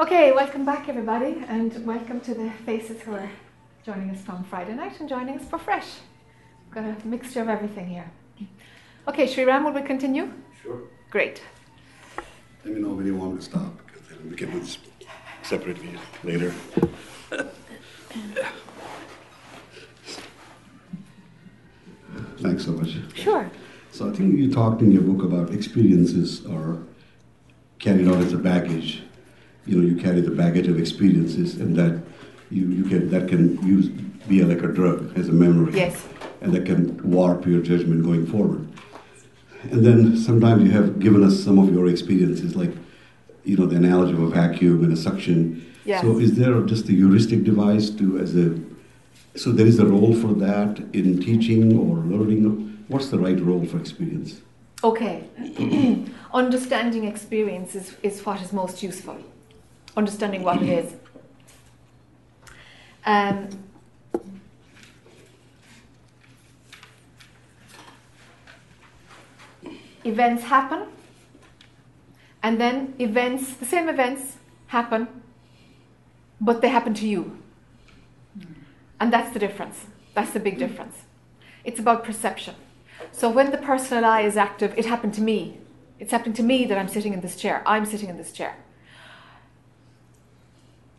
Okay, welcome back everybody, and welcome to the faces who are joining us from Friday night and joining us for fresh. We've got a mixture of everything here. Okay, Sriram, will we continue? Sure. Great. Let me know when you want me to stop, because then we can do this separately later. Thanks so much. Sure. So I think you talked in your book about experiences are carried out as a baggage. You know, you carry the baggage of experiences, and that you, you can that can use be like a drug as a memory. Yes. And that can warp your judgment going forward. And then sometimes you have given us some of your experiences, like you know the analogy of a vacuum and a suction. Yes. So is there just a heuristic device to as a so there is a role for that in teaching or learning. What's the right role for experience? Okay. Understanding experience is, is what is most useful. Understanding what it is. Um, events happen, and then events, the same events happen, but they happen to you. And that's the difference. That's the big difference. It's about perception. So when the personal I is active, it happened to me. It's happened to me that I'm sitting in this chair. I'm sitting in this chair.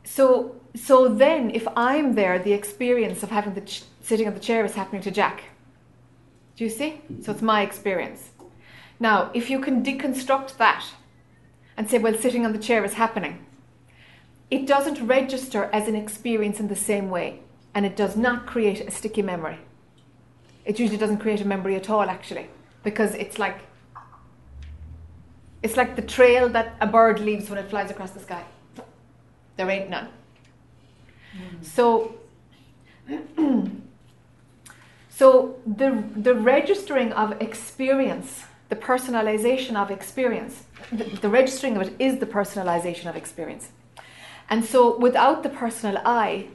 So, so then, if I'm there, the experience of having the ch- sitting on the chair is happening to Jack. Do you see? So it's my experience. Now, if you can deconstruct that and say, well, sitting on the chair is happening, it doesn't register as an experience in the same way, and it does not create a sticky memory. It usually doesn't create a memory at all, actually, because it's like it's like the trail that a bird leaves when it flies across the sky. There ain't none. Hmm. So, so the the registering of experience, the personalization of experience, the, the registering of it is the personalization of experience. And so, without the personal I,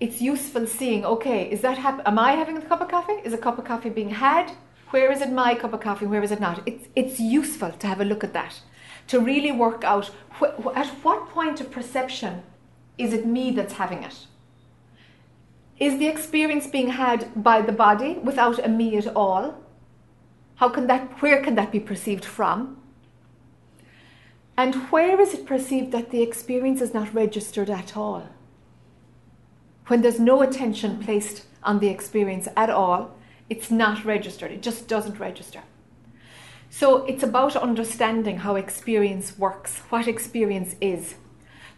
it's useful seeing. Okay, is that hap- am I having a cup of coffee? Is a cup of coffee being had? Where is it my cup of coffee? Where is it not? It's it's useful to have a look at that, to really work out wh- at what point of perception is it me that's having it. Is the experience being had by the body without a me at all? How can that? Where can that be perceived from? And where is it perceived that the experience is not registered at all? When there's no attention placed on the experience at all, it's not registered. It just doesn't register. So it's about understanding how experience works, what experience is.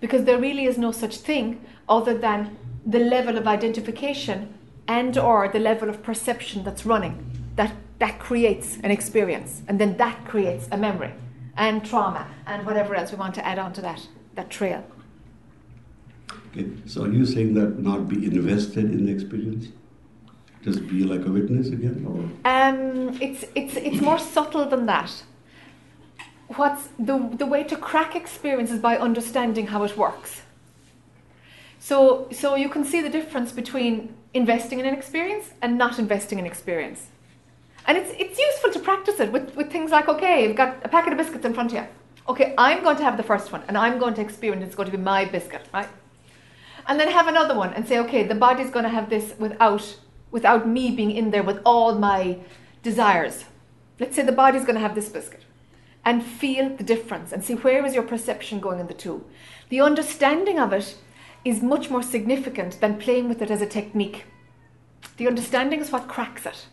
Because there really is no such thing other than the level of identification and or the level of perception that's running. That that creates an experience. And then that creates a memory and trauma and whatever else we want to add on to that, that trail. Okay, so are you saying that not be invested in the experience? Just be like a witness again, or Um, it's it's it's more subtle than that. What's the the way to crack experience is by understanding how it works. So so you can see the difference between investing in an experience and not investing in experience. And it's it's useful to practice it with, with things like, okay, you've got a packet of biscuits in front of you. Okay, I'm going to have the first one and I'm going to experience it's going to be my biscuit, right? And then have another one and say, okay, the body's going to have this without without me being in there with all my desires. Let's say the body's going to have this biscuit and feel the difference and see where is your perception going in the two. The understanding of it is much more significant than playing with it as a technique. The understanding is what cracks it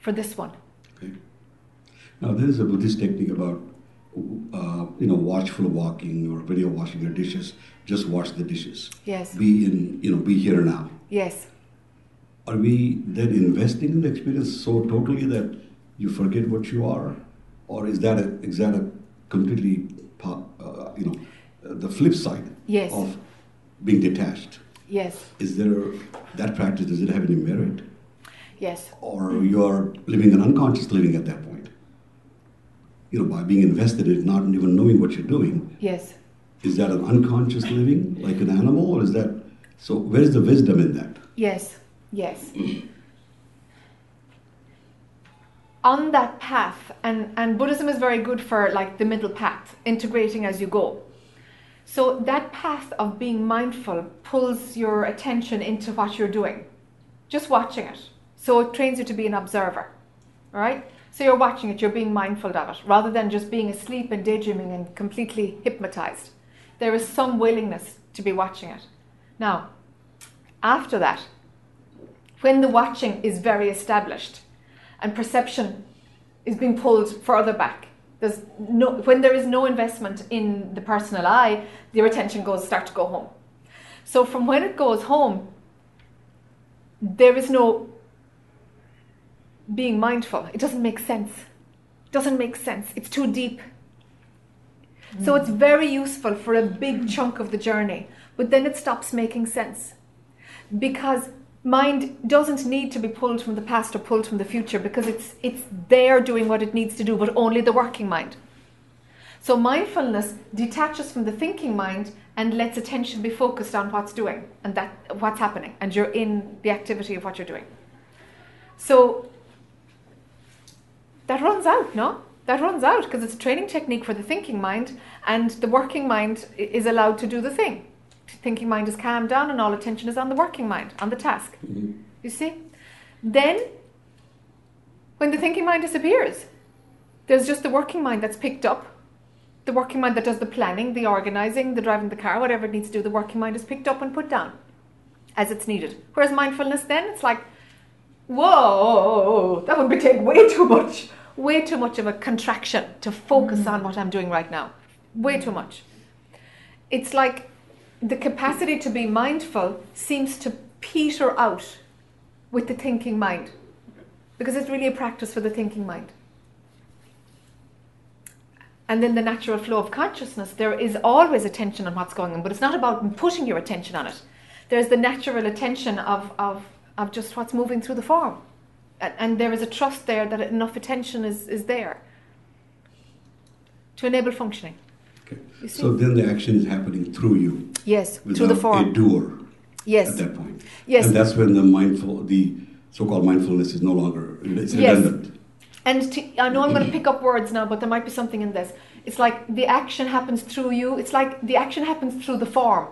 for this one. okay. Now there is a Buddhist technique about uh, you know watchful walking or you're washing your dishes, just wash the dishes. Yes. Be in you know be here now. Yes. Are we then investing in the experience so totally that you forget what you are, or is that a, is that a completely uh, you know the flip side Yes. of being detached? Yes. Is there that practice? Does it have any merit, Yes. or you are living an unconscious living at that point? You know, by being invested in not even knowing what you're doing, Yes. is that an unconscious living like an animal, or is that so? Where's the wisdom in that? Yes. Yes. On that path, and, and Buddhism is very good for like the middle path, integrating as you go. So that path of being mindful pulls your attention into what you're doing, just watching it. So it trains you to be an observer, right? So you're watching it, you're being mindful of it, rather than just being asleep and daydreaming and completely hypnotized. There is some willingness to be watching it. Now, after that, when the watching is very established and perception is being pulled further back, there's no, when there is no investment in the personal I, your attention goes start to go home. So from when it goes home, there is no being mindful. It doesn't make sense. It doesn't make sense. It's too deep. So it's mm. very useful for a big chunk of the journey, but then it stops making sense. Because mind doesn't need to be pulled from the past or pulled from the future because it's it's there doing what it needs to do, but only the working mind. So mindfulness detaches from the thinking mind and lets attention be focused on what's doing and that what's happening, and you're in the activity of what you're doing. So that runs out, no? That runs out because it's a training technique for the thinking mind, and the working mind is allowed to do the thing. Thinking mind is calmed down, and all attention is on the working mind, on the task. Mm-hmm. You see? Then, when the thinking mind disappears, there's just the working mind that's picked up. The working mind that does the planning, the organizing, the driving the car, whatever it needs to do, the working mind is picked up and put down as it's needed. Whereas mindfulness, then, it's like, whoa, that would be take way too much way too much of a contraction to focus mm. on what I'm doing right now. Way too much. It's like the capacity to be mindful seems to peter out with the thinking mind because it's really a practice for the thinking mind. And then the natural flow of consciousness, there is always attention on what's going on, but it's not about putting your attention on it. There's the natural attention of, of, of just what's moving through the form and there is a trust there that enough attention is, is there to enable functioning. Okay. So then the action is happening through you. Yes, through the form. A doer. Yes. At that point. Yes. And that's when the mindful, the so-called mindfulness is no longer it's redundant. Yes. And to, I know I'm going to pick up words now, but there might be something in this. It's like the action happens through you. It's like the action happens through the form.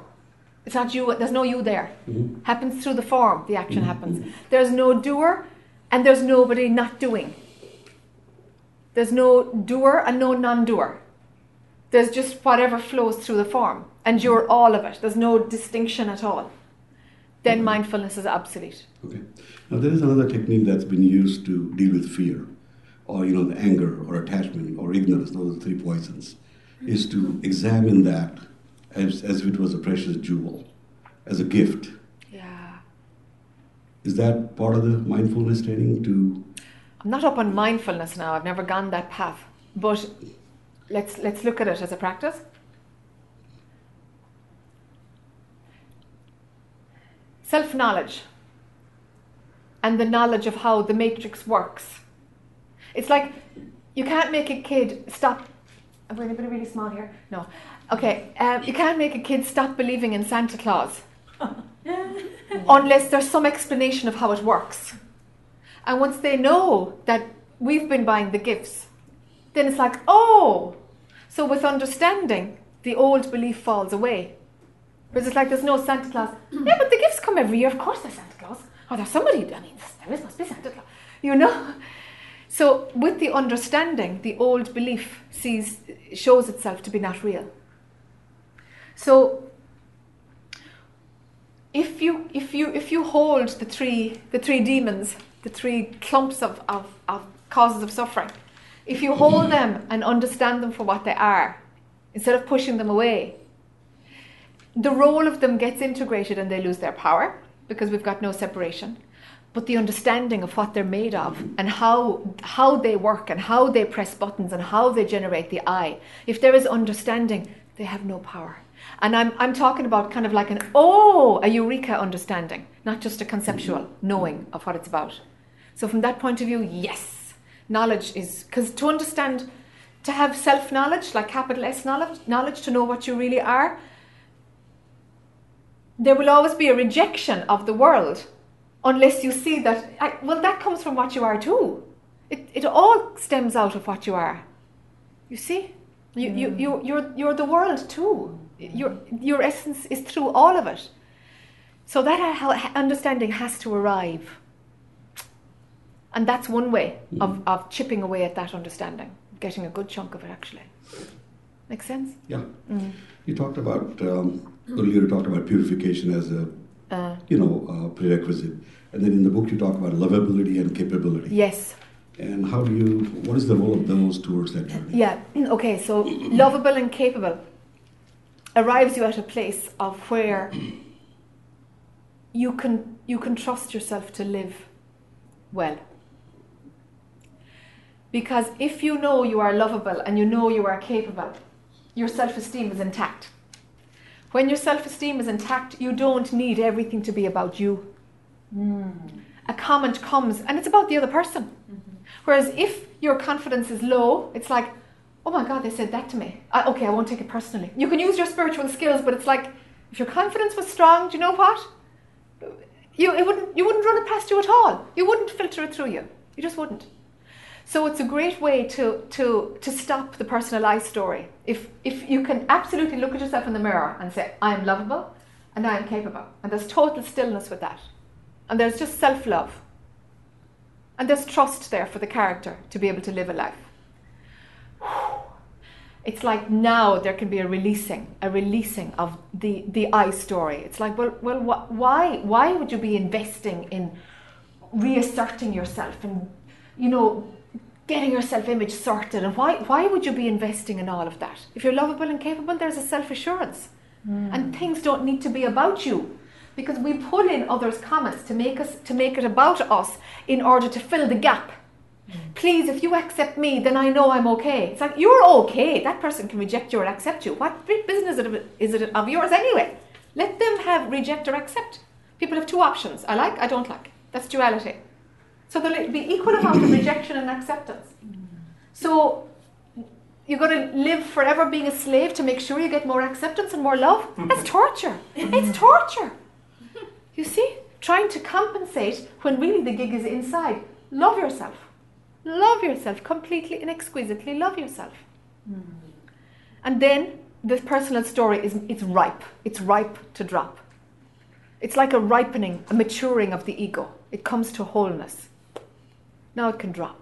It's not you. There's no you there. Mm-hmm. Happens through the form. The action mm-hmm. happens. There's no doer and there's nobody not doing. There's no doer and no non doer. There's just whatever flows through the form, and you're all of it. There's no distinction at all. Then okay. mindfulness is obsolete. Okay. Now there is another technique that's been used to deal with fear, or you know, the anger, or attachment, or ignorance. Those are three poisons. Is to examine that as, as if it was a precious jewel, as a gift Yeah. is that part of the mindfulness training to? I'm not up on mindfulness now. I've never gone that path, but let's let's look at it as a practice. Self knowledge and the knowledge of how the matrix works. It's like you can't make a kid stop. Am I anybody really small here? No. Okay, um, you can't make a kid stop believing in Santa Claus. unless there's some explanation of how it works. And once they know that we've been buying the gifts, then it's like, oh, so with understanding, the old belief falls away. Whereas it's like there's no Santa Claus. Yeah, but the gifts come every year. Of course there's Santa Claus. Oh, there's somebody, I mean, there is, must be Santa Claus. You know? So with the understanding, the old belief sees, shows itself to be not real. So if you if you if you hold the three the three demons, the three clumps of, of, of causes of suffering, if you hold them and understand them for what they are, instead of pushing them away, the role of them gets integrated and they lose their power because we've got no separation. But the understanding of what they're made of and how how they work and how they press buttons and how they generate the I, if there is understanding, they have no power. And I'm, I'm talking about kind of like an, oh, a eureka understanding, not just a conceptual knowing of what it's about. So, from that point of view, yes, knowledge is, because to understand, to have self knowledge, like capital S knowledge, knowledge, to know what you really are, there will always be a rejection of the world unless you see that, I, well, that comes from what you are too. It, it all stems out of what you are. You see? You, mm. you, you, you're, you're the world too. Your, your essence is through all of it. So that understanding has to arrive. And that's one way of, of chipping away at that understanding, getting a good chunk of it actually. Makes sense? Yeah. You talked about, um, earlier you talked about purification as a, Uh, you know, uh, prerequisite. And then in the book you talk about lovability and capability. yes. And how do you, what is the role of those towards that journey? Yeah, okay, so lovable and capable arrives you at a place of where you can you can trust yourself to live well. Because if you know you are lovable and you know you are capable, your self-esteem is intact. When your self-esteem is intact, you don't need everything to be about you. Hmm. A comment comes and it's about the other person. Mm-hmm. Whereas if your confidence is low, it's like, oh my God, they said that to me. I, okay, I won't take it personally. You can use your spiritual skills, but it's like, if your confidence was strong, do you know what? You, it wouldn't, you wouldn't run it past you at all. You wouldn't filter it through you. You just wouldn't. So it's a great way to, to, to stop the personalized story. If, if you can absolutely look at yourself in the mirror and say, I'm lovable and I'm capable. And there's total stillness with that. And there's just self love. And there's trust there for the character to be able to live a life. It's like now there can be a releasing, a releasing of the, the I story. It's like, well, well, wh- why, why would you be investing in reasserting yourself and, you know, getting your self-image sorted? And why, why would you be investing in all of that? If you're lovable and capable, there's a self-assurance, hmm. and things don't need to be about you because we pull in others' comments to make us to make it about us in order to fill the gap. Hmm. Please, if you accept me, then I know I'm okay. It's like you're okay. That person can reject you or accept you. What business is it of yours anyway? Let them have reject or accept. People have two options: I like, I don't like. That's duality. So there'll be equal amount of rejection and acceptance. So you're going to live forever being a slave to make sure you get more acceptance and more love. That's torture. It's torture. You see, trying to compensate when really the gig is inside. Love yourself. Love yourself completely and exquisitely. Love yourself. Hmm. And then the personal story is it's ripe. It's ripe to drop. It's like a ripening, a maturing of the ego. It comes to wholeness. Now it can drop.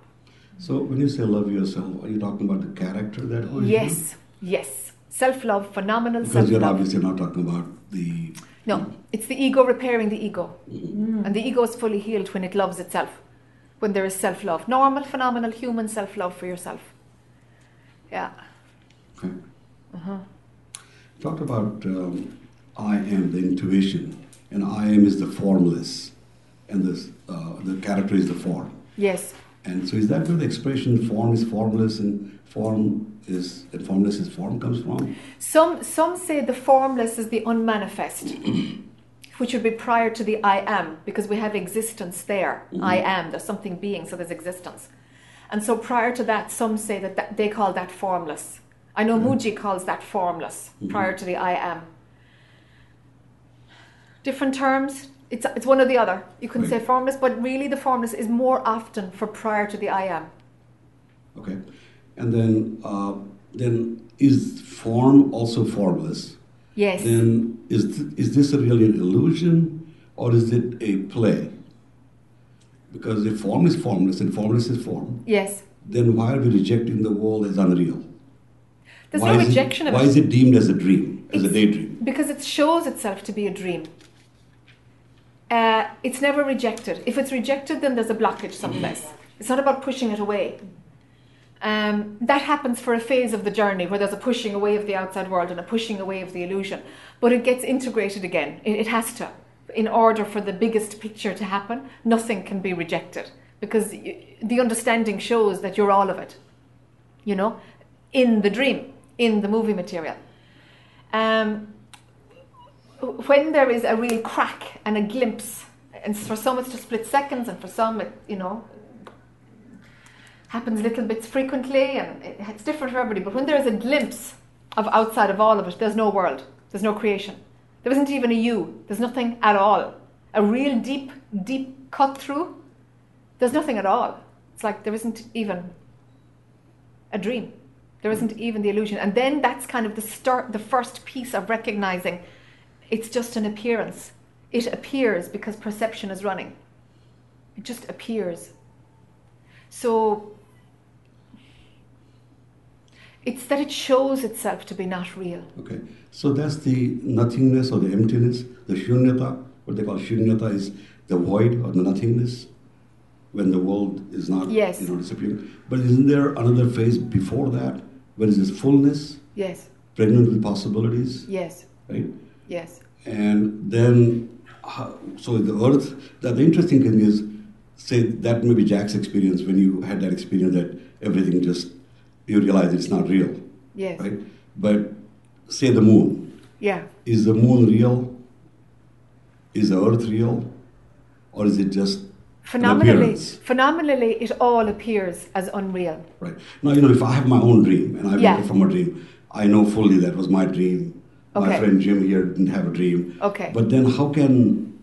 So when you say love yourself, are you talking about the character that was you? Yes, yes. Self love, phenomenal Because self you're obviously not talking about the. No, it's the ego repairing the ego. And the ego is fully healed when it loves itself, when there is self love. Normal, phenomenal, human self love for yourself. Yeah. Okay. Uh-huh. Talked about um, I am, the intuition, and I am is the formless, and this, uh, the character is the form. Yes. And so is that where the expression form is formless and form is and formless is form comes from? Some, some say the formless is the unmanifest, which would be prior to the I am, because we have existence there. Mm-hmm. I am, there's something being, so there's existence. And so prior to that, some say that, that they call that formless. I know mm-hmm. Mooji calls that formless mm-hmm. prior to the I am. Different terms, it's, it's one or the other. You can Right. say formless, but really the formless is more often for prior to the I am. Okay, and then uh, then is form also formless? Yes. Then is th- is this really an illusion or is it a play? Because if form is formless and formless is form, yes. then why are we rejecting the world as unreal? There's why no rejection it, of Why it. is it deemed as a dream, as a daydream? Because it shows itself to be a dream. Uh, it's never rejected. If it's rejected, then there's a blockage someplace. It's not about pushing it away. Um, that happens for a phase of the journey where there's a pushing away of the outside world and a pushing away of the illusion. But it gets integrated again. It, it has to. In order for the biggest picture to happen, nothing can be rejected because y- the understanding shows that you're all of it. You know, in the dream, in the movie material. Um, when there is a real crack and a glimpse, and for some it's just split seconds, and for some it, you know, happens little bits frequently, and it's different for everybody. But when there is a glimpse of outside of all of it, there's no world, there's no creation, there isn't even a you, there's nothing at all. A real deep, deep cut through, there's nothing at all. It's like there isn't even a dream. There isn't even the illusion. And then that's kind of the start, the first piece of recognizing it's just an appearance. It appears because perception is running. It just appears. So it's that it shows itself to be not real. Okay. So that's the nothingness or the emptiness, the shunyata, what they call shunyata is the void or the nothingness when the world is not Yes. you know disappearing. But isn't there another phase before that? Where is this fullness, Yes, pregnant with possibilities, yes, right? Yes. And then, so the earth, the, the interesting thing is, say that may be Jack's experience when you had that experience that everything just, you realize it's not real, Yes. right? But say the moon, Yeah. is the moon real? Is the earth real? Or is it just Phenomenally, phenomenally, it all appears as unreal. right? Now, you know, if I have my own dream and I Yeah. wake up from a dream, I know fully that was my dream. My friend Jim here didn't have a dream. Okay. But then how can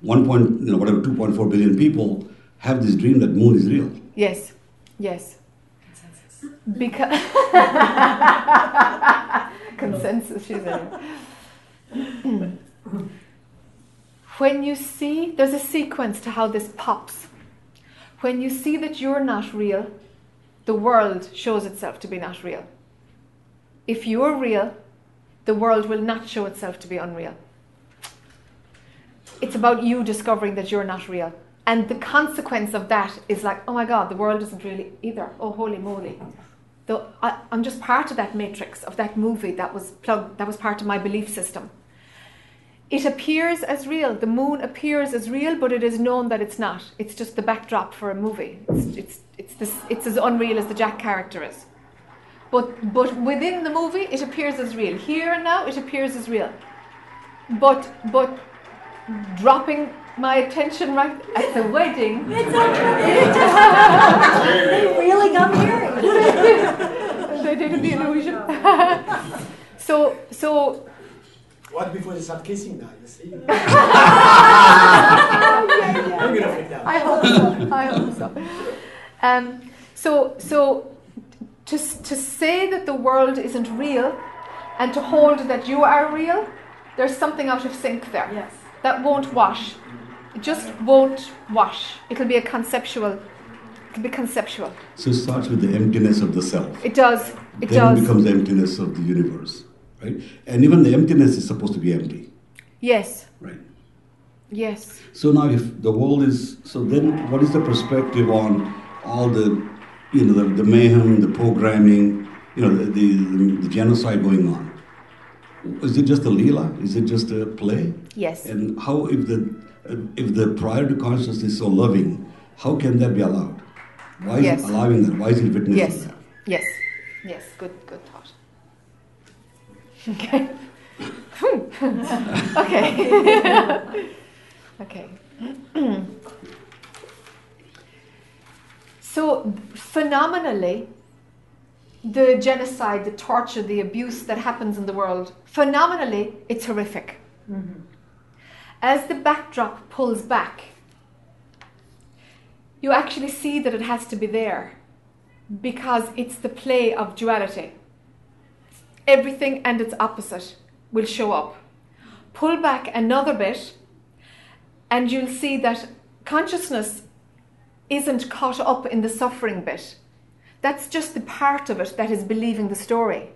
one point, you know, whatever, 2.4 billion people have this dream that moon is real? Yes, yes. Consensus. Because consensus, when you see, there's a sequence to how this pops. When you see that you're not real, the world shows itself to be not real. If you're real, the world will not show itself to be unreal. It's about you discovering that you're not real. And the consequence of that is like, oh my God, the world isn't really either. Oh, holy moly. Though I, I'm just part of that matrix, of that movie that was plugged, that was part of my belief system. It appears as real. The moon appears as real, but it is known that it's not. It's just the backdrop for a movie. It's, it's, it's, this, it's as unreal as the Jack character is. But, but within the movie, it appears as real. Here and now, it appears as real. But, but dropping my attention right at the wedding, They really got married. they did the illusion. so, so What before they start kissing now, you see? yeah, I'm gonna freak out. I hope so. I hope so. Um, so, so to, to say that the world isn't real and to hold that you are real, there's something out of sync there. Yes. That won't wash. It just won't wash. It'll be a conceptual. It'll be conceptual. So it starts with the emptiness of the self. It does. It then does. it becomes the emptiness of the universe, right? And even the emptiness is supposed to be empty, yes. right? Yes. So now, if the world is so, then what is the perspective on all the, you know, the, the mayhem, the programming, you know, the, the, the genocide going on? Is it just a leela? Is it just a play? Yes. And how, if the if the prior to consciousness is so loving, how can that be allowed? Why is Yes. it allowing that? Why is it witnessing Yes. that? Yes. Yes. Good. Good thought. Okay. okay. okay. so phenomenally, the genocide, the torture, the abuse that happens in the world, phenomenally, it's horrific. Mm-hmm. As the backdrop pulls back, you actually see that it has to be there because it's the play of duality. Everything and its opposite will show up. Pull back another bit, and you'll see that consciousness isn't caught up in the suffering bit. That's just the part of it that is believing the story.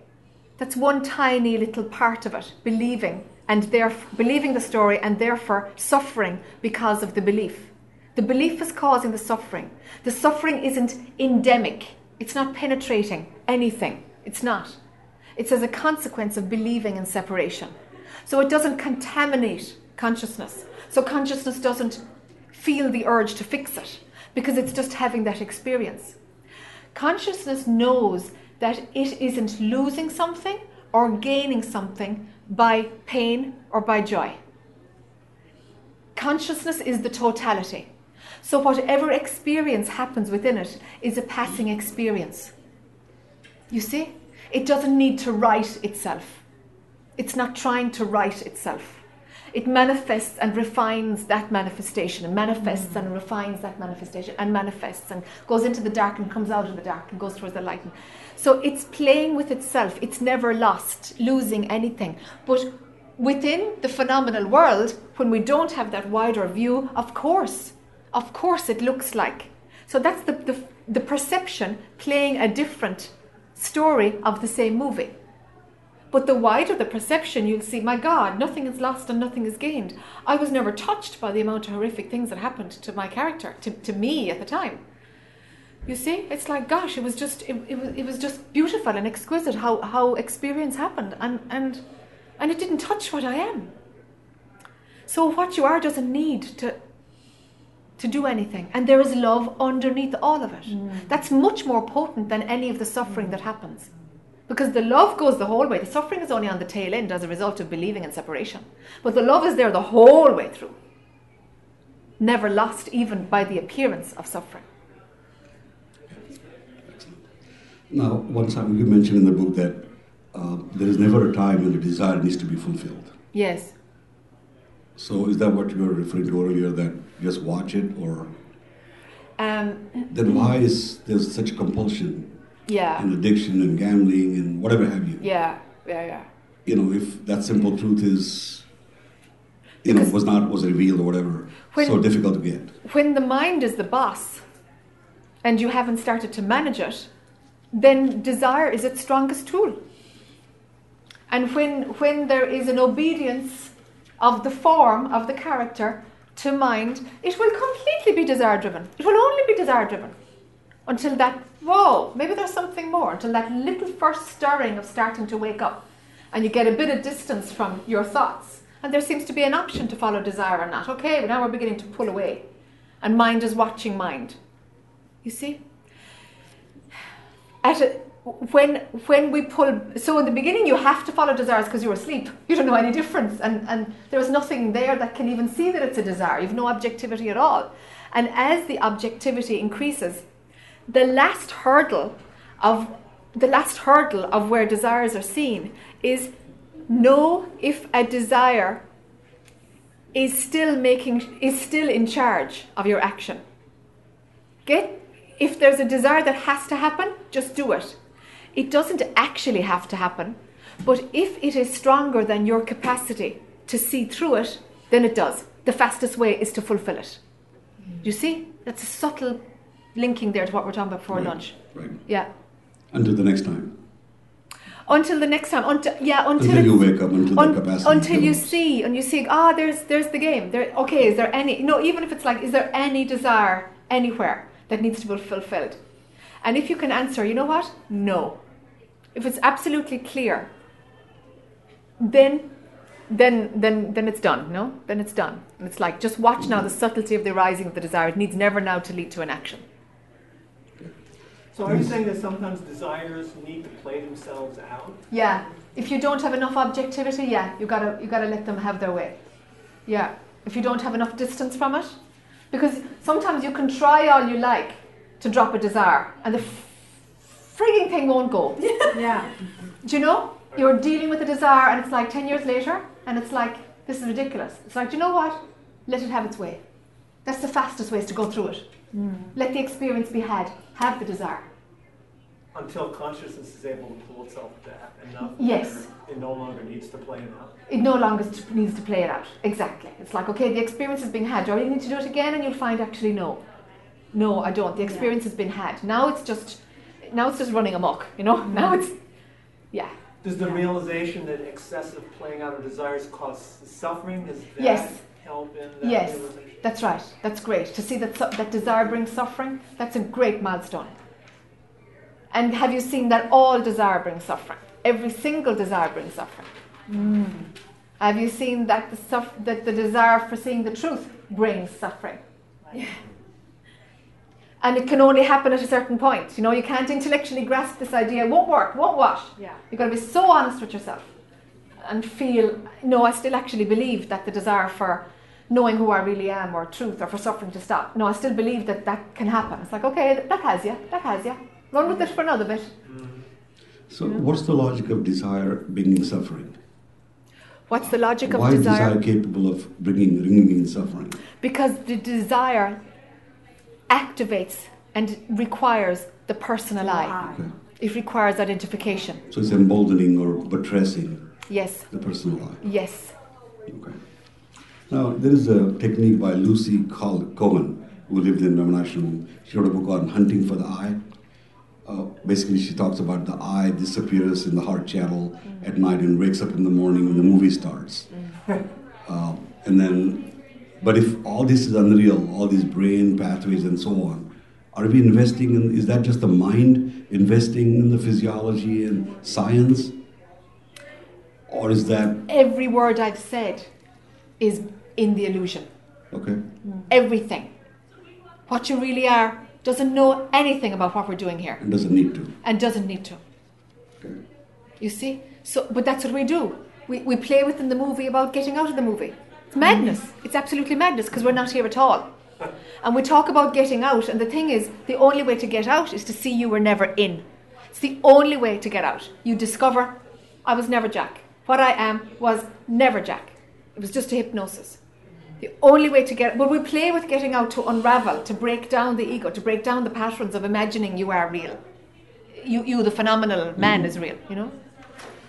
That's one tiny little part of it, believing and therefore believing the story and therefore suffering because of the belief. The belief is causing the suffering. The suffering isn't endemic. It's not penetrating anything. It's not. It's as a consequence of believing in separation. So it doesn't contaminate consciousness. So consciousness doesn't feel the urge to fix it because it's just having that experience. Consciousness knows that it isn't losing something or gaining something by pain or by joy. Consciousness is the totality. So, whatever experience happens within it is a passing experience. You see? It doesn't need to right itself. It's not trying to right itself. It manifests and refines that manifestation, and manifests mm. and refines that manifestation, and manifests and goes into the dark and comes out of the dark and goes towards the light. So it's playing with itself. It's never lost, losing anything. But within the phenomenal world, when we don't have that wider view, of course, of course it looks like. So that's the, the, the perception playing a different story of the same movie. But the wider the perception, you'll see, my God, nothing is lost and nothing is gained. I was never touched by the amount of horrific things that happened to my character, to, to me at the time. You see, it's like, gosh, it was just, it, it, was, it was just beautiful and exquisite how, how experience happened. And, and, and it didn't touch what I am. So what you are doesn't need to, to do anything. And there is love underneath all of it. Mm. That's much more potent than any of the suffering mm. that happens. Because the love goes the whole way. The suffering is only on the tail end as a result of believing in separation. But the love is there the whole way through. Never lost even by the appearance of suffering. Now, one time you mentioned in the book that uh, there is never a time when the desire needs to be fulfilled. Yes. So is that what you were referring to earlier? That just watch it, or um, then why is there such compulsion? Yeah. And addiction and gambling and whatever have you. Yeah, yeah, yeah. You know, if that simple truth is, you because know, was not was revealed or whatever, when, so difficult to get. When the mind is the boss, and you haven't started to manage it, then desire is its strongest tool. And when when there is an obedience of the form of the character to mind, it will completely be desire driven. It will only be desire driven until that, whoa, maybe there's something more, until that little first stirring of starting to wake up and you get a bit of distance from your thoughts. And there seems to be an option to follow desire or not. Okay, but now we're beginning to pull away. And mind is watching mind. You see? At a, when when we pull so in the beginning you have to follow desires because you're asleep you don't know any difference and and there's nothing there that can even see that it's a desire you've no objectivity at all and as the objectivity increases the last hurdle of the last hurdle of where desires are seen is know if a desire is still making is still in charge of your action get if there's a desire that has to happen just do it it doesn't actually have to happen, but if it is stronger than your capacity to see through it, then it does. The fastest way is to fulfill it. You see? That's a subtle linking there to what we're talking about before right, lunch. Right. Yeah. Until the next time. Until the next time, until yeah, until, until you wake up, until un, the capacity. Until you see and you see, ah, oh, there's there's the game. There, okay, is there any? No, even if it's like, is there any desire anywhere that needs to be fulfilled? And if you can answer, you know what? No if it's absolutely clear, then then then then it's done no then it's done and it's like just watch now the subtlety of the rising of the desire it needs never now to lead to an action so are you saying that sometimes desires need to play themselves out yeah if you don't have enough objectivity yeah you gotta you gotta let them have their way yeah if you don't have enough distance from it because sometimes you can try all you like to drop a desire and the frigging thing won't go. yeah. Do you know? You're dealing with a desire and it's like 10 years later and it's like, this is ridiculous. It's like, do you know what? Let it have its way. That's the fastest ways to go through it. Mm. Let the experience be had. Have the desire. Until consciousness is able to pull itself back enough. Yes. It no longer needs to play it out. It no longer needs to play it out. Exactly. It's like, okay, the experience has been had. Do I really need to do it again? And you'll find actually no. No, I don't. The experience yeah. has been had. Now it's just now it's just running amok, you know? Mm-hmm. Now it's, yeah. Does the yeah. realization that excessive playing out of desires cause suffering? Does that yes. help in that Yes, that's right. That's great. To see that, that desire brings suffering, that's a great milestone. And have you seen that all desire brings suffering? Every single desire brings suffering. Mm. Have you seen that the, suff- that the desire for seeing the truth brings suffering? Yeah and it can only happen at a certain point. You know, you can't intellectually grasp this idea. It won't work. Won't what? Yeah. You've got to be so honest with yourself and feel. No, I still actually believe that the desire for knowing who I really am or truth or for suffering to stop. No, I still believe that that can happen. It's like okay, that has you. That has you. Run with it for another bit. So, what's the logic of desire bringing suffering? What's the logic of Why is desire? desire capable of bringing, bringing in suffering? Because the desire activates and requires the personal I. Okay. It requires identification. So it's emboldening or buttressing Yes, the personal I. yes. Okay. Now, there is a technique by Lucy Cohen, who lived in Ramanashram. She wrote a book on hunting for the I. Uh, basically, she talks about the I disappears in the heart channel at night and wakes up in the morning when the movie starts. Uh, and then, but if all this is unreal, all these brain pathways and so on, are we investing in, is that just the mind investing in the physiology and science? Or is that, Every word I've said is in the illusion. okay? Mm. Everything. What you really are doesn't know anything about what we're doing here and doesn't need to. and doesn't need to. Okay. You see? So, but that's what we do. We, we play within the movie about getting out of the movie. It's madness. Mm-hmm. It's absolutely madness because we're not here at all. And we talk about getting out, and the thing is, the only way to get out is to see you were never in. It's the only way to get out. You discover, I was never Jack. What I am was never Jack. It was just a hypnosis. The only way to get, but we play with getting out to unravel, to break down the ego, to break down the patterns of imagining you are real. You, you the phenomenal man, mm-hmm. is real. You know.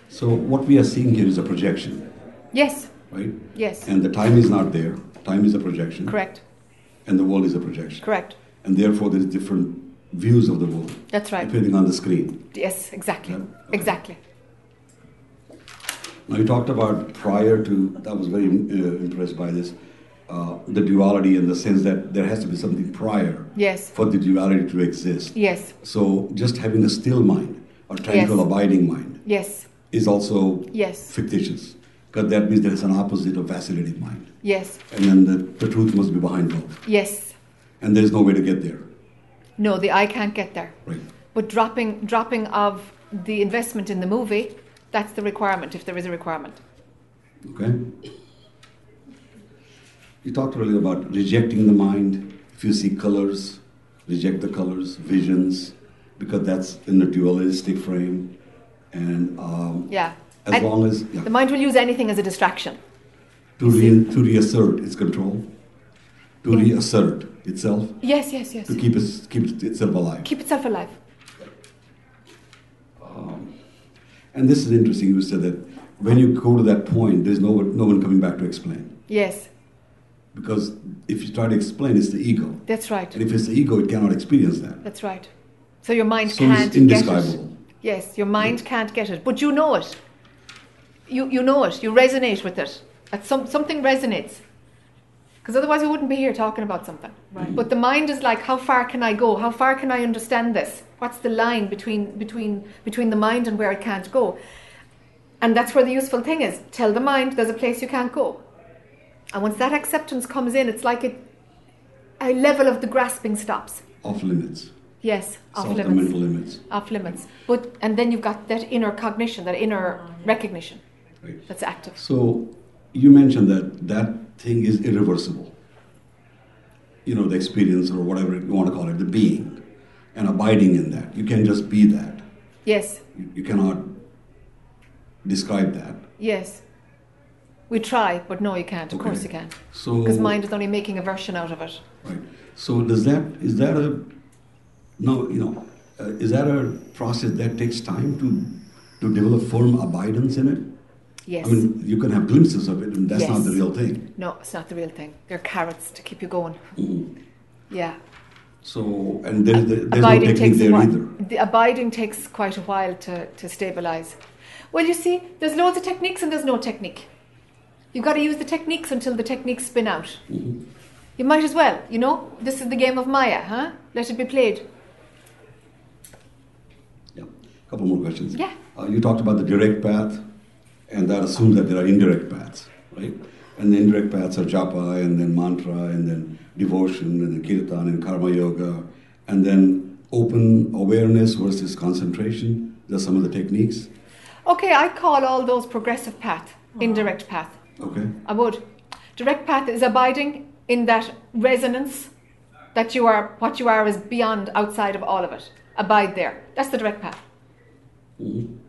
So what we are seeing here is a projection, Yes. right? Yes. And the time is not there. Time is a projection. Correct. And the world is a projection. Correct. And therefore, there is different views of the world That's right. depending on the screen. Yes. Exactly. Yeah. Exactly. Now you talked about prior to. I was very uh, impressed by this. Uh, the duality in the sense that there has to be something prior Yes. for the duality to exist. Yes. So just having a still mind or tranquil, Yes. abiding mind Yes. is also Yes. fictitious because that means there is an opposite of vacillating mind. Yes. and then the, the truth must be behind both. Yes. And there's no way to get there, No, the I can't get there. right? But dropping dropping of the investment in the movie, that's the requirement if there is a requirement. Okay? You talked earlier about rejecting the mind. If you see colors, reject the colors, visions, because that's in the dualistic frame. And um, Yeah. as And long as, yeah, The mind will use anything as a distraction. to, re, to reassert its control, to reassert itself, Yes, yes, yes. to keep, its, keep itself alive. Keep itself alive. And this is interesting. You said that when you go to that point, there's no one, no one coming back to explain. Yes, Because if you try to explain, it's the ego. that's right. And if it's the ego, it cannot experience that. That's right. So your mind So can't it's get it. indescribable. Yes, your mind can't get it, but you know it. You, you know it. You resonate with it. At some, something resonates. Because otherwise, we wouldn't be here talking about something. Right. But the mind is like, how far can I go? How far can I understand this? What's the line between, between, between the mind and where it can't go? And that's where the useful thing is. Tell the mind there's a place you can't go. And once that acceptance comes in, it's like it, a level of the grasping stops. Off limits. Yes, off limits mental limits. off limits. But and then you've got that inner cognition, that inner recognition Right. that's active. So you mentioned that that thing is irreversible. You know, the experience or whatever you want to call it, the being, and abiding in that. You can just be that. Yes, You, you cannot describe that. yes. We try, but no, you can't. Of Okay. course you can't. So Because mind is only making a version out of it. Right. So does that is that a no you know uh, is that a process that takes time to to develop firm abidance in it? Yes. I mean, you can have glimpses of it, and that's not the real thing. no, it's not the real thing. They're carrots to keep you going. Mhm. Yeah. So and there, there, there's no technique there either. The abiding takes quite a while to, to stabilize. Well, you see, there's loads of techniques and there's no technique. You've got to use the techniques until the techniques spin out. Mm-hmm. You might as well, you know. This is the game of Maya, huh? Let it be played. Yeah. A couple more questions. Yeah. Uh, you talked about the direct path, and that assumes that there are indirect paths, right? And the indirect paths are japa, and then mantra, and then devotion, and then kirtan, and karma yoga, and then open awareness versus concentration. Those are some of the techniques. Okay, I call all those progressive path, mm-hmm. indirect path. Okay. I would. Direct path is abiding in that resonance that you are, what you are is beyond, outside of all of it. Abide there. That's the direct path. Mm-hmm.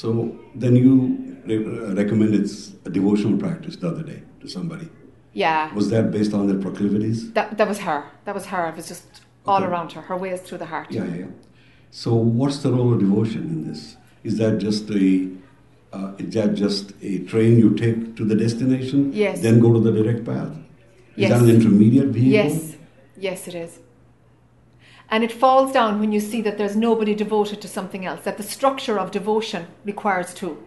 So then you re- recommended a devotional practice the other day to somebody. Yeah. Was that based on their proclivities? That, that was her. That was her. It was just all Okay. around her. Her way is through the heart. Yeah, yeah, yeah. So what's the role of devotion in this? Is that just a uh, is that just a train you take to the destination? Yes. Then go to the direct path. Is Yes. that an intermediate vehicle? Yes, yes, it is. And it falls down when you see that there's nobody devoted to something else, that the structure of devotion requires two.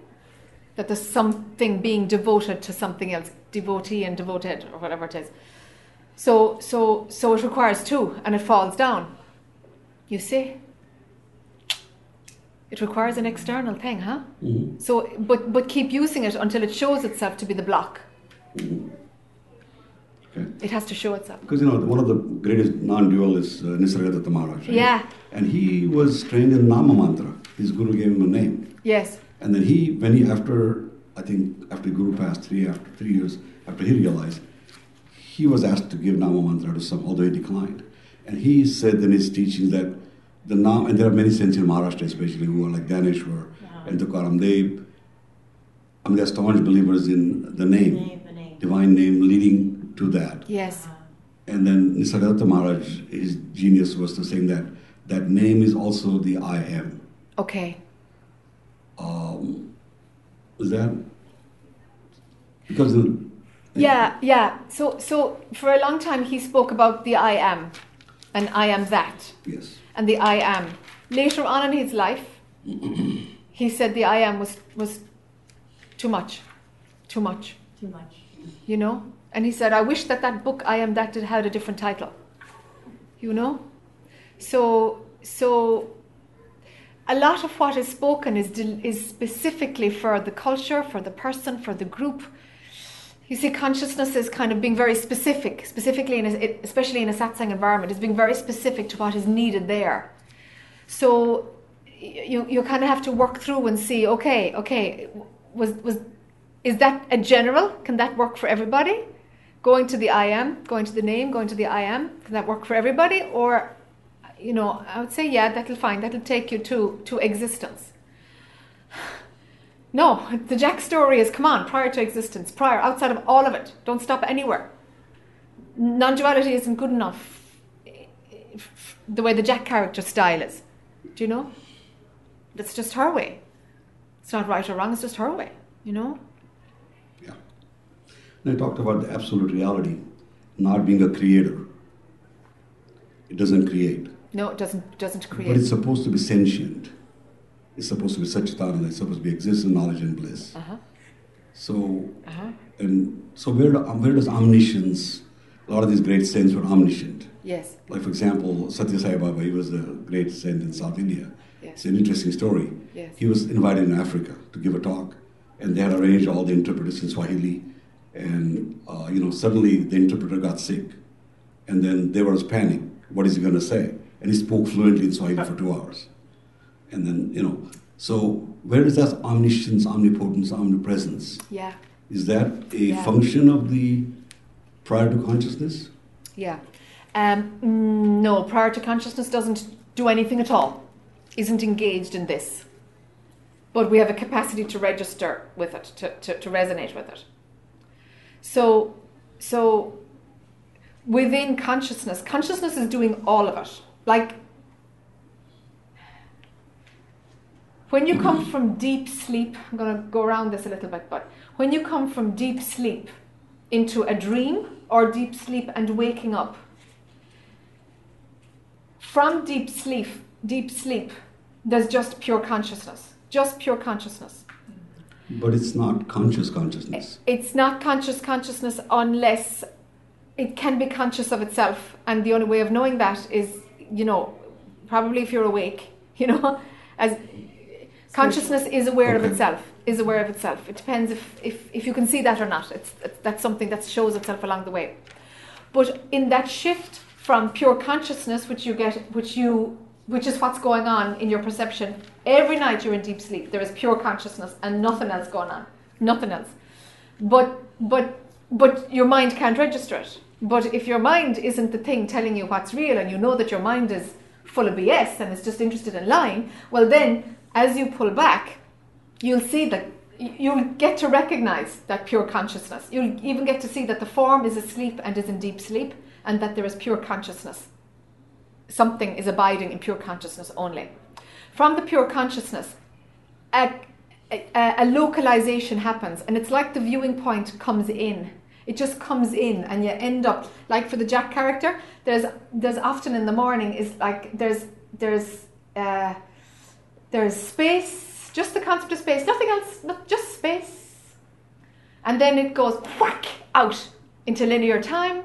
That there's something being devoted to something else, devotee and devoted, or whatever it is. So, so, so it requires two, and it falls down. You see? It requires an external thing, huh? Mhm. So, but, but keep using it until it shows itself to be the block. Okay. It has to show itself. Because you know one of the greatest non-dual is uh, Nisargadatta Maharaj. right? Yeah. And he was trained in Nama Mantra. His guru gave him a name. Yes. And then he, when he, after, I think, after Guru passed three, after three years, after he realized, he was asked to give Nama Mantra to some, although he declined. And he said in his teachings that the Nam, and there are many saints in Maharashtra especially who are like Dnyaneshwar and Tukaram, they, I mean, they're staunch believers in the name, Name, the name. divine name leading to that. Yes. And then Nisargadatta Maharaj, his genius was to saying that that name is also the I am. Okay. Um, is that because the, Yeah, yeah. So, so for a long time he spoke about the I am, and I am that, yes, and the I am. Later on in his life, he said the I am was was too much, too much. Too much. You know, and he said, I wish that that book I am that had a different title. You know, so so. A lot of what is spoken is is specifically for the culture, for the person, for the group. You see, consciousness is kind of being very specific, specifically in a, especially in a satsang environment, is being very specific to what is needed there. So you you kind of have to work through and see, okay, okay, was was is that a general? Can that work for everybody? Going to the I am, going to the name, going to the I am, can that work for everybody? Or, you know, I would say, yeah, that'll fine. That'll take you to to existence. No, the Jac story is come on, prior to existence, prior, outside of all of it. Don't stop anywhere. Non duality isn't good enough the way the Jac character style is. Do you know? That's just her way. It's not right or wrong, it's just her way, you know? And I talked about the absolute reality, not being a creator. It doesn't create, No, it doesn't doesn't create. but it's supposed to be sentient. It's supposed to be Satchitananda. It's supposed to be existence, knowledge, and bliss. uh-huh. So, Uh-huh. and so where, do, where does omniscience? A lot of these great saints were omniscient. Yes. Like for example, Satya Sai Baba, he was a great saint in South India. Yes. It's an interesting story. Yes. He was invited in Africa to give a talk, and they had arranged all the interpreters in Swahili. And uh, you know, suddenly the interpreter got sick, and then they were panic. What is he going to say? And he spoke fluently in Swahili for two hours. And then you know, so where is that omniscience, omnipotence, omnipresence? Yeah. Is that a Yeah. function of the prior to consciousness? Yeah. Um, no, prior to consciousness doesn't do anything at all, isn't engaged in this. But we have a capacity to register with it, to, to, to resonate with it. So, so within consciousness, consciousness is doing all of it. Like when you come from deep sleep, I'm going to go around this a little bit, but when you come from deep sleep into a dream or deep sleep and waking up, from deep sleep, deep sleep, there's just pure consciousness, just pure consciousness. But it's not conscious consciousness. It's not conscious consciousness unless it can be conscious of itself, and the only way of knowing that is, you know, probably if you're awake, you know, as consciousness is aware of itself, is aware of itself. It depends if, if, if you can see that or not. It's, it's that's something that shows itself along the way. But in that shift from pure consciousness, which you get, which you, which is what's going on in your perception, every night you're in deep sleep. There is pure consciousness and nothing else going on, nothing else. But but but your mind can't register it. But if your mind isn't the thing telling you what's real, and you know that your mind is full of BS and is just interested in lying, well then, as you pull back, you'll see that you'll get to recognize that pure consciousness. You'll even get to see that the form is asleep and is in deep sleep, and that there is pure consciousness. Something is abiding in pure consciousness only. From the pure consciousness, a, a, a localization happens, and it's like the viewing point comes in. It just comes in, and you end up like for the Jac character. There's there's often in the morning is like there's there's uh, there's space, just the concept of space, nothing else, not just space. And then it goes whack out into linear time.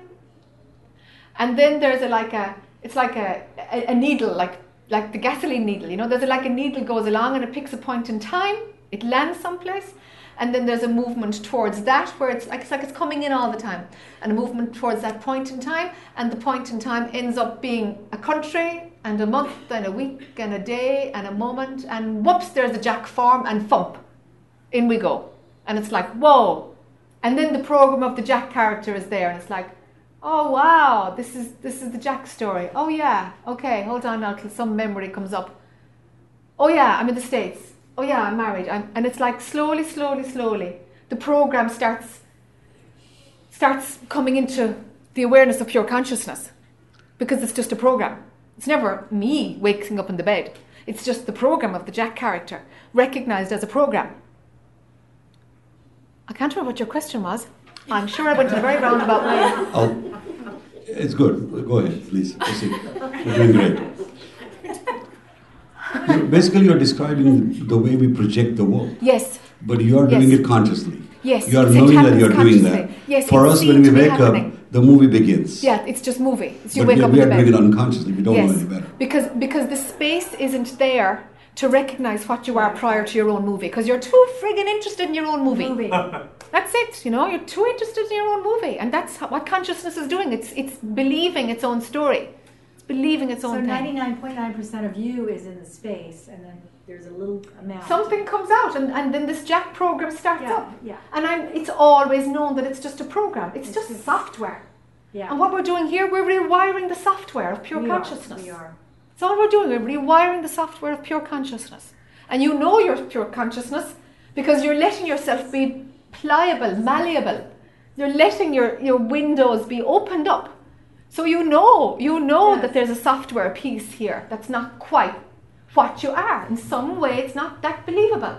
And then there's a like a it's like a, a, a needle, like like the gasoline needle, you know, there's a, like a needle goes along and it picks a point in time, it lands someplace, and then there's a movement towards that where it's like it's like it's coming in all the time, and a movement towards that point in time, and the point in time ends up being a country and a month and a week and a day and a moment, and whoops, there's a Jac form and thump, in we go, and it's like whoa, and then the program of the Jac character is there, and it's like Oh wow, this is this is the Jac story. Oh yeah, okay, hold on now till some memory comes up. Oh yeah, I'm in the States. Oh yeah, I'm married. I'm, and it's like slowly, slowly, slowly, the program starts starts coming into the awareness of pure consciousness. Because it's just a program. It's never me waking up in the bed. It's just the program of the Jac character, recognized as a program. I can't remember what your question was. I'm sure I went in a very roundabout way. I'll, it's good. Go ahead, please. Proceed. You're doing great. Basically, you're describing the way we project the world, Yes, but you are doing Yes. it consciously. Yes, You are knowing that you're doing that. Yes, For us, when we wake happening. up, the movie begins. yeah, it's just movie. It's you but wake we, up we are doing it unconsciously. We don't know yes, any better. because because the space isn't there to recognize what you are prior to your own movie. Because you're too friggin' interested in your own movie. Movie. That's it. You know, you're too interested in your own movie, and that's what consciousness is doing. It's it's believing its own story. It's believing its own thing. ninety-nine point nine percent of you is in the space, and then there's a little amount. Something comes out, and, and then this Jac program starts Yeah, up. yeah, And I'm, it's always known that it's just a program. It's, It's just just- software. yeah. And what we're doing here, we're rewiring the software of pure We are, consciousness. We are. That's all we're doing. We're rewiring the software of pure consciousness. And you know your pure consciousness because you're letting yourself be pliable, malleable. You're letting your, your windows be opened up. So you know, you know Yes. that there's a software piece here that's not quite what you are. In some way, it's not that believable.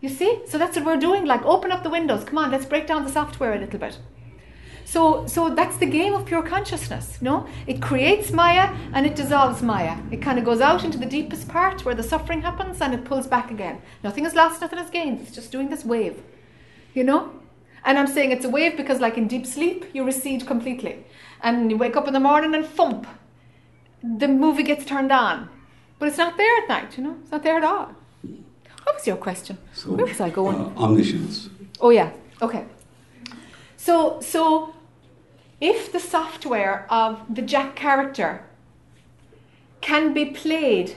You see? So that's what we're doing. Like, open up the windows. Come on, let's break down the software a little bit. So, so that's the game of pure consciousness. No, it creates Maya and it dissolves Maya. It kind of goes out into the deepest part where the suffering happens and it pulls back again. Nothing is lost, nothing is gained. It's just doing this wave, you know. And I'm saying it's a wave because, like in deep sleep, you recede completely, and you wake up in the morning and thump, the movie gets turned on, but it's not there at night. You know, it's not there at all. What was your question? So, Where was I going? uh, omniscience. Oh yeah. Okay. So so if the software of the Jac character can be played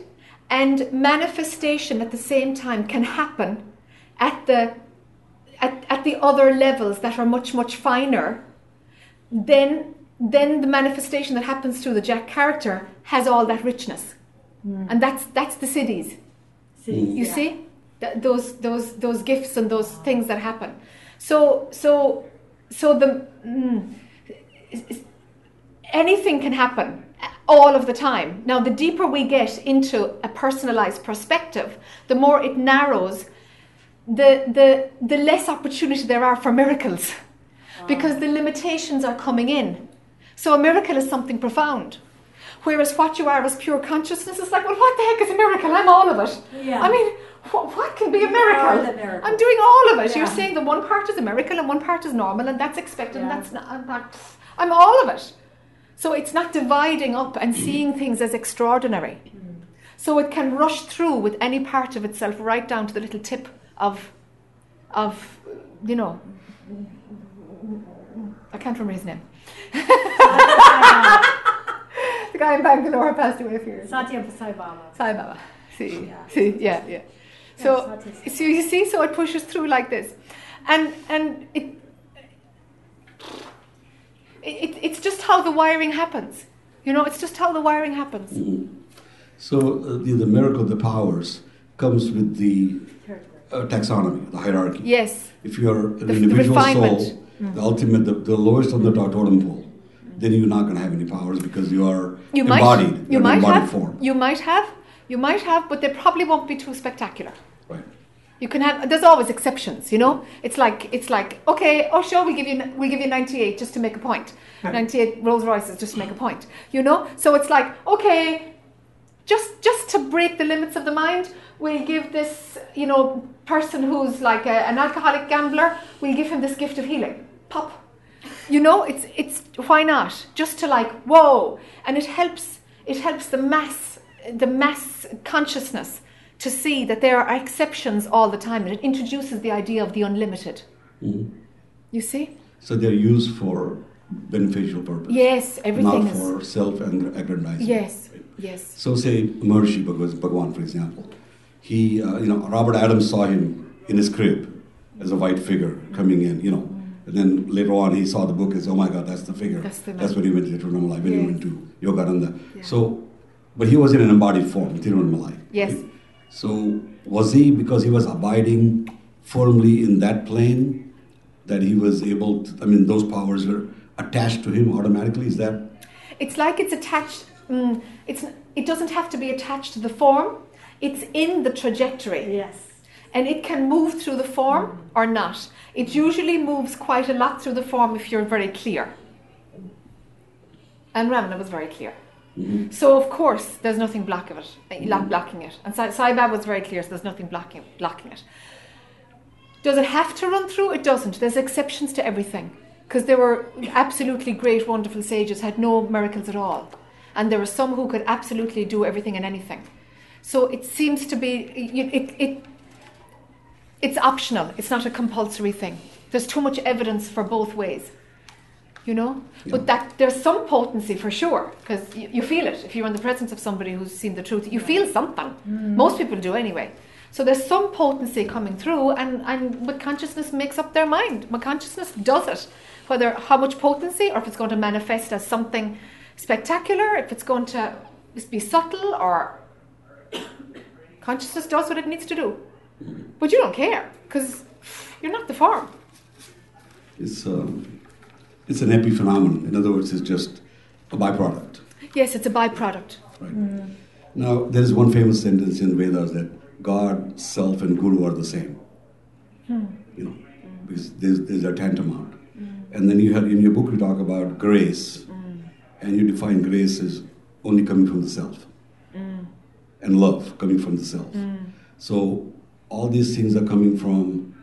and manifestation at the same time can happen at the at, at the other levels that are much much finer then then the manifestation that happens through the Jac character has all that richness. And that's that's the siddhis. Siddhis, you yeah. see? Th- those those those gifts and those things that happen. So so so the mm, anything can happen uh, all of the time now the deeper we get into a personalized perspective the more it narrows the the the less opportunity there are for miracles because the limitations are coming in so a miracle is something profound Whereas what you are as pure consciousness is like, well, what the heck is a miracle? I'm all of it. Yeah. I mean, what, what can be a You are miracle? miracle. I'm doing all of it. Yeah. You're saying that one part is a miracle and one part is normal, and that's expected, and Yeah. that's not, I'm not. I'm all of it. So it's not dividing up and seeing things as extraordinary. So it can rush through with any part of itself right down to the little tip of, of, you know, I can't remember his name. the guy in Bangalore passed away a few years. Satya Sai Baba. Sai Baba. See, Yeah. see, yeah, yeah. So, Satya- so you see, so it pushes through like this, and and it, it it's just how the wiring happens. You know, it's just how the wiring happens. So uh, the, the miracle of the powers comes with the uh, taxonomy, the hierarchy. Yes. If you're an The- the individual. Mm. soul, the ultimate, the, the lowest on the totem pole, then you're not going to have any powers because you are You embodied. might. You might embodied have. form. You might have. You might have, but they probably won't be too spectacular. Right. You can have. There's always exceptions, you know. It's like it's like okay, oh sure, we'll give you we'll give you 98 just to make a point. 98 Rolls Royces just to make a point, you know. So it's like okay, just just to break the limits of the mind, we'll give this you know person who's like a, an alcoholic gambler, we'll give him this gift of healing. Pop. You know, it's it's why not? Just to like whoa, and it helps. It helps the mass the mass consciousness to see that there are exceptions all the time, and it introduces the idea of the unlimited. Mhm. You see? So they're used for beneficial purpose. Yes, everything Not is. for self-aggrandizement. Yes, yes. So say Maharishi Bhagwan, Bhagwan, for example, he, uh, you know, Robert Adams saw him in his crib as a white figure coming in, you know, and then later on he saw the book and said, oh my God, that's the figure. That's the. That's when he went to Tiruvannamalai, when he went to Yogananda. Yeah. So, but he was in an embodied form, Tiruvannamalai. Yes. right? So was he, because he was abiding firmly in that plane, that he was able to, I mean, those powers were attached to him automatically? Is that? It's like it's attached. Mm, it's it doesn't have to be attached to the form. It's in the trajectory, Yes. and it can move through the form or not. It usually moves quite a lot through the form if you're very clear. And Ramana was very clear. Mhm. So of course, there's nothing block of it, eh, lo- blocking it. And Sai Sai was very clear, so there's nothing blocking blocking it. Does it have to run through? It doesn't. There's exceptions to everything, because there were absolutely great, wonderful sages had no miracles at all, and there were some who could absolutely do everything and anything. So it seems to be it, it, it it's optional. It's not a compulsory thing. There's too much evidence for both ways you know? But that there's some potency for sure because you, you feel it. If you're in the presence of somebody who's seen the truth you feel something. Most people do anyway. So there's some potency coming through and and but consciousness makes up their mind. My consciousness does it. Whether how much potency or if it's going to manifest as something spectacular if it's going to be subtle or consciousness does what it needs to do. But you don't care because you're not the form. It's, um, it's an epiphenomenon. In other words, it's just a byproduct. yes it's a byproduct Right. Now, there is one famous sentence in the Vedas that God, self, and Guru are the same. Hmm. You know, because there's, there's a tantamount. Hmm. And then you have in your book you talk about grace, hmm. and you define grace as only coming from the self, and love coming from the self. So all these things are coming from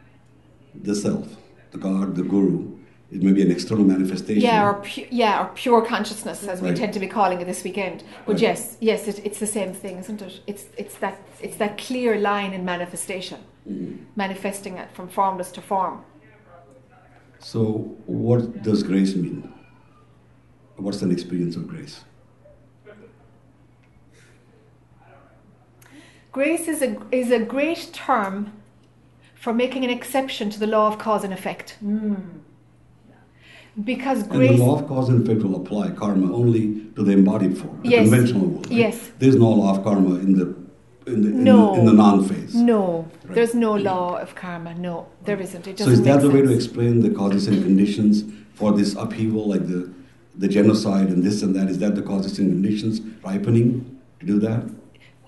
the self, the God, the Guru. It may be an external manifestation. Yeah, or pu- yeah, or pure consciousness, as we Right. tend to be calling it this weekend. But Right. yes, yes, it, it's the same thing, isn't it? It's it's that it's that clear line in manifestation, Mhm. manifesting it from formless to form. So, what does grace mean? What's an experience of grace? Grace is a is a great term for making an exception to the law of cause and effect, because And the law of cause and effect will apply karma only to the embodied form, the Yes. conventional world. right? Yes. There's no law of karma in the in the, in the, in the non-phase. No, Right. there's no law of karma. No, there isn't. It So is that the way to explain the causes and conditions for this upheaval, like the the genocide and this and that? Is that the causes and conditions ripening to do that?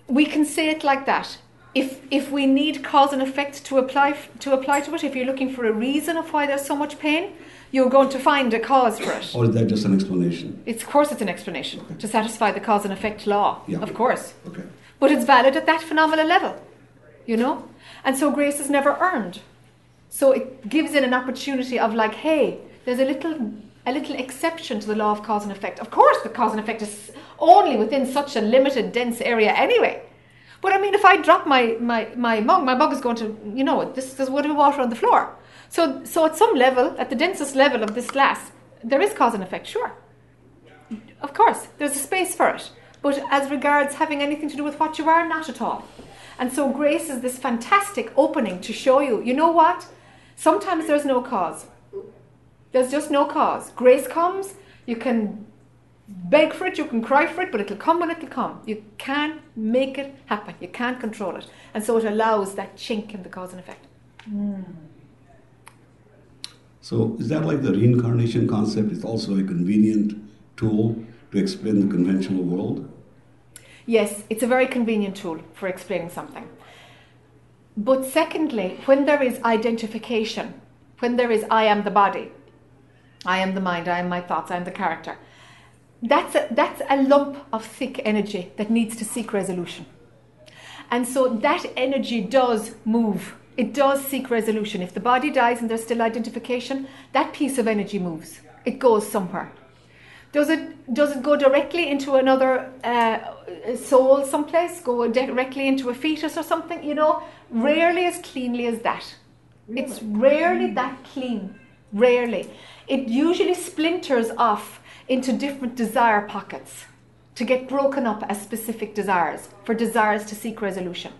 we can say it like that. If if we need cause and effect to apply to apply to it, if you're looking for a reason of why there's so much pain, you're going to find a cause for it. Or is that just an explanation? It's of course it's an explanation to satisfy the cause and effect law. Yeah. Of course, Okay. but it's valid at that phenomenal level, you know. And so grace is never earned. So it gives it an opportunity of like, hey, there's a little a little exception to the law of cause and effect. Of course, the cause and effect is only within such a limited, dense area anyway. But I mean, if I drop my, my, my mug, my mug is going to, you know, what this going to water on the floor. So, so at some level, at the densest level of this glass, there is cause and effect, sure. Of course, there's a space for it. But as regards having anything to do with what you are, not at all. And so grace is this fantastic opening to show you, you know what? Sometimes there's no cause. There's just no cause. Grace comes, you can beg for it, you can cry for it, but it'll come when it'll come. You can't make it happen. You can't control it. And so it allows that chink in the cause and effect. Hmm. So is that like the reincarnation concept? It's also a convenient tool to explain the conventional world? Yes, it's a very convenient tool for explaining something. But secondly, when there is identification, when there is I am the body, I am the mind, I am my thoughts, I am the character, that's a, that's a lump of thick energy that needs to seek resolution. And so that energy does move. It does seek resolution. If the body dies and there's still identification, that piece of energy moves. It goes somewhere. Does it does it go directly into another uh, soul someplace? Go directly into a fetus or something? You know, rarely as cleanly as that. It's rarely that clean. Rarely. It usually splinters off into different desire pockets to get broken up as specific desires for desires to seek resolution.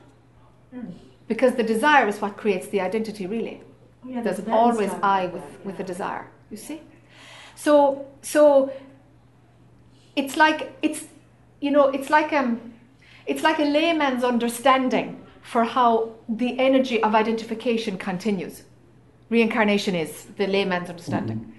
Because the desire is what creates the identity, really. Yeah, There's always I with, that, with a yeah. desire. You see? So so it's like it's you know it's like um it's like a layman's understanding for how the energy of identification continues. Reincarnation is the layman's understanding.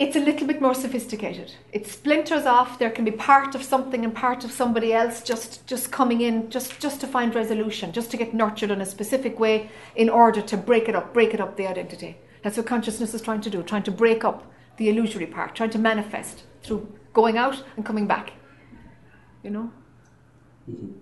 It's a little bit more sophisticated. It splinters off. There can be part of something and part of somebody else just, just coming in, just, just to find resolution, just to get nurtured in a specific way in order to break it up, break it up the identity. That's what consciousness is trying to do, trying to break up the illusory part, trying to manifest through going out and coming back. You know? Mm-hmm.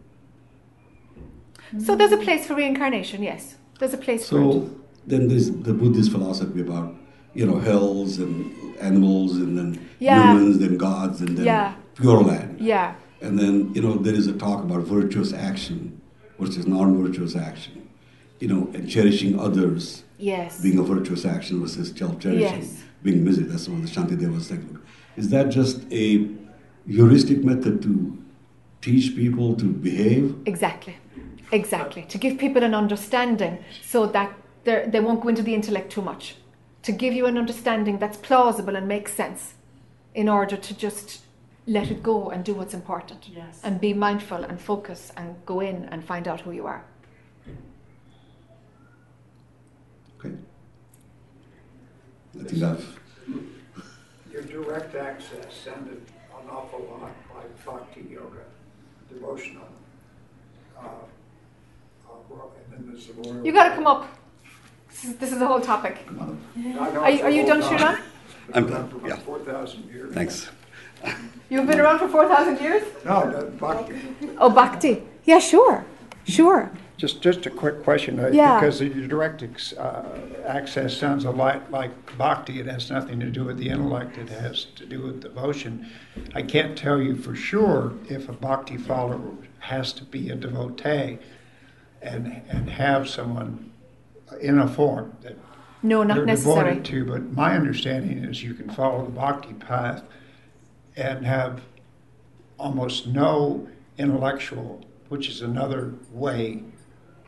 So there's a place for reincarnation, yes. There's a place for it. So then there's the Buddhist philosophy about, you know, hells and animals and then Yeah. humans, then gods, and then Yeah. pure land. Yeah. And then, you know, there is a talk about virtuous action versus non-virtuous action. You know, and cherishing others Yes. being a virtuous action versus self-cherishing Yes. being misery. That's what the Shantideva was saying. Is that just a heuristic method to teach people to behave? Exactly. Exactly. To give people an understanding so that they won't go into the intellect too much. To give you an understanding that's plausible and makes sense in order to just let it go and do what's important. Yes. And be mindful and focus and go in and find out who you are. Okay. I think I've Your direct access sounded an awful lot like bhakti yoga, devotional. Uh, uh, and then there's the royal. You got to come up. This is, this is the whole topic. come on. I know Are you, are you done, whole Shuran? I'm done, yeah. four thousand years. Thanks. You've been around for 4,000 years? No, bhakti. Oh, Bhakti. Yeah, sure. Sure. Just, just a quick question, uh, Yeah. because your direct ex- uh, access sounds a lot like bhakti. It has nothing to do with the intellect. It has to do with devotion. I can't tell you for sure if a bhakti follower has to be a devotee and and have someone in a form that No, not they're necessary. devoted to. But my understanding is you can follow the bhakti path and have almost no intellectual, which is another way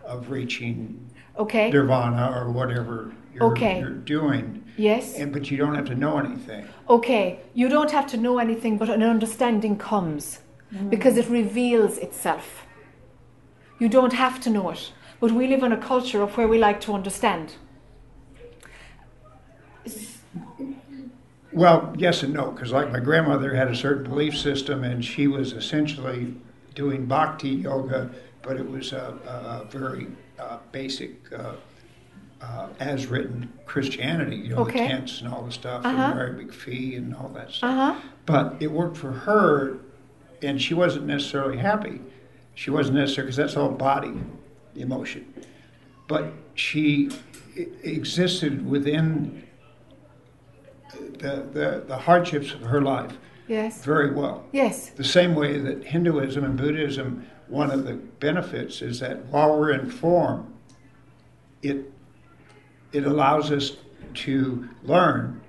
of reaching Okay. nirvana or whatever you're, Okay. you're doing. Yes. And but you don't have to know anything. Okay, you don't have to know anything, but an understanding comes mm. because it reveals itself. You don't have to know it, but we live in a culture of where we like to understand. Well, yes and no, because like my grandmother had a certain belief system, and she was essentially doing bhakti yoga, but it was a, a, very uh, basic, uh, uh, as written Christianity, you know, Okay. the tenets and all the stuff, Uh-huh. and very big fee and all that stuff. Uh huh. But it worked for her, and she wasn't necessarily happy. She wasn't necessarily, because that's all body, emotion. But she existed within the, the, the hardships of her life Yes. very well. Yes. The same way that Hinduism and Buddhism, one of the benefits is that while we're in form, it, it allows us to learn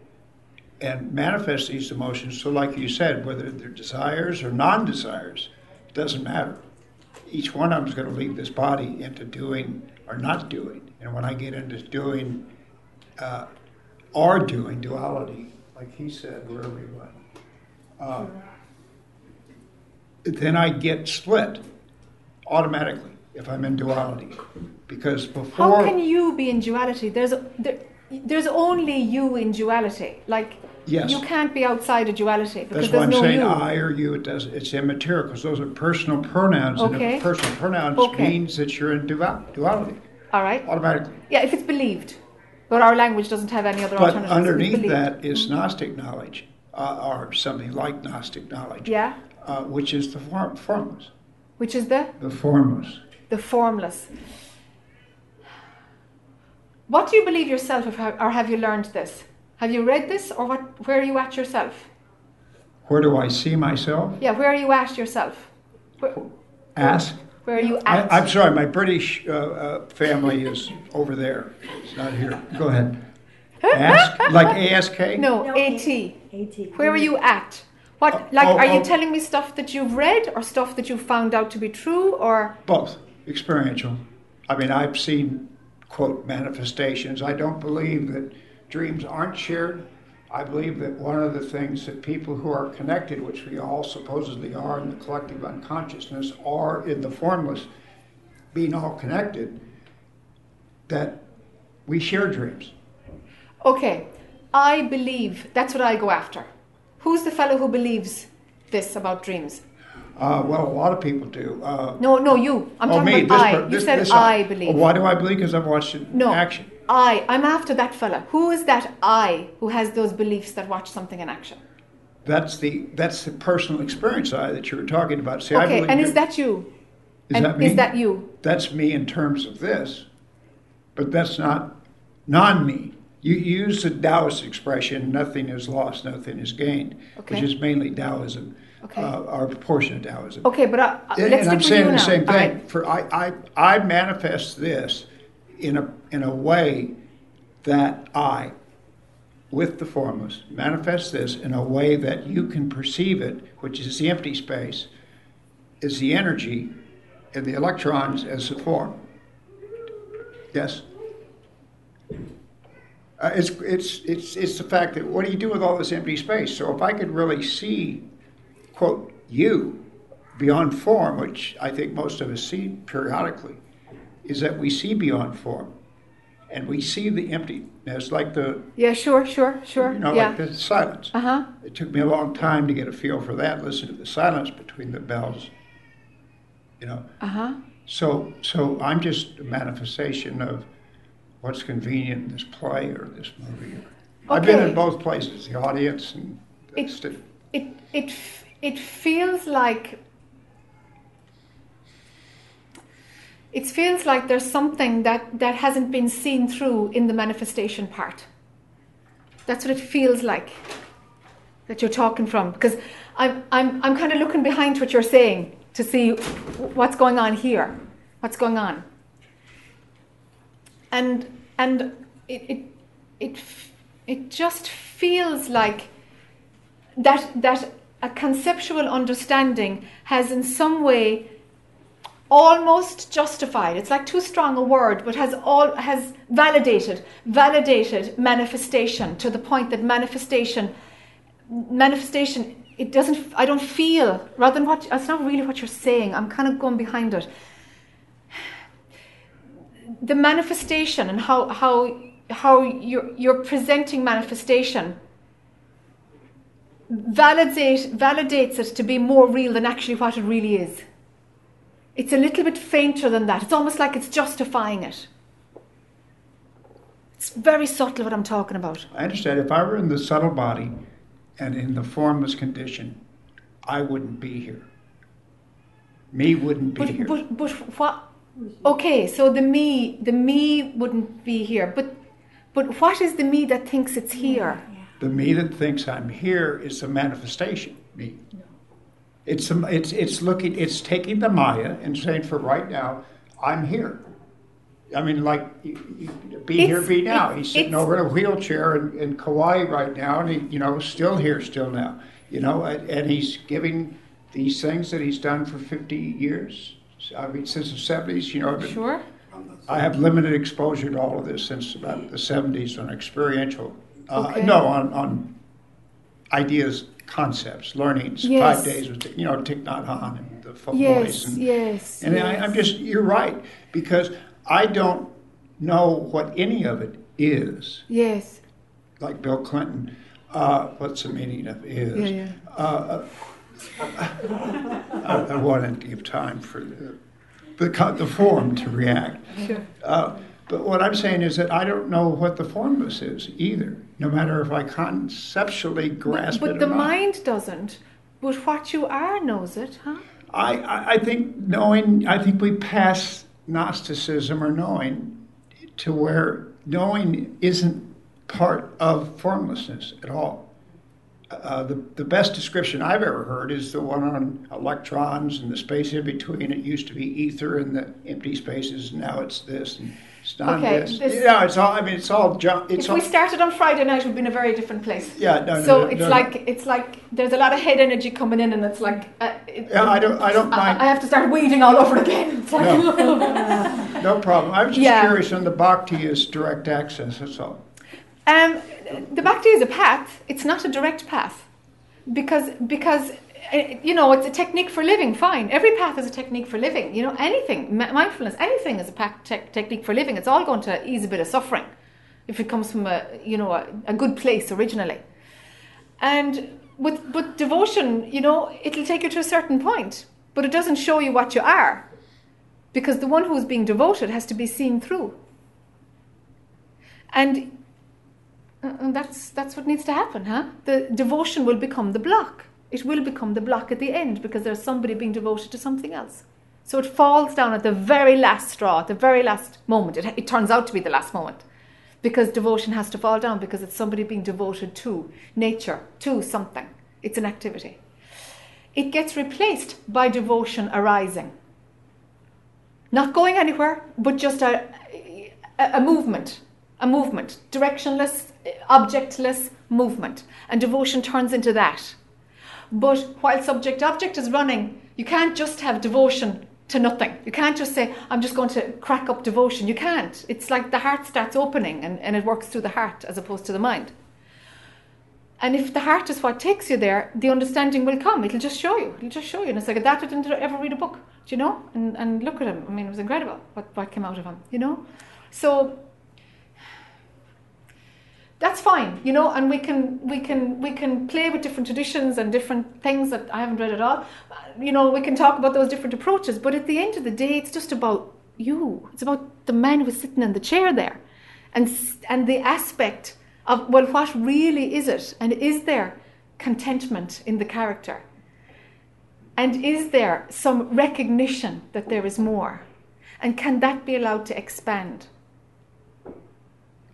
and manifest these emotions. So, like you said, whether they're desires or non desires, it doesn't matter. Each one of them is going to lead this body into doing or not doing. And when I get into doing uh, or doing duality, like he said, wherever he went, uh, then I get split automatically if I'm in duality. Because before. How can you be in duality? There's there, there's only you in duality. Like Yes. you can't be outside of duality because That's why there's I'm no saying you. I or you. It does. It's immaterial because those are personal pronouns, and Okay. if personal pronouns Okay. means that you're in duality All right. automatically. Yeah, if it's believed, but our language doesn't have any other But underneath that is Gnostic knowledge, uh, or something like Gnostic knowledge, yeah, uh, which is the form- formless. which is the The formless. the formless. What do you believe yourself, or have you learned this? Have you read this, or what? Where are you at yourself? Where do I see myself? Yeah, where are you at yourself? Where, Ask. where are you I, at? I'm sorry, my British uh, uh, family is over there. It's not here. Go ahead. Ask, like ASK? no, No, AT. AT. Where are you at? What, Oh, like, oh, are you oh. telling me stuff that you've read, or stuff that you've found out to be true, or Both. Experiential. I mean, I've seen, quote, manifestations. I don't believe that dreams aren't shared. I believe that one of the things that people who are connected, which we all supposedly are in the collective unconsciousness, are in the formless, being all connected, that we share dreams. okay? I believe that's what I go after. Who's the fellow who believes this about dreams? Uh, well, a lot of people do. Uh, No, no, you. I'm oh, talking me. about I. per- you this- said this I believe. Why do I believe? Because I've watched it in no, action. I. I'm after that fella. Who is that I who has those beliefs that watch something in action? That's the that's the personal experience I that you were talking about. See, Okay, and is that- you? is and that me? is that you? That's me in terms of this, but that's not non-me. You use the Taoist expression, "Nothing is lost, nothing is gained," Okay. which is mainly Taoism, Okay. uh, or a portion of Taoism. Okay, but uh, And, let's and I'm saying the now. same thing. right. For I, I, I manifest this in a in a way that I, with the formless, manifest this in a way that you can perceive it, which is the empty space, is the energy, and the electrons as the form. Yes. Uh, it's, it's, it's, it's the fact that what do you do with all this empty space? So if I could really see, quote, you beyond form, which I think most of us see periodically, is that we see beyond form. And we see the emptiness, like the, Yeah, sure, sure, sure. you know, yeah. like the silence. uh huh. It took me a long time to get a feel for that, listen to the silence between the bells, you know. Uh huh. So, so I'm just a manifestation of what's convenient in this play or this movie. I've been in both places, the audience and the It- stu- It it it feels like it feels like there's something that that hasn't been seen through in the manifestation part. That's what it feels like that you're talking from because I'm I'm I'm kind of looking behind what you're saying to see what's going on here, what's going on. And and it it it it just feels like that that a conceptual understanding has in some way almost justified. It's like too strong a word but has all has validated validated manifestation to the point that manifestation manifestation it doesn't i don't feel rather than what that's not really what you're saying. I'm kind of going behind it. The manifestation and how how how you're you're presenting manifestation validate, validates it to be more real than actually what it really is. It's a little bit fainter than that. It's almost like it's justifying it. It's very subtle what I'm talking about. I understand. If I were in the subtle body and in the formless condition, I wouldn't be here. Me wouldn't be But, here. but, but what? Okay, so the me, the me wouldn't be here. But, but what is the me that thinks it's here? The me that thinks I'm here is the manifestation me. It's it's it's looking it's taking the Maya and saying for right now I'm here. I mean, like be here, be now. it's- He's sitting over in a wheelchair in, in Kauai right now, and he, you know, still here, still now. You know, and, and he's giving these things that he's done for 50 years. I mean, since the 70s. You know, Sure. I have limited exposure to all of this since about the 70s on experiential. Uh, Okay. No, on, on ideas, concepts, learnings, Yes. five days with, you know, Thich Nhat Hanh and the fo- Yes, voice. And, yes. and yes. I, I'm just, you're right, because I don't know what any of it is. Yes. Like Bill Clinton, uh, what's the meaning of is? Yeah, yeah. Uh, I, I want to give time for the, the, the form to react. Sure. Uh, but what I'm saying is that I don't know what the formless is either, no matter if I conceptually grasp but it But the not. mind doesn't. But what you are knows it, huh? I, I, I think knowing, I think we pass Gnosticism or knowing to where knowing isn't part of formlessness at all. Uh, the, the best description I've ever heard is the one on electrons and the space in between. It used to be ether and the empty spaces. Now it's this and it's not Okay, this. this- Yeah, it's all. I mean, it's all junk. It's if all. we started on Friday night, we'd be in a very different place. yeah, no, no, so no, it's no, no. like it's like there's a lot of head energy coming in, and it's like uh, it, Yeah, I don't. I don't mind. I have to start weeding all over again. It's like, No. No problem. I was just Yeah. curious on the bhakti is direct access. That's all. Um, the bhakti is a path. It's not a direct path, because because you know it's a technique for living. Fine, every path is a technique for living. You know anything, mindfulness, anything is a path tech technique for living. It's all going to ease a bit of suffering, if it comes from a you know a, a good place originally. And with with devotion, you know, it'll take you to a certain point, but it doesn't show you what you are, because the one who is being devoted has to be seen through. And uh, And that's that's what needs to happen, huh? The devotion will become the block. It will become the block at the end because there's somebody being devoted to something else. So it falls down at the very last straw, at the very last moment. It, it turns out to be the last moment because devotion has to fall down because it's somebody being devoted to nature, to something. It's an activity. It gets replaced by devotion arising. Not going anywhere, but just a, a, a movement, a movement, directionless, objectless movement. And devotion turns into that. But while subject object is running, you can't just have devotion to nothing. You can't just say, I'm just going to crack up devotion. You can't. It's like the heart starts opening and, and it works through the heart as opposed to the mind. And if the heart is what takes you there, the understanding will come. It'll just show you. It'll just show you. And it's like that I didn't ever read a book, do you know? And, and look at him. I mean, it was incredible what, what came out of him, you know? So that's fine, you know, and we can we can we can play with different traditions and different things that I haven't read at all. Uh, you know, we can talk about those different approaches, but at the end of the day, it's just about you. It's about the man who's sitting in the chair there, and and the aspect of well, what really is it, and is there contentment in the character, and is there some recognition that there is more, and can that be allowed to expand?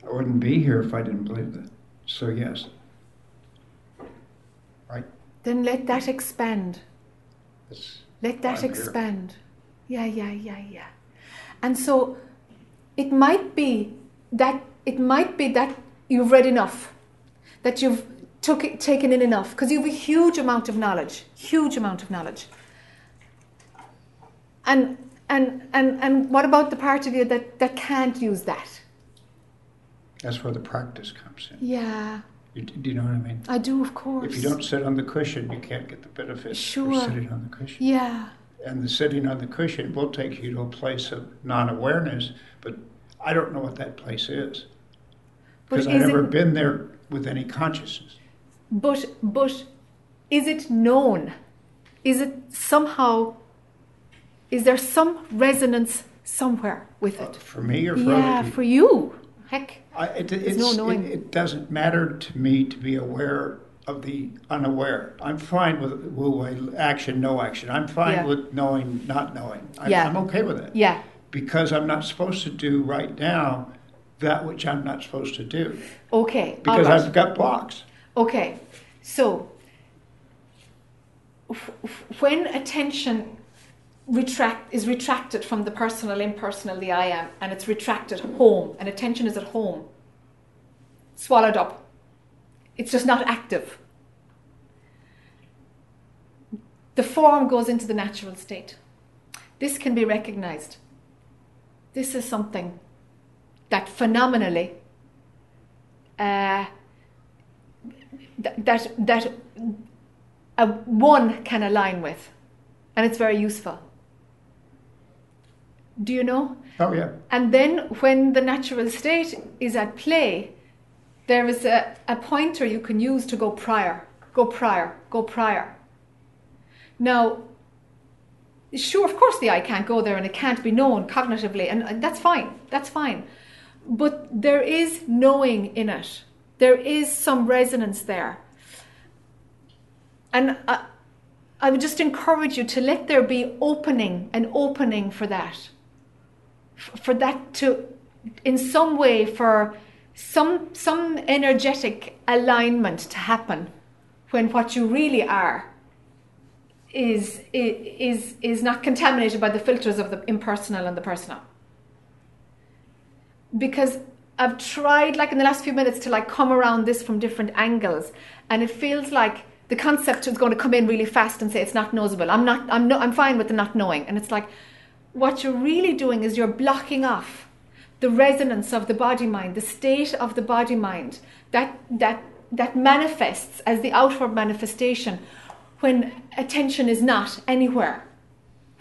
I wouldn't be here if I didn't believe that. So yes. Right. Then let that expand. That's Let that I'm here. expand. Yeah, yeah, yeah, yeah. And so it might be that it might be that you've read enough, that you've took it, taken in enough, because you have a huge amount of knowledge, huge amount of knowledge. And and and and what about the part of you that, that can't use that? That's where the practice comes in. Yeah, You, do you know what I mean? I do, of course. If you don't sit on the cushion, you can't get the benefits Sure. of sitting on the cushion. Yeah, And the sitting on the cushion will take you to a place of non-awareness, but I don't know what that place is because I've never it- been there with any consciousness. But but is it known? Is it somehow is there some resonance somewhere with it? Uh, for me or for Yeah, for you. Heck. I, it, There's it's, no knowing. it doesn't matter to me to be aware of the unaware. I'm fine with action, no action. I'm fine Yeah. with knowing, not knowing. I'm, Yeah. I'm okay with it Yeah. because I'm not supposed to do right now that which I'm not supposed to do Okay. because right. I've got blocks. Okay. So when attention retract is retracted from the personal, impersonal, the I am, and it's retracted home, and attention is at home, swallowed up. It's just not active. The form goes into the natural state. This can be recognized. This is something that phenomenally uh, that that, a one can align with, and it's very useful. Do you know? Oh, yeah. And then when the natural state is at play, there is a, a pointer you can use to go prior, go prior, go prior. Now, sure, of course the eye can't go there and it can't be known cognitively, and, and that's fine, that's fine. But there is knowing in it, there is some resonance there. And I, I would just encourage you to let there be opening, an opening for that for that to in some way for some some energetic alignment to happen when what you really are is is is not contaminated by the filters of the impersonal and the personal because I've tried like in the last few minutes to like come around this from different angles and it feels like the concept is going to come in really fast and say it's not knowable. I'm not I'm no, I'm fine with the not knowing and it's like what you're really doing is you're blocking off the resonance of the body mind, the state of the body mind that that that manifests as the outward manifestation when attention is not anywhere,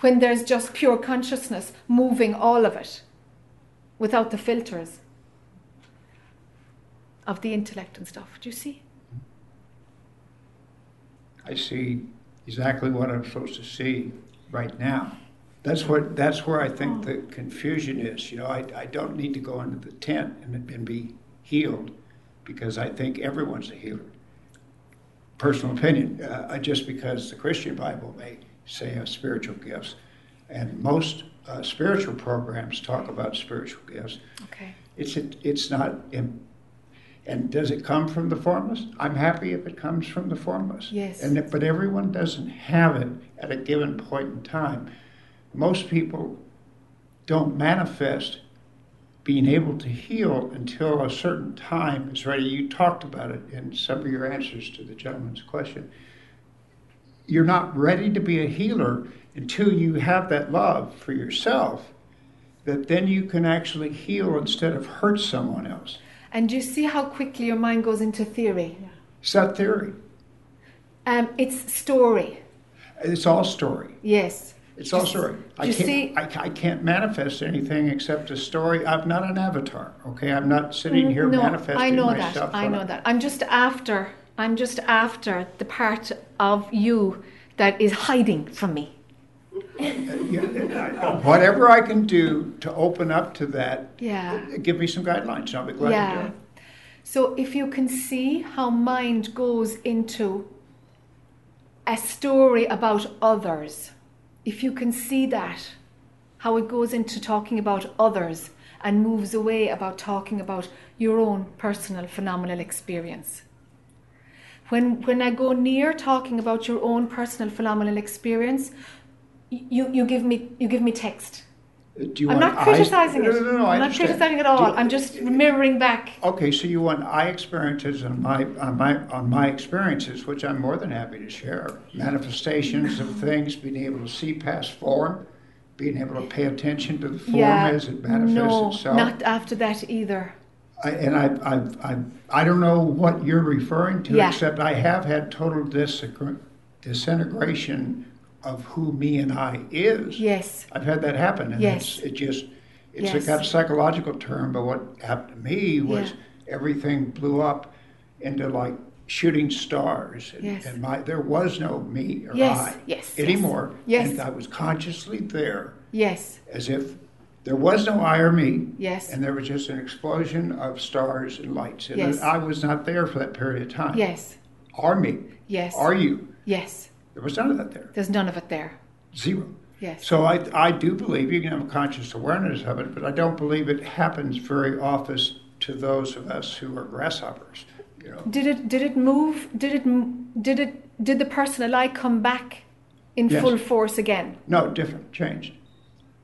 when there's just pure consciousness moving all of it without the filters of the intellect and stuff. Do you see? I see exactly what I'm supposed to see right now. That's what. That's where I think the confusion is. You know, I, I don't need to go into the tent and, and be healed because I think everyone's a healer. Personal opinion, uh, just because the Christian Bible may say have spiritual gifts, and most uh, spiritual programs talk about spiritual gifts. Okay. It's it, it's not. and does it come from the formless? I'm happy if it comes from the formless. Yes. And but everyone doesn't have it at a given point in time most people don't manifest being able to heal until a certain time is ready. You talked about it in some of your answers to the gentleman's question. You're not ready to be a healer until you have that love for yourself, that then you can actually heal instead of hurt someone else. And you see how quickly your mind goes into theory? It's that theory. Um, it's story. It's all story. Yes. It's all story. I can't, see, I, I, can't manifest anything except a story. I'm not an avatar, okay? I'm not sitting mm, here no, manifesting I know myself. that. I know that. I'm just after. I'm just after the part of you that is hiding from me. Whatever I can do to open up to that, yeah. give me some guidelines. I'll be glad yeah. to do it. So if you can see how mind goes into a story about others if you can see that, how it goes into talking about others and moves away about talking about your own personal phenomenal experience. When, when I go near talking about your own personal phenomenal experience, you, you, give, me, you give me text. I'm not criticizing it. No, no, no, I'm not criticizing at all. You, I'm just mirroring back. Okay, so you want I experiences on my on my on my experiences, which I'm more than happy to share. Manifestations of things, being able to see past form, being able to pay attention to the form yeah, as it manifests no, itself. not after that either. I, and I, I, I, I don't know what you're referring to, yeah. except I have had total disintegration of who me and I is. Yes. I've had that happen. And yes. it just, it's yes. a kind of psychological term, but what happened to me was yeah. everything blew up into like shooting stars. And, yes. and my, there was no me or yes. I yes. anymore. Yes. And I was consciously there. Yes. As if there was no I or me. Yes. And there was just an explosion of stars and lights. And yes. I was not there for that period of time. Yes. Are me. Yes. Are you? Yes. There was none of that there. There's none of it there. Zero. Yes. So I, I do believe you can have a conscious awareness of it, but I don't believe it happens very often to those of us who are grasshoppers. You know. Did it did it move? Did it did it did the personal I come back in yes. full force again? No, different, changed.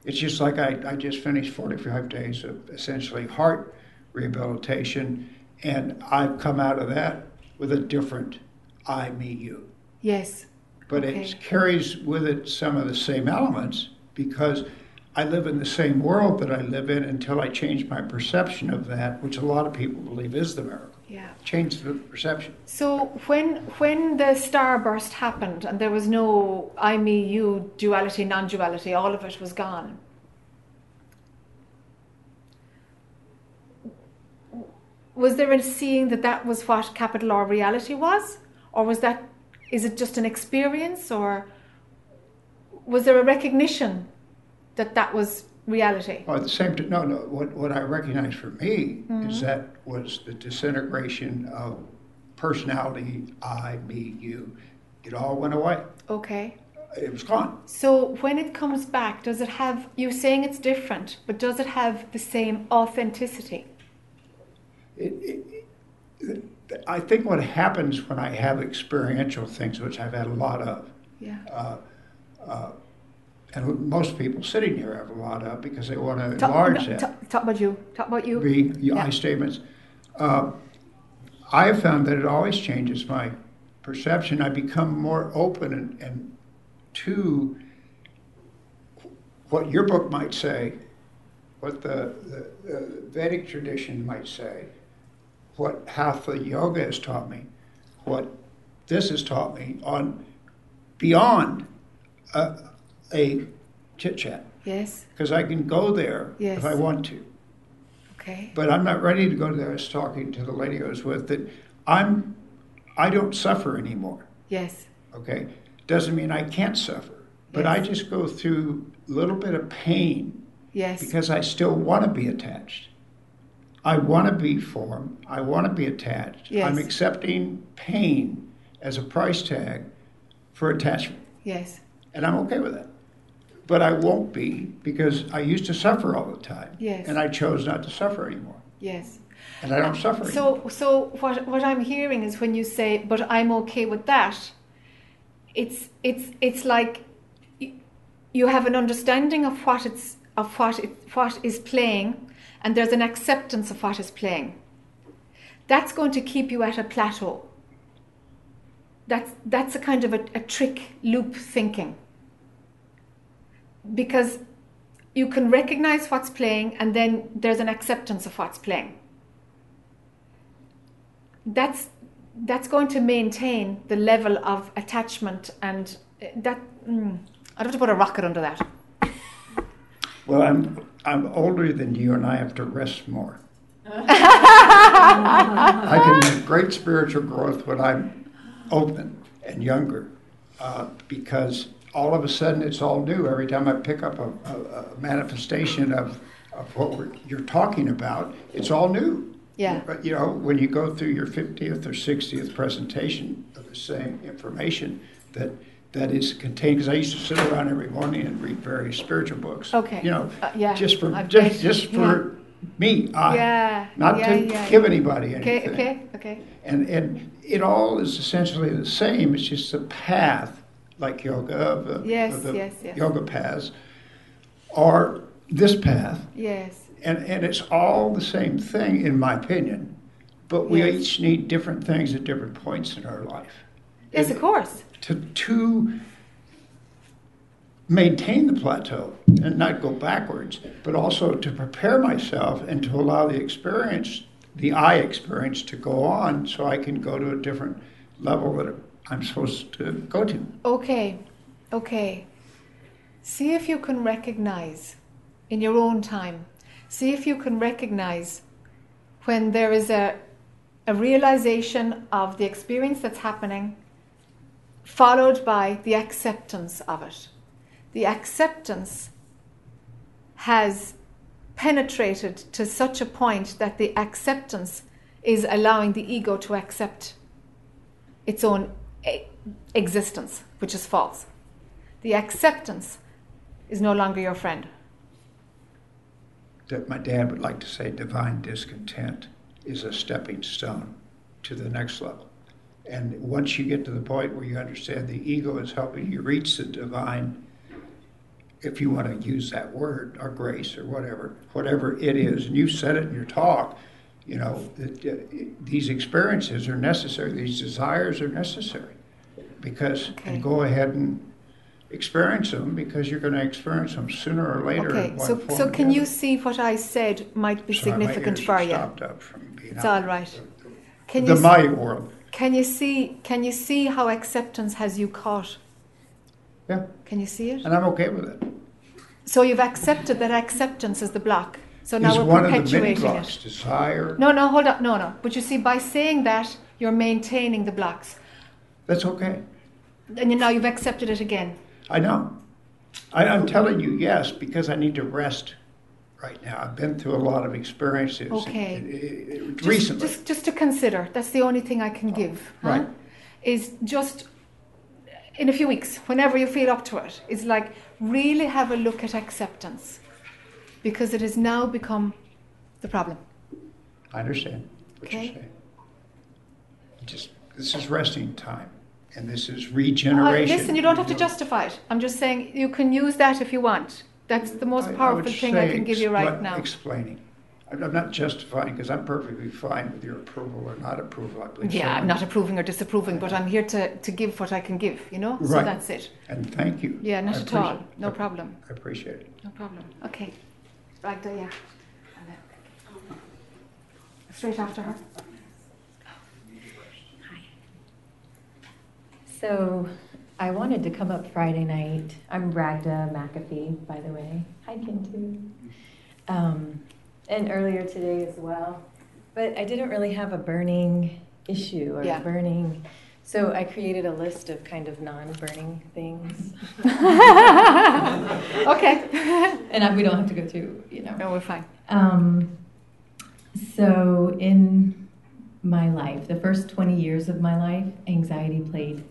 It's just like I, I just finished 45 days of essentially heart rehabilitation, and I've come out of that with a different I, me, you. Yes. But okay. it carries with it some of the same elements because I live in the same world that I live in until I change my perception of that, which a lot of people believe is the miracle. Yeah. changed the perception. So when when the starburst happened and there was no I me you duality non-duality all of it was gone. Was there a seeing that that was what capital R reality was, or was that is it just an experience, or was there a recognition that that was reality? Well, at the same time, no, no. What, what I recognize for me Mm-hmm. is that was the disintegration of personality, I, me, you. It all went away. Okay. It was gone. So when it comes back, does it have, you're saying it's different, but does it have the same authenticity? It, it, it, I think what happens when I have experiential things, which I've had a lot of, Yeah. and most people sitting here have a lot of because they want to Talk, enlarge no, that. talk, talk about you. Talk about you. Be Yeah. I statements. Uh, I have found that it always changes my perception. I become more open and, and to what your book might say, what the, the, the Vedic tradition might say, what Hatha Yoga has taught me, what this has taught me on beyond a, a chit chat. Yes. Because I can go there Yes. if I want to. Okay. But I'm not ready to go there. I was talking to the lady I was with that I'm, I don't suffer anymore. Yes. Okay, doesn't mean I can't suffer, but I just go through a little bit of pain Yes. because I still want to be attached. I want to be formed. I want to be attached. Yes. I'm accepting pain as a price tag for attachment, yes. and I'm okay with that. But I won't be because I used to suffer all the time, Yes. and I chose not to suffer anymore. Yes. and I don't suffer. anymore. So, so what what I'm hearing is when you say, "But I'm okay with that," it's it's it's like you have an understanding of what it's of what it what is playing, and there's an acceptance of what is playing. That's going to keep you at a plateau. That's that's a kind of a, a trick loop thinking. Because you can recognize what's playing, and then there's an acceptance of what's playing that's that's going to maintain the level of attachment and uh, that mm, I'd have to put a rocket under that. Well, I'm I'm older than you, and I have to rest more. I can make great spiritual growth when I'm open and younger, uh, because all of a sudden it's all new. Every time I pick up a, a, a manifestation of, of what we're, you're talking about, it's all new. Yeah. But you know, when you go through your 50th or 60th presentation of the same information that that is contained, because I used to sit around every morning and read various spiritual books. Okay. You know, Uh, yeah, just for I've just, just for me, I, Yeah, not yeah, to yeah, give yeah. anybody anything. okay, okay. okay. And and it all is essentially the same. It's just a path, like yoga, of the, Yes, the yes, yes. yoga paths, or this path, Yes. and and it's all the same thing, in my opinion. But we Yes. each need different things at different points in our life. Yes, And of course. To to maintain the plateau and not go backwards, but also to prepare myself and to allow the experience, the I experience, to go on, so I can go to a different level that I'm supposed to go to. Okay, okay. See if you can recognize in your own time, see if you can recognize when there is a, a realization of the experience that's happening, followed by the acceptance of it. The acceptance has penetrated to such a point that the acceptance is allowing the ego to accept its own existence, which is false. The acceptance is no longer your friend. That my dad would like to say divine discontent is a stepping stone to the next level. And once you get to the point where you understand the ego is helping you reach the divine, if you want to use that word, or grace, or whatever, whatever it is, and you said it in your talk, you know, that uh, these experiences are necessary, these desires are necessary. Because, Okay. and go ahead and experience them because you're going to experience them sooner or later. Okay, so, so can you see what I said might be Sorry, significant for you? Stopped up from being It's all right. Can the you, s- Maya world. Can you see? Can you see how acceptance has you caught? Yeah, Can you see it? and I'm okay with it. So you've accepted that acceptance is the block. So now we're one of the perpetuating blocks, it. desire. No, no, hold up, no, no. But you see, by saying that, you're maintaining the blocks, That's okay. and you, now you've accepted it again. I know. I, I'm telling you yes because I need to rest right now. I've been through a lot of experiences. Okay. uh, uh, Just, recently. just, just to consider. That's the only thing I can give. huh? Right. Is just in a few weeks, whenever you feel up to it, is like really have a look at acceptance, because it has now become the problem. I understand what Okay. you're saying. Just this is resting time, and this is Uh, regeneration. listen, you don't have to justify it. I'm just saying you can use that if you want. That's the most I- I powerful would thing I say can give you right expla- now. Explaining. I'm I'm not justifying because I'm perfectly fine with your approval or not approval. I believe. Yeah, so. I'm not approving or disapproving, but I'm here to, to give what I can give, you know? So Right. that's it. And thank you. Yeah, not I at all. appreciate- No I- problem. I appreciate it. No problem. Okay. Ragda, yeah. And then- Straight after her. So I wanted to come up Friday night. I'm Ragda McAfee, by the way. Hi, Kintu. Um, and earlier today as well. But I didn't really have a burning issue or Yeah. burning. So I created a list of kind of non-burning things, Okay. and I, we don't have to go through, you know. no, we're fine. Um, so, in my life, the first 20 years of my life, anxiety played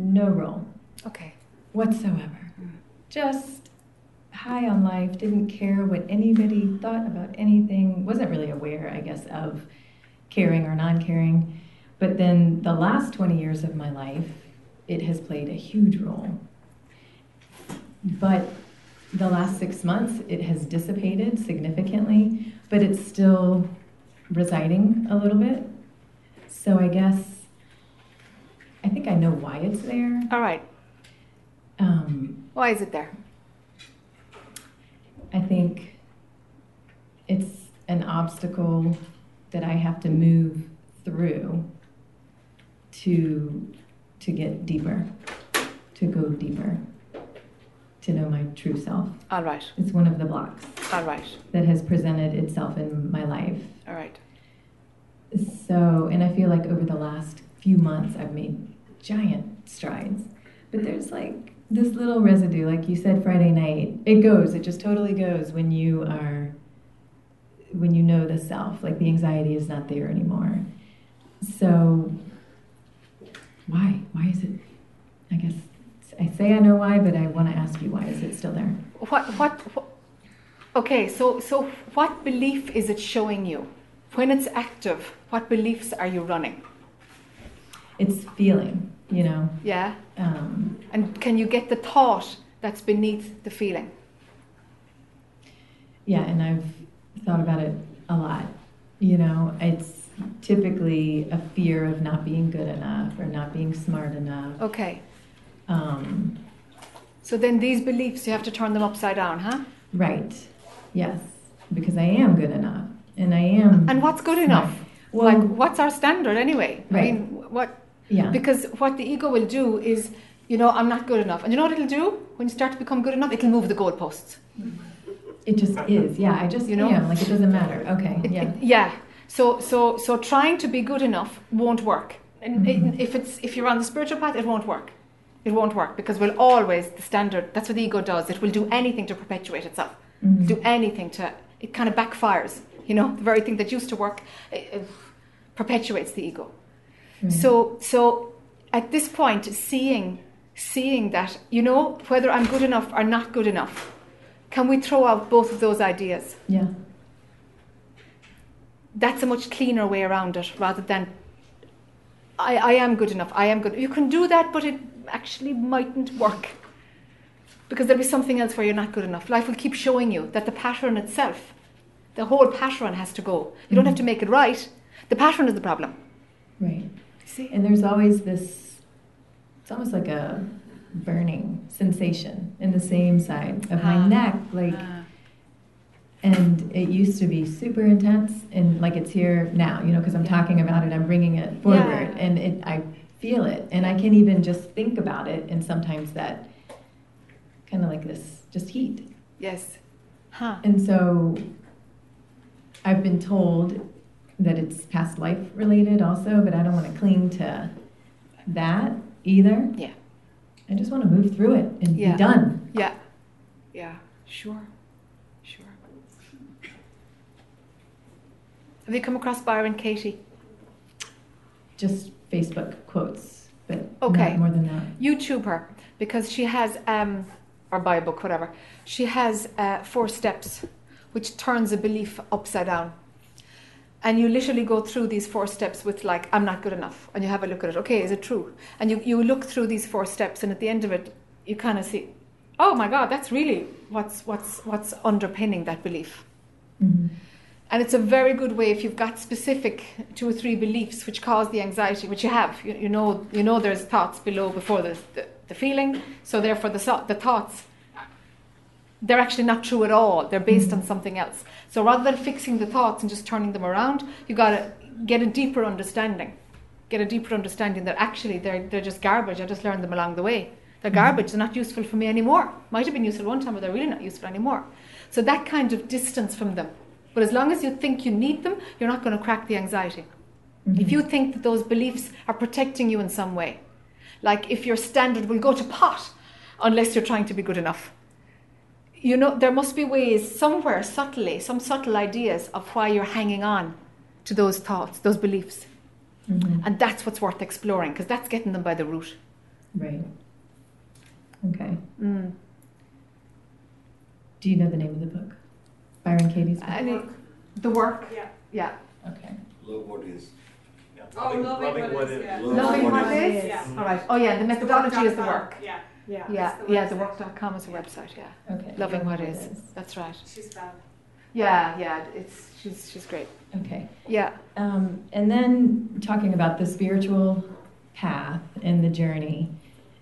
no role Okay. whatsoever. Mm. Just high on life, didn't care what anybody thought about anything, wasn't really aware, I guess, of caring or non caring. But then the last 20 years of my life, it has played a huge role. But the last six months, it has dissipated significantly, but it's still residing a little bit. So I guess I think I know why it's there. All right. Um, Why is it there? I think it's an obstacle that I have to move through to to get deeper, to go deeper, to know my true self. All right. It's one of the blocks All right. that has presented itself in my life. All right. So, and I feel like over the last few months, I've made giant strides. But there's like this little residue, like you said Friday night. It goes, it just totally goes when you are, when you know the self. Like the anxiety is not there anymore. So, why? Why is it? I guess I say I know why, but I want to ask you why is it still there? What, what, what, okay, so, so what belief is it showing you? When it's active, what beliefs are you running? It's feeling, you know. Yeah? Um, And can you get the thought that's beneath the feeling? Yeah, and I've thought about it a lot. You know, it's typically a fear of not being good enough or not being smart enough. Okay. Um, So then these beliefs, you have to turn them upside down, huh? right. Yes, because I am good enough, and I am. And what's good smart. enough? Well, like, what's our standard anyway? I Right. mean, what? Yeah, Because what the ego will do is, you know, I'm not good enough. And you know what it'll do? When you start to become good enough, it'll move the goalposts. it just is. Yeah, I just You know? am. Like it doesn't matter. Okay. It- yeah. it- yeah. So, so, so trying to be good enough won't work. And it- Mhm. if it's if you're on the spiritual path, it won't work. It won't work because we'll always the standard. That's what the ego does. It will do anything to perpetuate itself. Mhm. Do anything to. It kind of backfires. You know, the very thing that used to work perpetuates the ego. Right. So, so at this point, seeing, seeing that, you know, whether I'm good enough or not good enough, can we throw out both of those ideas? Yeah. That's a much cleaner way around it rather than I, I am good enough, I am good. You can do that, but it actually mightn't work. Because there'll be something else where you're not good enough. Life will keep showing you that the pattern itself, the whole pattern has to go. You don't mm. have to make it right. The pattern is the problem. Right. See? And there's always this, it's almost like a burning sensation in the same side of my Ah. neck. Like, Ah. And it used to be super intense, and like it's here now, you know, because I'm talking about it, I'm bringing it forward, Yeah. and it, I feel it, and I can even just think about it, and sometimes that kind of like this, just heat. Yes. Huh. And so I've been told that it's past life related also, but I don't want to cling to that either. Yeah. I just want to move through it and Yeah. be done. Yeah. Yeah. Sure. Sure. Have you come across Byron Katie? Just Facebook quotes, but Okay. more than that. YouTube her because she has, um, or buy a book, whatever. She has uh, four steps, which turns a belief upside down. And you literally go through these four steps with like, I'm not good enough, and you have a look at it. Okay, is it true? And you you look through these four steps, and at the end of it, you kind of see, oh my God, that's really what's what's what's underpinning that belief. hmm And it's a very good way if you've got specific two or three beliefs which cause the anxiety, which you have. You, you know, you know there's thoughts below before the, the, the feeling. So therefore, the, the thoughts, they're actually not true at all. They're based on something else. So rather than fixing the thoughts and just turning them around, you got to get a deeper understanding. Get a deeper understanding that actually they're, they're just garbage. I just learned them along the way. They're mm-hmm. garbage. They're not useful for me anymore. Might have been useful one time, but they're really not useful anymore. So that kind of distance from them. But as long as you think you need them, you're not going to crack the anxiety. Mm-hmm. If you think that those beliefs are protecting you in some way, like if your standard will go to pot unless you're trying to be good enough, you know, there must be ways somewhere subtly, some subtle ideas of why you're hanging on to those thoughts, those beliefs. hmm And that's what's worth exploring because that's getting them by the root. Right. Okay. Mm. Do you know the name of the book? Byron Katie's book? And it- the work, Yeah. yeah. Okay. Love what is. Yeah. Oh, loving, what is, yeah. Love Loving what what is. is. Yeah. All right. Oh, yeah, the methodology is the work. Yeah, Yeah. Yeah, It's the yeah, the work.com is a website, yeah. Okay. Loving what It is. That's right. she's fab. Yeah, yeah, it's she's she's great. Okay. Yeah. Um, and then talking about the spiritual path and the journey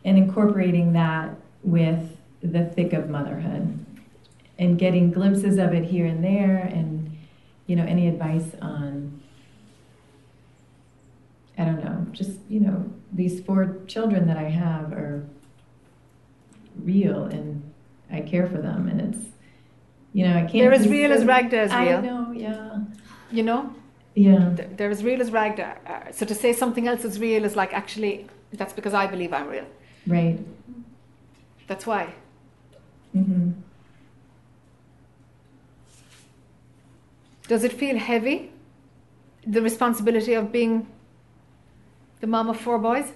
and incorporating that with the thick of motherhood and getting glimpses of it here and there and you know any advice on I don't know just you know these four children that I have are real and I care for them and it's you know I can't They're as real as Ragda is I real. know yeah You know, yeah They're- as real as Ragda. Uh, so to say something else is real is like actually that's because I believe I'm real. right That's why. hmm Does it feel heavy? The responsibility of being the mom of four boys?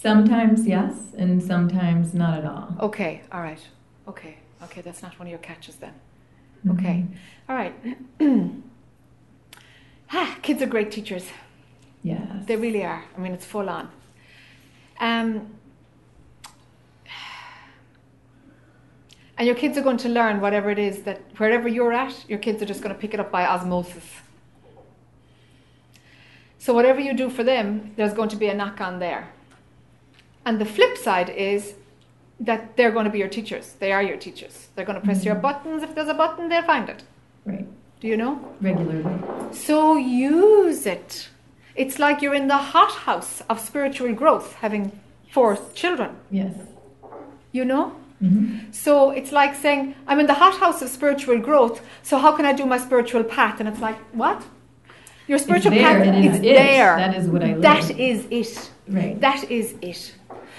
Sometimes yes, and sometimes not at all. Okay, all right. Okay, okay, that's not one of your catches then. Okay, Mhm. all right. ah, kids are great teachers. Yes. They really are. I mean, it's full on. Um, and your kids are going to learn whatever it is that wherever you're at, your kids are just going to pick it up by osmosis. So, whatever you do for them, there's going to be a knock on there. And the flip side is that they're going to be your teachers. They are your teachers. They're going to press your Mhm. buttons. If there's a button, they'll find it. Right. Do you know? Regularly. So use it. It's like you're in the hothouse of spiritual growth, having four children, Yes. you know? Mm-hmm. So it's like saying, I'm in the hothouse of spiritual growth, so how can I do my spiritual path? And it's like, what? Your spiritual it's path It is it. there. That is what I. That is it. Right. That is it.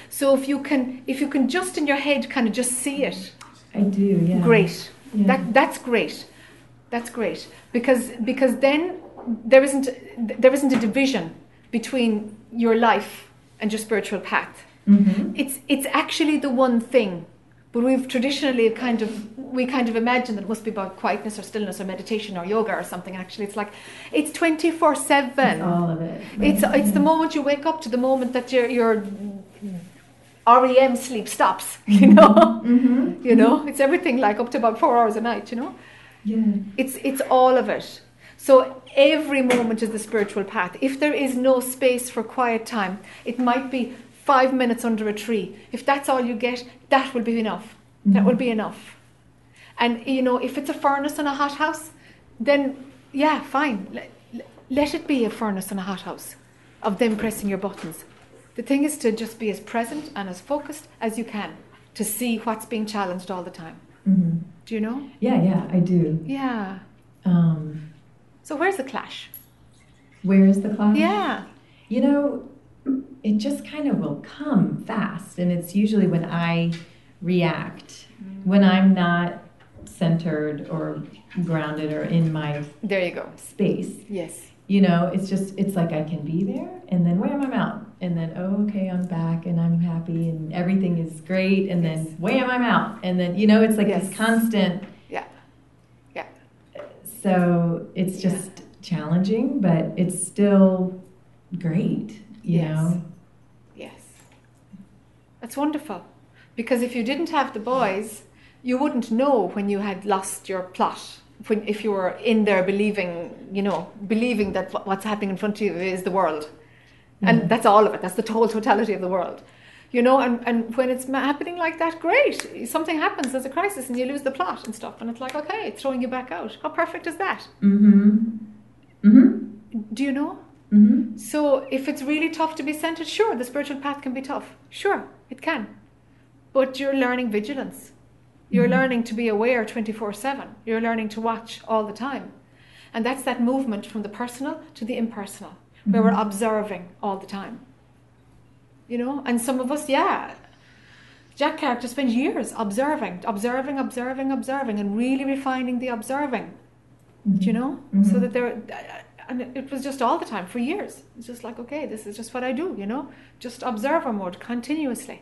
So if you can if you can just in your head kind of just see it, I do. Yeah. great. Yeah. That that's great. That's great because because then there isn't there isn't a division between your life and your spiritual path. hmm It's it's actually the one thing, but we've traditionally kind of we kind of imagine that it must be about quietness or stillness or meditation or yoga or something. Actually, it's like it's twenty four seven. All of it. It's right. it's the moment you wake up to the moment that your your REM sleep stops. You know, mm-hmm. you know, it's everything like up to about four hours a night. You know. Yeah. It's it's all of it. So every moment is the spiritual path. If there is no space for quiet time, it might be five minutes under a tree. If that's all you get, that will be enough. That will be enough. And you know, if it's a furnace in a hot house, then yeah, fine. Let, let it be a furnace in a hot house of them pressing your buttons. The thing is to just be as present and as focused as you can to see what's being challenged all the time. hmm Do you know? Yeah, yeah, I do. Yeah. Um, So where's the clash? where is the clash? Yeah. You know, it just kind of will come fast, and it's usually when I react, mm. when I'm not centered or grounded or in my There you go. space. Yes. You know, it's just, it's like I can be there, and then wham, I'm out. And then, oh, okay, I'm back, and I'm happy, and everything is great, and then wham, I'm out. And then, you know, it's like Yes. this constant. Yeah. Yeah. So it's Yeah. just challenging, but it's still great, you Yes. know? Yes. That's wonderful. Because if you didn't have the boys, you wouldn't know when you had lost your plot. When, if you were in there believing, you know, believing that what's happening in front of you is the world. And Mhm. that's all of it. That's the whole totality of the world. You know, and, and when it's happening like that, great. Something happens, there's a crisis, and you lose the plot and stuff. And it's like, okay, it's throwing you back out. How perfect is that? Mm-hmm. Mm-hmm. Do you know? Mm-hmm. So if it's really tough to be centered, sure, the spiritual path can be tough. Sure, it can. But you're learning vigilance. You're Mhm. learning to be aware 24 7. You're learning to watch all the time. And that's that movement from the personal to the impersonal, where we're Mhm. observing all the time. You know, and some of us, yeah. Jac character spends years observing, observing, observing, observing, and really refining the observing do you know? So Mhm. that there, and it was just all the time for years. It's just like, okay, this is just what I do, you know? Just observer mode continuously.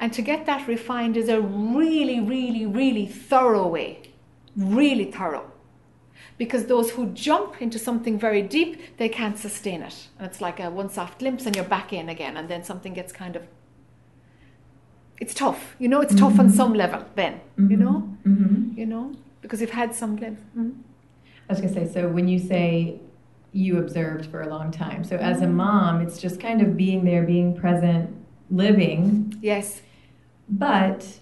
And to get that refined is a really, really, really thorough way. Really thorough. Because those who jump into something very deep, they can't sustain it. And it's like a one soft glimpse and you're back in again, and then something gets kind of. It's tough, you know. It's tough on Mhm. some level. Then, you know, Mm-hmm. you know, because you've had some glimpse. I was gonna say, so when you say you observed for a long time, so as a mom, it's just kind of being there, being present, living, Yes. but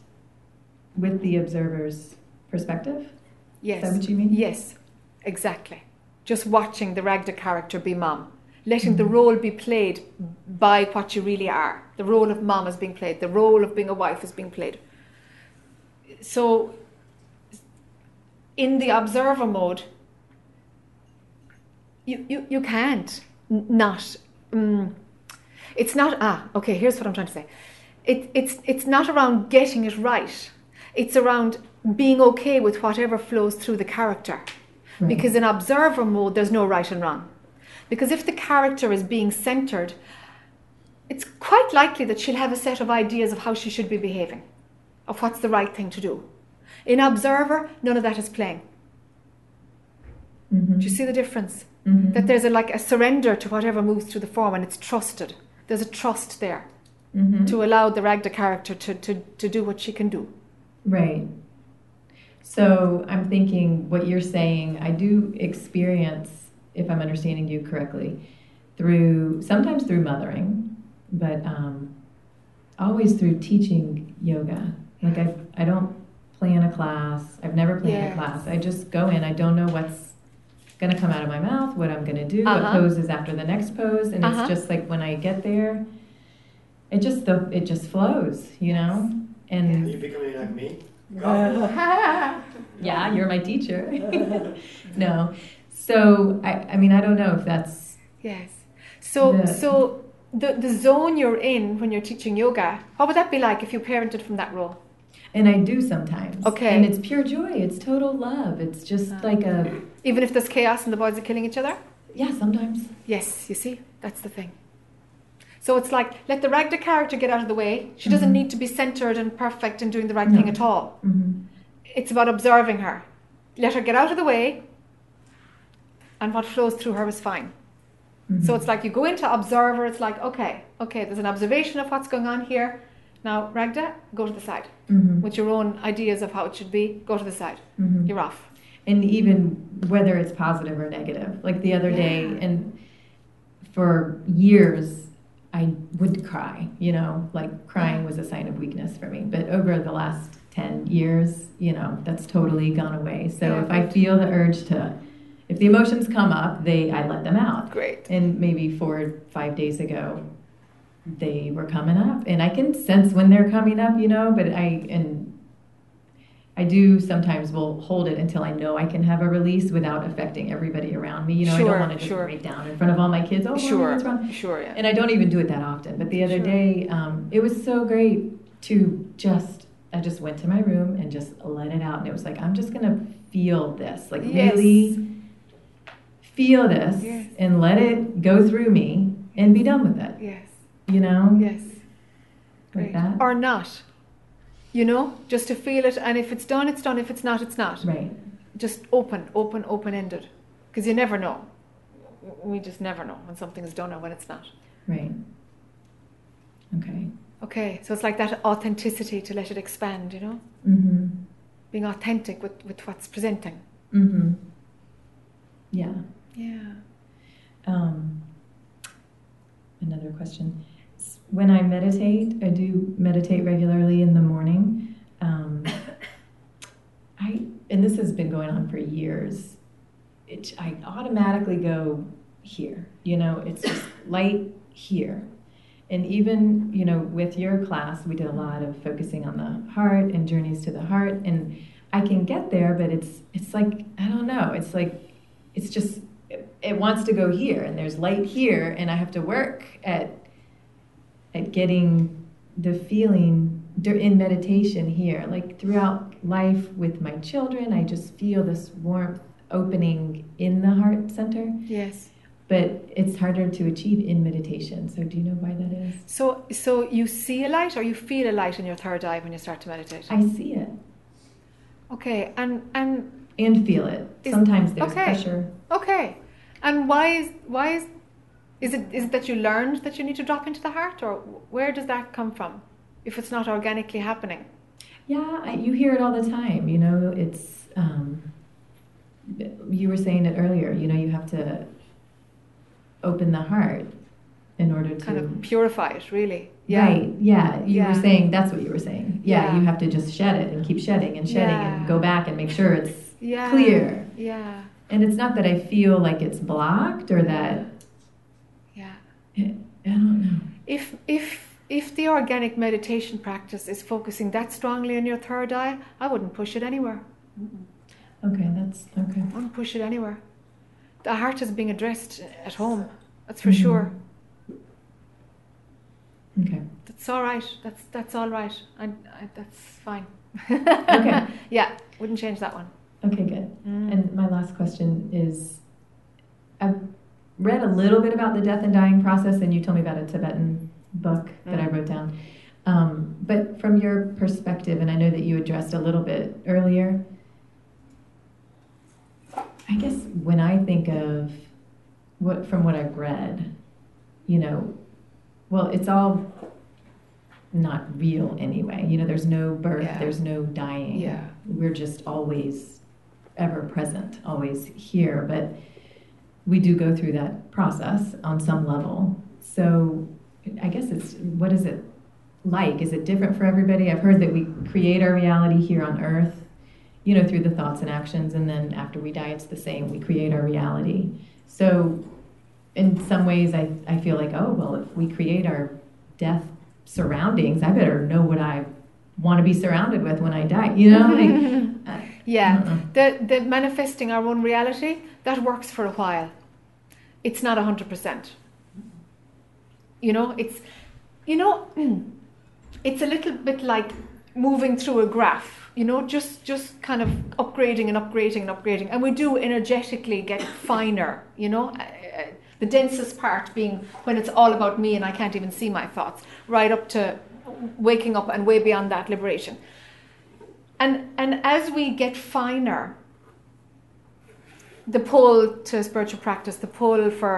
with the observer's perspective. Yes. Is that what you mean? Yes, exactly. Just watching the Ragda character be mom, letting the Mhm. role be played by what you really are. The role of mom is being played, the role of being a wife is being played. So, in the observer mode, you, you, you can't not. Mm, it's not, ah, okay, here's what I'm trying to say. It, it's, it's not around getting it right, it's around being okay with whatever flows through the character. Right. Because in observer mode, there's no right and wrong. Because if the character is being centered, it's quite likely that she'll have a set of ideas of how she should be behaving, of what's the right thing to do. In observer, none of that is playing. Mhm. Do you see the difference? Mhm. That there's a, like a surrender to whatever moves through the form and it's trusted. There's a trust there Mhm. to allow the Ragda character to, to, to do what she can do. Right. So I'm thinking what you're saying, I do experience, if I'm understanding you correctly, through sometimes through mothering, but um, always through teaching yoga. Like I, I don't plan a class. I've never planned Yes. a class. I just go in. I don't know what's going to come out of my mouth, what I'm going to do, what Uh-huh. pose is after the next pose, and Uh-huh. it's just like when I get there, it just the it just flows, you know. And You becoming like me? yeah, you're my teacher. no. So, I, I mean, I don't know if that's. Yes. So, The- so the, the zone you're in when you're teaching yoga, what would that be like if you parented from that role? And I do sometimes. Okay. And it's pure joy. It's total love. It's just Ah. like a. Even if there's chaos and the boys are killing each other? Yeah, sometimes. Yes, you see, that's the thing. So it's like, let the Ragda character get out of the way. She doesn't Mhm. need to be centered and perfect and doing the right No. thing at all. hmm It's about observing her. Let her get out of the way, and what flows through her is fine. Mm-hmm. So it's like you go into observer, it's like, okay, okay, there's an observation of what's going on here. Now, Ragda, go to the side. hmm With your own ideas of how it should be, go to the side. hmm You're off. And even whether it's positive or negative. Like the other day, and for years, I would cry, you know, like crying was a sign of weakness for me. But over the last 10 years, you know, that's totally gone away. So Yeah, if I feel the urge to, if the emotions come up, they, I let them out. Great. And maybe four or five days ago, they were coming up, and I can sense when they're coming up, you know. But I and I do sometimes will hold it until I know I can have a release without affecting everybody around me. You know, I don't want to just sure. break down in front of all my kids. Oh, Sure, what's wrong? sure, yeah. And I don't even do it that often. But the other Sure. day, um, it was so great to just. I just went to my room and just let it out, and it was like I'm just gonna feel this, like Yes. really feel this, Yes. and let it go through me, and be done with it. Yes, You know, yes. like that. Or not. You know, just to feel it, and if it's done, it's done. If it's not, it's not. Right. Just open, open, open ended. Because you never know. We just never know when something's done or when it's not. Right. Okay. Okay, so it's like that authenticity to let it expand, you know? Mm-hmm. Being authentic with, with what's presenting. Mm-hmm. Yeah. Yeah. Um, another question. When I meditate, I do meditate regularly in the morning. Um, I and this has been going on for years. It, I automatically go here. You know, it's just light here. And even you know, with your class, we did a lot of focusing on the heart and journeys to the heart, and I can get there, but it's it's like I don't know. It's like it's just it, it wants to go here and there's light here and i have to work at at getting the feeling in meditation here like throughout life with my children i just feel this warmth opening in the heart center Yes. but it's harder to achieve in meditation so do you know why that is So, so you see a light or you feel a light in your third eye when you start to meditate? i see it Okay, and, and and feel it Is- sometimes there's okay. pressure Okay. And why is why is is it is it that you learned that you need to drop into the heart or where does that come from if it's not organically happening? Yeah, I, you hear it all the time. You know, it's. Um, you were saying it earlier. You know, you have to open the heart in order to. Kind of purify it, really. Yeah. Right. Yeah. You Yeah. were saying that's what you were saying. Yeah, Yeah. You have to just shed it and keep shedding and shedding and go back and make sure it's Yeah. clear. Yeah. And it's not that I feel like it's blocked or that. I don't know. If if if the organic meditation practice is focusing that strongly on your third eye, I wouldn't push it anywhere. Okay, that's okay. I wouldn't push it anywhere. The heart is being addressed at home. That's for Mhm. sure. Okay. That's all right. That's that's all right. I, I, that's fine. Okay. yeah, wouldn't change that one. Okay. Good. Mm. And my last question is I've read a little bit about the death and dying process, and you told me about a Tibetan book that I Mm. wrote down. Um, but from your perspective, and I know that you addressed a little bit earlier, I guess when I think of what from what I've read, you know, well, it's all not real anyway. You know, there's no birth, Yeah. there's no dying. Yeah. We're just always ever present, always here, but we do go through that process on some level. So I guess it's what is it like? Is it different for everybody? I've heard that we create our reality here on earth, you know, through the thoughts and actions, and then after we die, it's the same. We create our reality. So in some ways, I, I feel like, oh, well, if we create our death surroundings, I better know what I want to be surrounded with when I die, you know? Like, Yeah, the the manifesting our own reality that works for a while. It's not hundred percent. You know, it's you know, it's a little bit like moving through a graph. You know, just just kind of upgrading and upgrading and upgrading, and we do energetically get finer. You know, Uh, uh, the densest part being when it's all about me and I can't even see my thoughts, right up to waking up and way beyond that liberation. And and as we get finer, the pull to spiritual practice, the pull for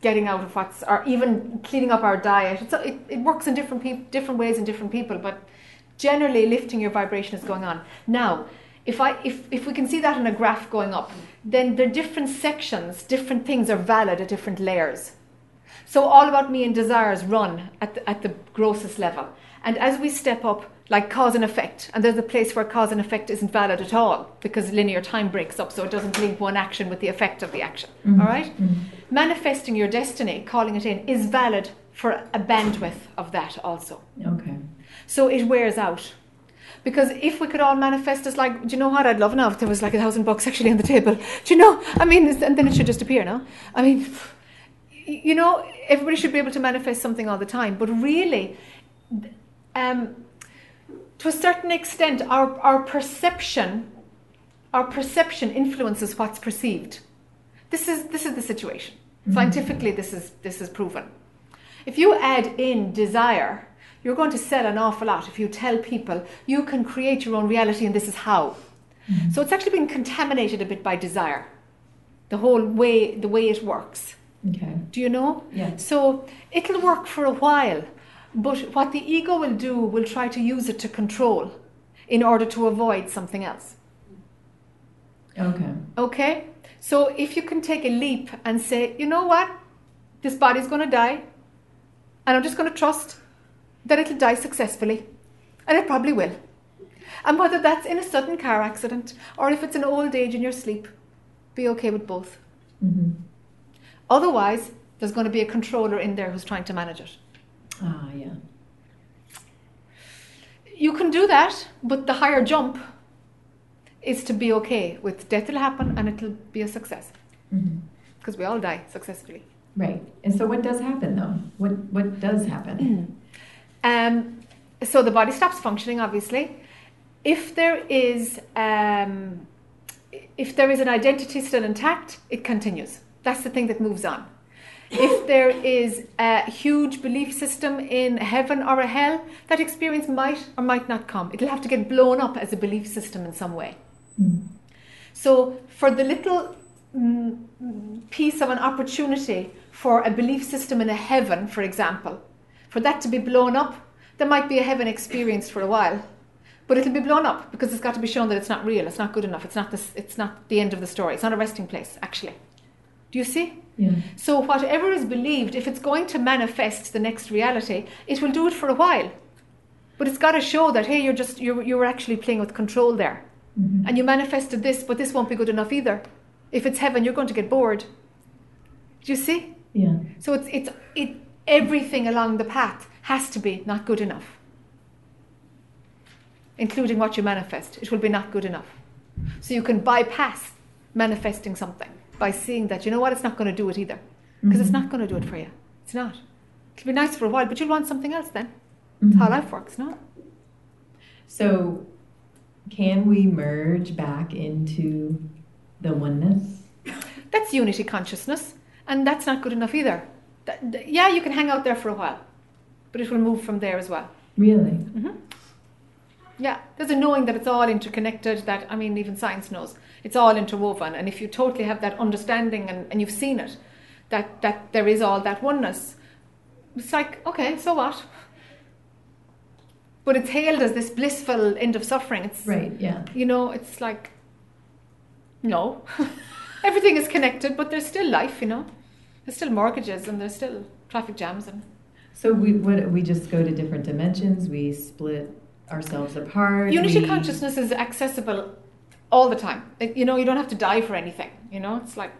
getting out of what's, or even cleaning up our diet, it's, it, it works in different peop different ways in different people, but generally lifting your vibration is going on. Now, if I if, if we can see that in a graph going up, then the different sections, different things are valid at different layers. So all about me and desires run at the, at the grossest level. And as we step up, like cause and effect, and there's a place where cause and effect isn't valid at all because linear time breaks up, so it doesn't link one action with the effect of the action. Mhm. All right? Mhm. Manifesting your destiny, calling it in, is valid for a bandwidth of that also. Okay. So it wears out. Because if we could all manifest as like, do you know what I'd love now if there was like a thousand bucks actually on the table? Do you know? I mean, and then it should just appear, no? I mean, you know, everybody should be able to manifest something all the time. But really, um, to a certain extent, our, our perception, our perception influences what's perceived. This is this is the situation. Mhm. Scientifically, this is this is proven. If you add in desire, you're going to sell an awful lot if you tell people you can create your own reality and this is how. Mhm. So it's actually been contaminated a bit by desire. The whole way the way it works. Okay. Do you know? Yeah. So it'll work for a while, but what the ego will do will try to use it to control in order to avoid something else. Okay. Okay? So if you can take a leap and say, you know what? This body's going to die, and I'm just going to trust that it'll die successfully. And it probably will. And whether that's in a sudden car accident or if it's an old age in your sleep, be okay with both. hmm Otherwise, there's going to be a controller in there who's trying to manage it. Ah, yeah. You can do that, but the higher jump is to be okay with death will happen and it'll be a success because we all die successfully. Right. And so, what does happen though? What What does happen? Um, so the body stops functioning, obviously. If there is um, if there is an identity still intact, it continues. That's the thing that moves on. If there is a huge belief system in heaven or a hell, that experience might or might not come. It'll have to get blown up as a belief system in some way. Mm. So, for the little mm, piece of an opportunity for a belief system in a heaven, for example, for that to be blown up, there might be a heaven experience for a while, but it'll be blown up because it's got to be shown that it's not real, it's not good enough, it's not, this, it's not the end of the story, it's not a resting place, actually. Do you see? Yeah. So, whatever is believed, if it's going to manifest the next reality, it will do it for a while. But it's got to show that, hey, you're just, you're, you're actually playing with control there hmm and you manifested this, but this won't be good enough either. If it's heaven, you're going to get bored. Do you see? Yeah. So it's it's it everything along the path has to be not good enough, including what you manifest. It will be not good enough. So you can bypass manifesting something by seeing that you know what it's not going to do it either, because it's Mhm. not going to do it for you. It's not. It'll be nice for a while, but you'll want something else then. That's how life works, no? So, can we merge back into the oneness? That's unity consciousness, and that's not good enough either. That- th- yeah, you can hang out there for a while, but it will move from there as well. Really? Yeah, there's a knowing that it's all interconnected, that, I mean, even science knows it's all interwoven. And if you totally have that understanding and, and you've seen it, that, that there is all that oneness, it's like, okay, so what? But it's hailed as this blissful end of suffering. It's, Right. Yeah. you know, it's like, no. Everything is connected, but there's still life, you know. There's still mortgages and there's still traffic jams and So we what we just go to different dimensions. We split ourselves apart. Unity we- consciousness is accessible all the time. You know, you don't have to die for anything. You know, it's like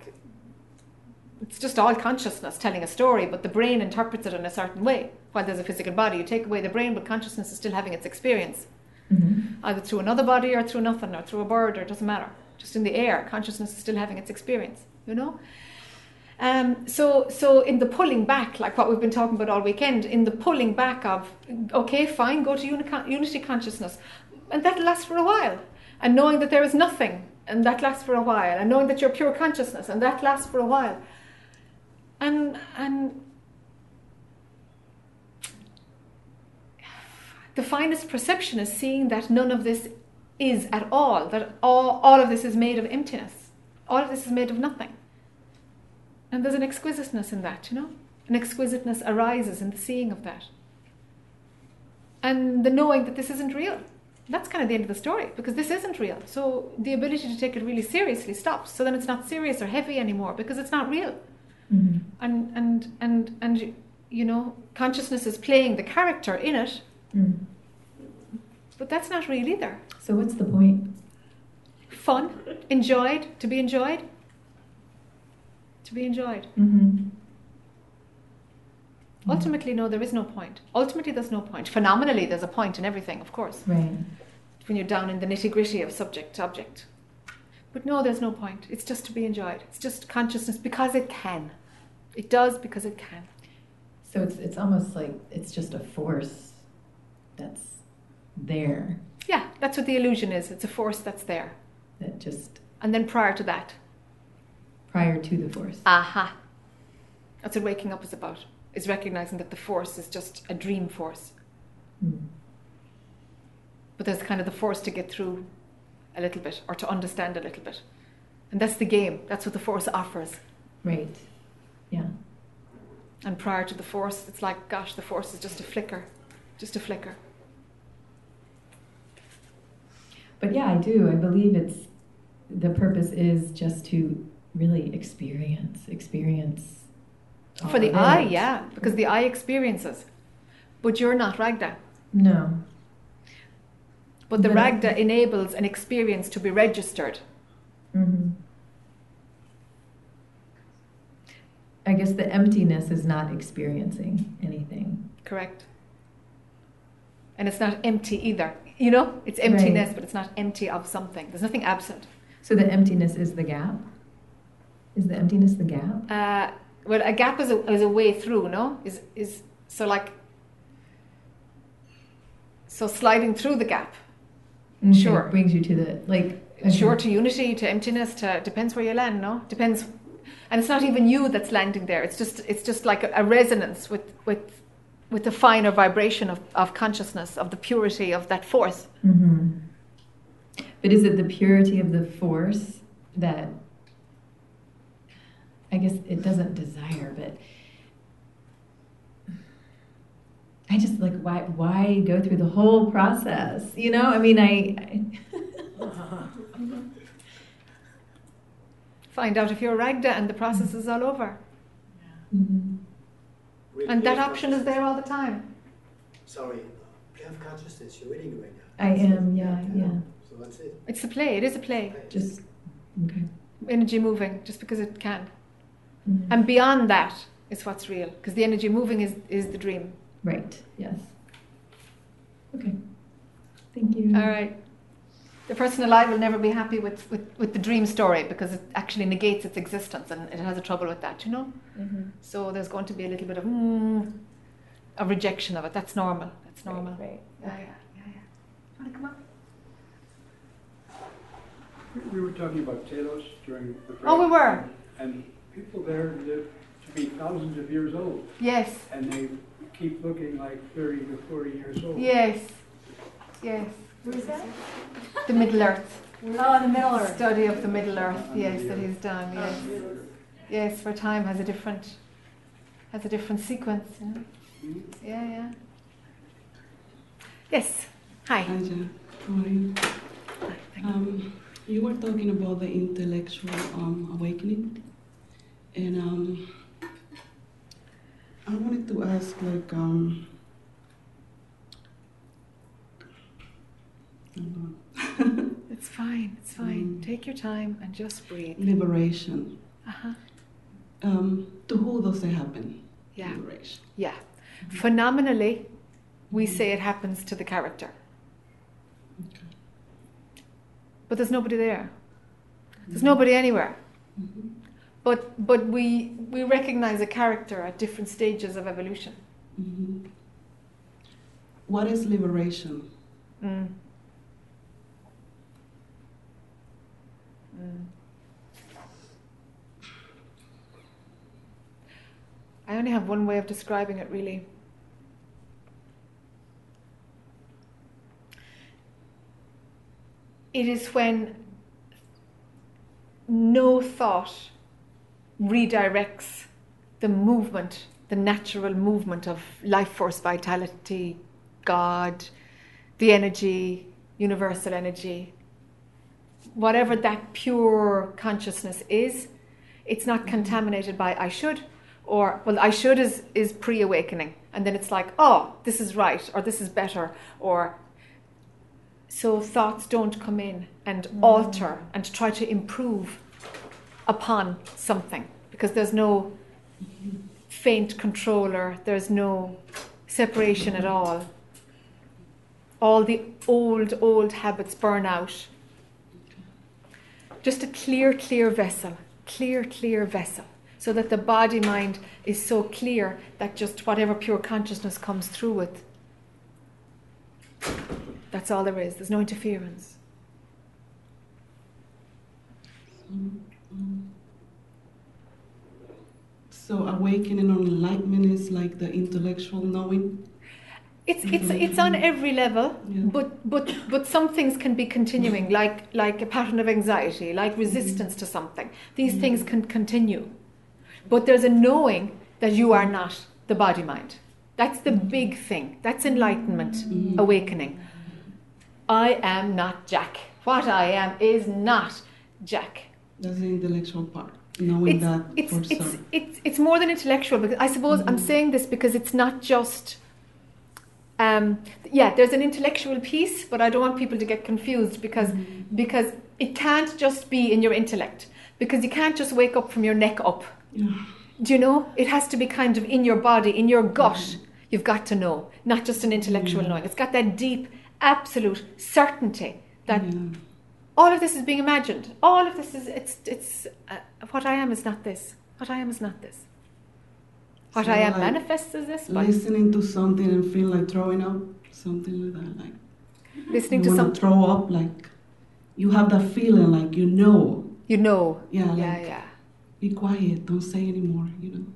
it's just all consciousness telling a story, but the brain interprets it in a certain way. While there's a physical body, you take away the brain, but consciousness is still having its experience, Mhm. either through another body or through nothing or through a bird or it doesn't matter. Just in the air, consciousness is still having its experience. You know. Um, so, so in the pulling back, like what we've been talking about all weekend, in the pulling back of, okay, fine, go to uni- unity consciousness, and that lasts for a while, and knowing that there is nothing, and that lasts for a while, and knowing that you're pure consciousness, and that lasts for a while, and and the finest perception is seeing that none of this is at all, that all, all of this is made of emptiness, all of this is made of nothing. And there's an exquisiteness in that, you know? An exquisiteness arises in the seeing of that. And the knowing that this isn't real. That's kind of the end of the story because this isn't real. So the ability to take it really seriously stops. So then it's not serious or heavy anymore because it's not real. Mhm. and and and and you know consciousness is playing the character in it Mm. but that's not real either So what's the point? fun enjoyed to be enjoyed to be enjoyed. Mm-hmm. ultimately no there is no point. Ultimately there's no point. Phenomenally there's a point in everything of course. Right. when you're down in the nitty gritty of subject to object. But no there's no point. It's just to be enjoyed. It's just consciousness because it can. It does because it can. So it's it's almost like it's just a force that's there. Yeah that's what the illusion is. It's a force that's there. That just and then prior to that prior to the force. Aha. That's what waking up is about. Is recognizing that the force is just a dream force. Mm. But there's kind of the force to get through a little bit or to understand a little bit. And that's the game. That's what the force offers. Right. Yeah. And prior to the force, it's like, gosh, the force is just a flicker. Just a flicker. But yeah, I do. I believe it's the purpose is just to really experience, experience. For the eye, it. yeah, because the eye experiences. But you're not Ragda. No. But the Ragda enables an experience to be registered. hmm I guess the emptiness is not experiencing anything. Correct. And it's not empty either. You know, it's emptiness, Right. but it's not empty of something. There's nothing absent. So the emptiness is the gap. Is the emptiness the gap? Uh, well, a gap is a, is a way through, no? Is is so like so sliding through the gap. Okay, Sure. it brings you to the like. okay. Sure, to unity, to emptiness, to depends where you land, no? Depends, and it's not even you that's landing there. It's just it's just like a, a resonance with with with the finer vibration of, of consciousness, of the purity of that force. Mm-hmm. But is it the purity of the force that? I guess it doesn't desire, but I just like why why go through the whole process? You know, I mean, I. I Find out if you're Ragda, and the process is all over. Mhm. And that option is there all the time. Sorry, play of consciousness, you're reading right now. I am, yeah, I know. yeah. So that's it. It's a play. It is a play. Just okay. Energy moving, just because it can. Mhm. And beyond that is what's real, because the energy moving is is the dream. Right. Yes. Okay. Thank you. All right. The person alive will never be happy with, with, with the dream story because it actually negates its existence and it has a trouble with that, you know? Mhm. So there's going to be a little bit of mm, a rejection of it. That's normal. That's normal. Right. Yeah, yeah, yeah, yeah. You want to come up? We were talking about Telos during the break. Oh, we were. And people there live to be thousands of years old, Yes, and they keep looking like 30 to 40 years old. yes, yes. Who's that? The Middle Earth. Oh, the Middle Earth. Study of the Middle Earth, yes, that he's done, yes. Yes, where time has a different has a different sequence, you know? Mhm. Yeah, yeah. Yes. Hi. Hi, Jen. How are you? Um, you were talking about the intellectual um, awakening, and um, I wanted to ask, like, um. It's fine. It's fine. Mm. Take your time and just breathe. liberation. Uh-huh. Um, to who does it happen? Yeah. Liberation. Yeah. Phenomenally, we say it happens to the character. Okay. But there's nobody there. There's nobody anywhere. But but we we recognize a character at different stages of evolution. Mhm. What is liberation? Mm. Mm. I only have one way of describing it, really. It is when no thought redirects the movement, the natural movement of life force vitality, God, the energy, universal energy, whatever that pure consciousness is, It's not mm-hmm. contaminated by I should, or well, I should is is pre-awakening, and then it's like, oh, this is right, or this is better, or so thoughts don't come in and mm-hmm. alter and try to improve upon something because there's no faint controller, there's no separation at all. All the old, old habits burn out. Just a clear, clear vessel, clear, clear vessel, so that the body mind is so clear that just whatever pure consciousness comes through with, that's all there is. There's no interference. So awakening or enlightenment is like the intellectual knowing. It's it's it's on every level, Yeah. but but but some things can be continuing, like like a pattern of anxiety, like mm-hmm. resistance to something. These mm-hmm. things can continue, but there's a knowing that you are not the body mind. That's the mm-hmm. big thing. That's enlightenment, awakening. I am not Jac. What I am is not Jac. That's the intellectual part. Knowing It's that it's for it's, some. it's it's more than intellectual because I suppose I'm mm. saying this because it's not just. Um, yeah, there's an intellectual piece, but I don't want people to get confused because mm. because it can't just be in your intellect because you can't just wake up from your neck up. Yeah. Do you know? It has to be kind of in your body, in your mm. gut. You've got to know, not just an intellectual knowing. It's got that deep, absolute certainty that yeah. All of this is being imagined. All of this is it's it's uh, what I am is not this. What I am is not this. What So, I am like, manifests as this. But Listening to something and feel like throwing up, something like that. Like listening to something throw up, like you have that feeling, like you know. you know. Yeah, Yeah, like yeah. be quiet, don't say anymore. You know,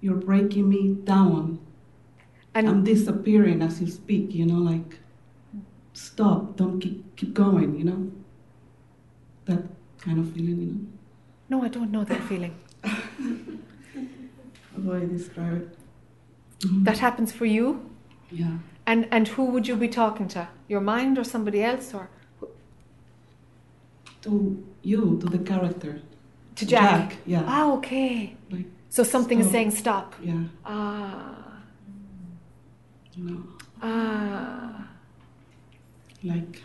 you're breaking me down. And I'm disappearing as you speak. You know, like stop, don't keep keep going. You know, that kind of feeling. You know, no, I don't know that feeling. how do I describe it? That happens for you. Yeah, And and who would you be talking to? Your mind or somebody else or to you, to the character. to Jac? yeah, Ah, okay. like So something is saying stop. yeah, Ah, know, ah. like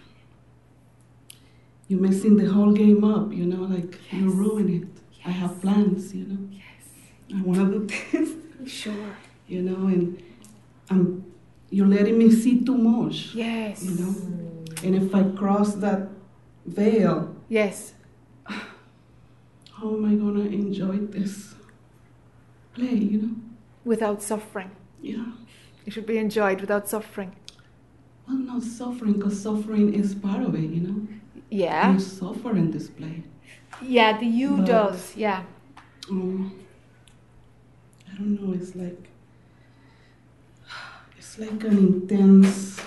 you're messing the whole game up. You know, like you ruin it. I have plans. You know, Yes. I want to do this. Sure. you know, and I'm, you're letting me see too much, Yes. you know. And if I cross that veil, Yes. how am I gonna enjoy this play, you know? Without suffering. Yeah. It should be enjoyed without suffering. Well, not suffering, because suffering is part of it, you know. Yeah. You suffer in this play. Yeah, the you But- does. Yeah. Um, I don't know. It's like it's like an intense,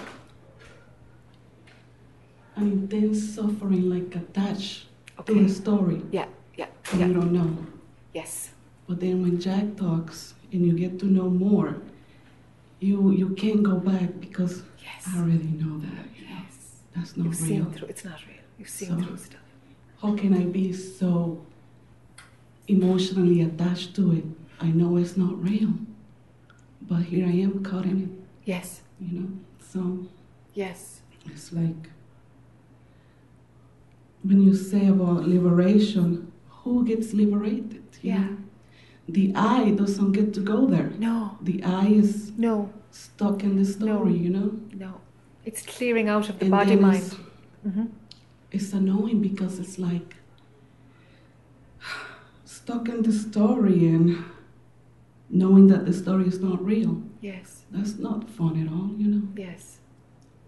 an intense suffering, like attached to Okay. the story. Yeah. Yeah. and you don't know. Yes. But then when Jac talks and you get to know more, you you can't go back because Yes. I already know that. Yes. that's not You've real. seen through. It's not real. You've seen So- through stuff. How can I be so emotionally attached to it? I know it's not real, but here I am caught in it. Yes. You know, so Yes. it's like when you say about liberation, who gets liberated? Yeah. know? The I doesn't get to go there. No. The I is No. stuck in the story, you know? No. It's clearing out of the And body mind. It's, hmm it's annoying because it's like stuck in the story and knowing that the story is not real. Yes. That's not fun at all, you know? Yes.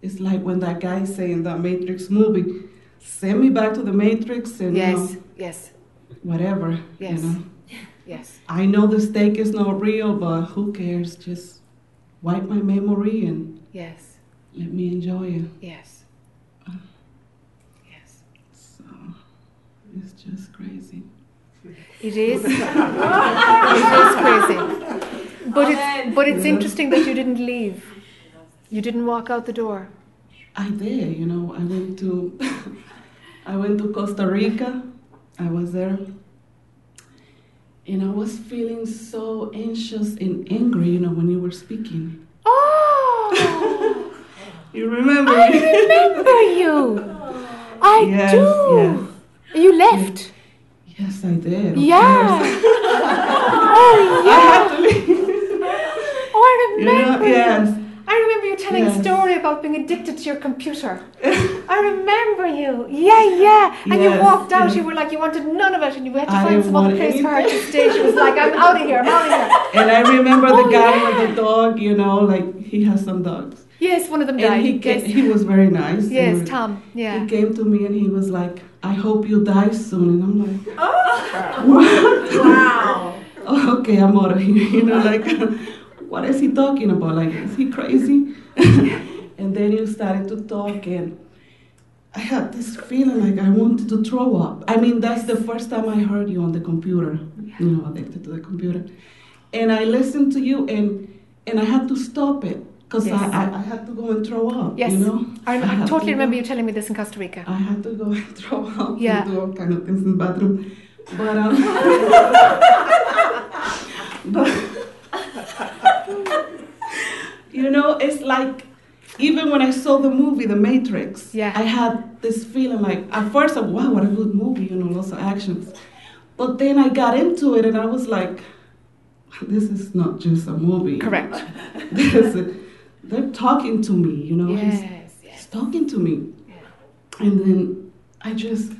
It's like when that guy say in that Matrix movie, send me back to the Matrix and you Yes. know, Yes. whatever. Yes. You know? Yes. I know the stake is not real, but who cares? Just wipe my memory and Yes. let me enjoy it. Yes. So it's just crazy. It is. it is crazy. But it's but it's interesting that you didn't leave. You didn't walk out the door. I did, you know. I went to I went to Costa Rica. I was there, and I was feeling so anxious and angry, you know, when you were speaking. Oh, You remember? I remember you. I Yes, do. You left. Yes, I did. Yeah. oh I yeah. had to leave. Oh, I remember. You know, yes. I remember you telling a story about being addicted to your computer. I remember you. Yeah, yeah. And you walked out. yes. You were like, you wanted none of it, and you had to I find some other place for her to stay. She was like, I'm out of here. I'm out of here. And I remember the Oh, guy yeah. with the dog, you know, like he has some dogs. Yes, one of them died. he, yes, he was very nice. yes, And Tom. Yeah. He came to me and he was like, I hope you die soon. And I'm like, "Oh, Wow. oh, okay, I'm out of here. You know, like, what is he talking about? Like, is he crazy? and then you started to talk, and I had this feeling like I wanted to throw up. I mean, that's the first time I heard you on the computer, you know, addicted to the computer. And I listened to you, and and I had to stop it because Yes. I, I, I had to go and throw up. Yes. You know? I, I totally to remember go. you telling me this in Costa Rica. I had to go and throw up Yeah. and do all kind of things in the bathroom. But um, but you know, it's like even when I saw the movie The Matrix, Yeah. I had this feeling like at first, I'm, wow, what a good movie, you know, lots of actions. But then I got into it and I was like, this is not just a movie. Correct. This is- they're talking to me, you know. he's- Yes, yes. He's talking to me. And then I just,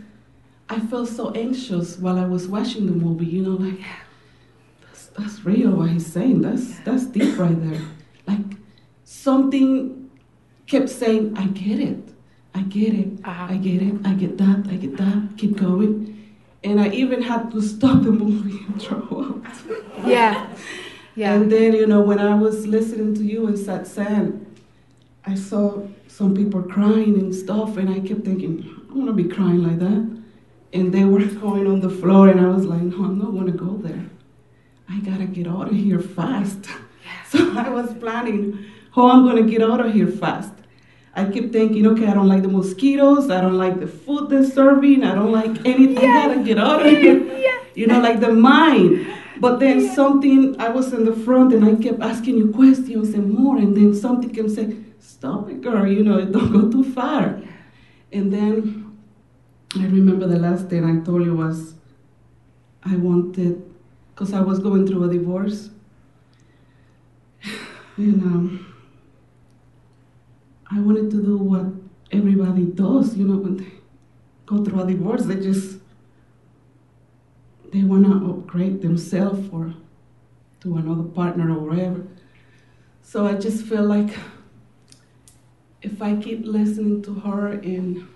I felt so anxious while I was watching the movie, you know, like, that's, that's real what he's saying. That's, that's deep right there. Like, something kept saying, I get it. I get it. Uh-huh. I get it. I get that. I get that. Keep going. And I even had to stop the movie and throw up. Yeah. Yeah. And then, you know, when I was listening to you in Satsang, I saw some people crying and stuff, and I kept thinking, I want to be crying like that. And they were going on the floor, and I was like, no, I'm not going to go there. I got to get out of here fast. So I was planning how I'm going to get out of here fast. I kept thinking, okay, I don't like the mosquitoes, I don't like the food they're serving, I don't like anything. I gotta get out of here. You know, like the mind. But then something, I was in the front and I kept asking you questions and more, and then something kept saying, Stop it, girl, you know, don't go too far. And then I remember the last thing I told you was I wanted, because I was going through a divorce. And um, I wanted to do what everybody does, you know, when they go through a divorce, they just they want to upgrade themselves or to another partner or whatever. So I just feel like if I keep listening to her and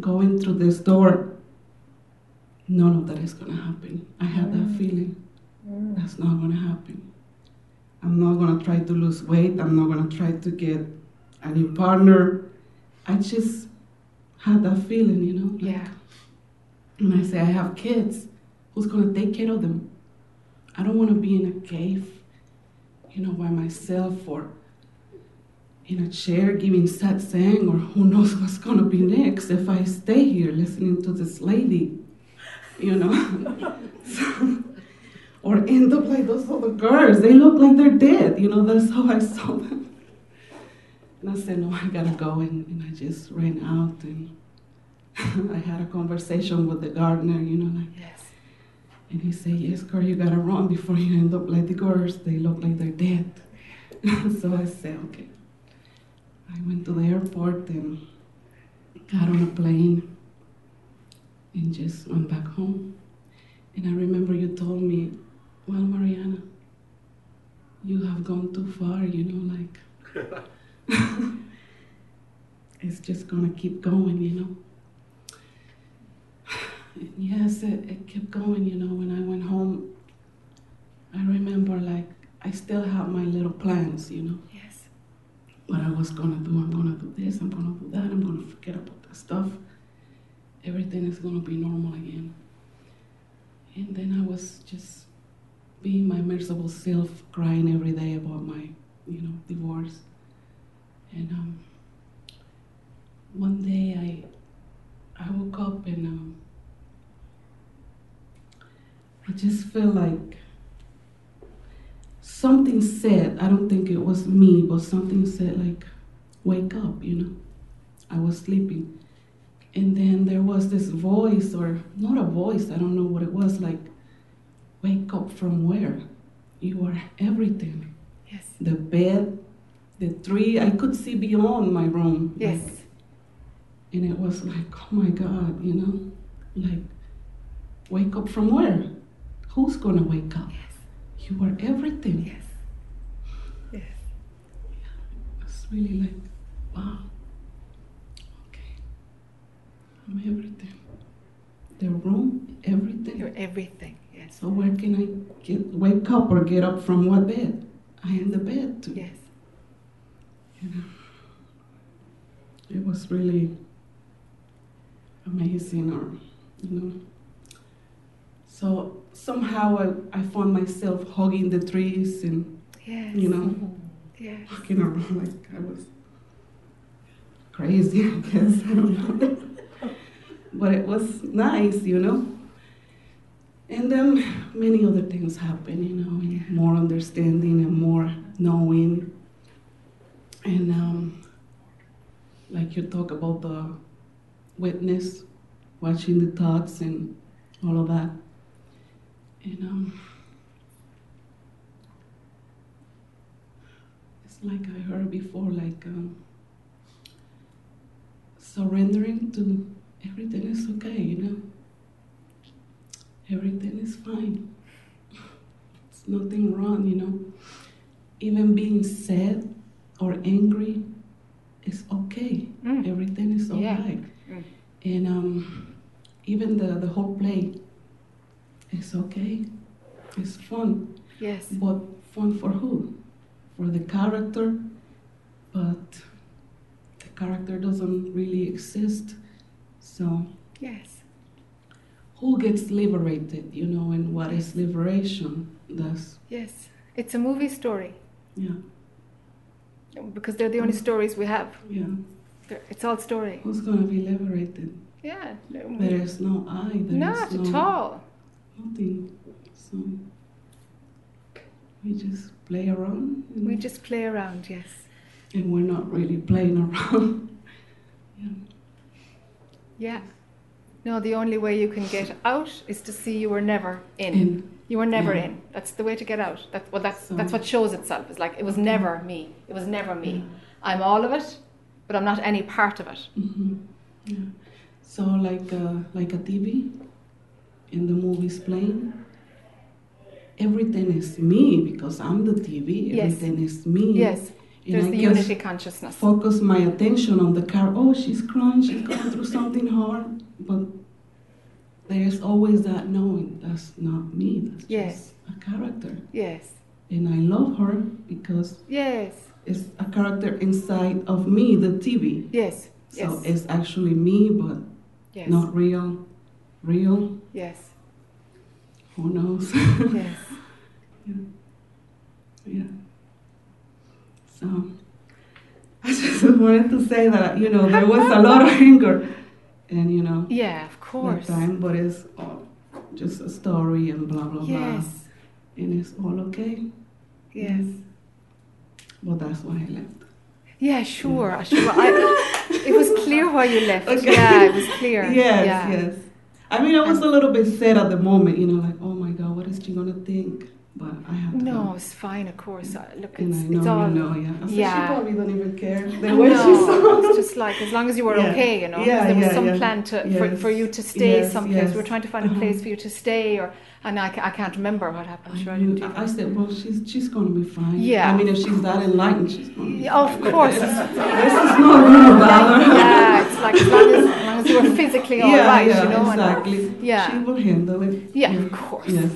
going through this door, none of that is going to happen. I have that mm. feeling. Mm. That's not going to happen. I'm not going to try to lose weight. I'm not going to try to get a new partner. I just had that feeling, you know? like- Yeah. when I say I have kids, who's gonna take care of them? I don't wanna be in a cave, you know, by myself or in a chair giving satsang or who knows what's gonna be next if I stay here listening to this lady, you know? So- or end up like those other girls. They look like they're dead, you know, that's how I saw them. And I said, no, I gotta go. And, and I just ran out and I had a conversation with the gardener, you know, like, Yes. And he said, yes, girl, you gotta run before you end up like the girls. They look like they're dead. so I said, okay. I went to the airport and got on a plane and just went back home. And I remember you told me, well, Mariana, you have gone too far, you know, like, it's just gonna keep going, you know. Yes, it, it kept going, you know. When I went home, I remember like I still had my little plans, you know. Yes. What I was gonna do, I'm gonna do this, I'm gonna do that, I'm gonna forget about that stuff. Everything is gonna be normal again. And then I was just being my miserable self, crying every day about my, you know, divorce. And um, one day I, I woke up and um, I just feel like something said, I don't think it was me, but something said, like, wake up, you know. I was sleeping. And then there was this voice, or not a voice, I don't know what it was, like, wake up from where? You are everything. Yes. The bed, the tree, I could see beyond my room. Yes. like, and it was like, oh my God, you know, like, wake up from where? Who's gonna wake up? Yes. You are everything. Yes. Yes. It's really like, wow. Okay. I'm everything. The room, everything. You're everything. Yes. so where can I get wake up or get up from what bed? I am the bed too. Yes. You know. It was really amazing or you know. So somehow I, I found myself hugging the trees and Yes. you know Yes. walking around like I was crazy, I guess. I don't know. but it was nice, you know. And then many other things happen, you know, and more understanding and more knowing. And um, like you talk about the witness, watching the thoughts and all of that. And um, it's like I heard before, like um, surrendering to everything is okay, you know. Everything is fine. It's nothing wrong, you know. Even being sad or angry is okay. Mm. Everything is Yeah. alright. Mm. And um, even the, the whole play is okay. It's fun. Yes. But fun for who? For the character, but the character doesn't really exist. So Yes. who gets liberated, you know, and what is liberation? That's Yes. It's a movie story yeah, because they're the only stories we have. yeah. They're- It's all story. Who's gonna be liberated? Yeah. There is no I. There Not no at all. Nothing. So we just play around. We just play around. Yes. and we're not really playing around. yeah. Yeah. No, the only way you can get out is to see you were never in. And You were never Yeah. in. That's the way to get out. That's well. That's So- that's what shows itself. It's like it was never me. It was never me. Yeah. I'm all of it, but I'm not any part of it. hmm Yeah. So like uh, like a TV, in the movies playing, everything is me because I'm the TV. Yes. Everything is me. Yes. And There's I the unity consciousness. Focus my attention on the car. Oh, she's crying. She's going through something hard. But there's always that knowing that's not me. That's Yes. just a character. Yes. And I love her because Yes. it's a character inside of me, the TV. Yes. So Yes. it's actually me, but Yes. not real. Real? Yes. Who knows? Yes. yeah. So I just wanted to say that you know there was a lot of anger, and you know Yeah. Of course. time, but it's all just a story and blah blah blah, Yes. and it's all okay. Yes. But that's why I left. Yeah. Sure. Sure. I, it was clear why you left. Okay. Yeah. It was clear. Yes, yeah. yes. I mean, I was a little bit sad at the moment, you know, like, oh my God, what is she gonna think? But I had to. No, go. it's fine. Of course. Uh, Look, it's, I know it's all. you know, yeah. I said, yeah. She probably don't even care. The No, she saw it's just like as long as you were Yeah. okay, you know. Yeah, there was yeah, some yeah. plan to for, Yes. for you to stay Yes, someplace. yes. We were trying to find a Uh-huh. place for you to stay, or and I, I can't remember what happened. I, Sure, I knew- didn't. I said, well, she's she's gonna be fine. Yeah. I mean, if she's that enlightened, she's gonna. Be Yeah, of course. this is not real about her. yeah, it's like as long as, as you were physically all right, yeah, yeah, you know. and- exactly. yeah. She will handle it. yeah, of course. Yes.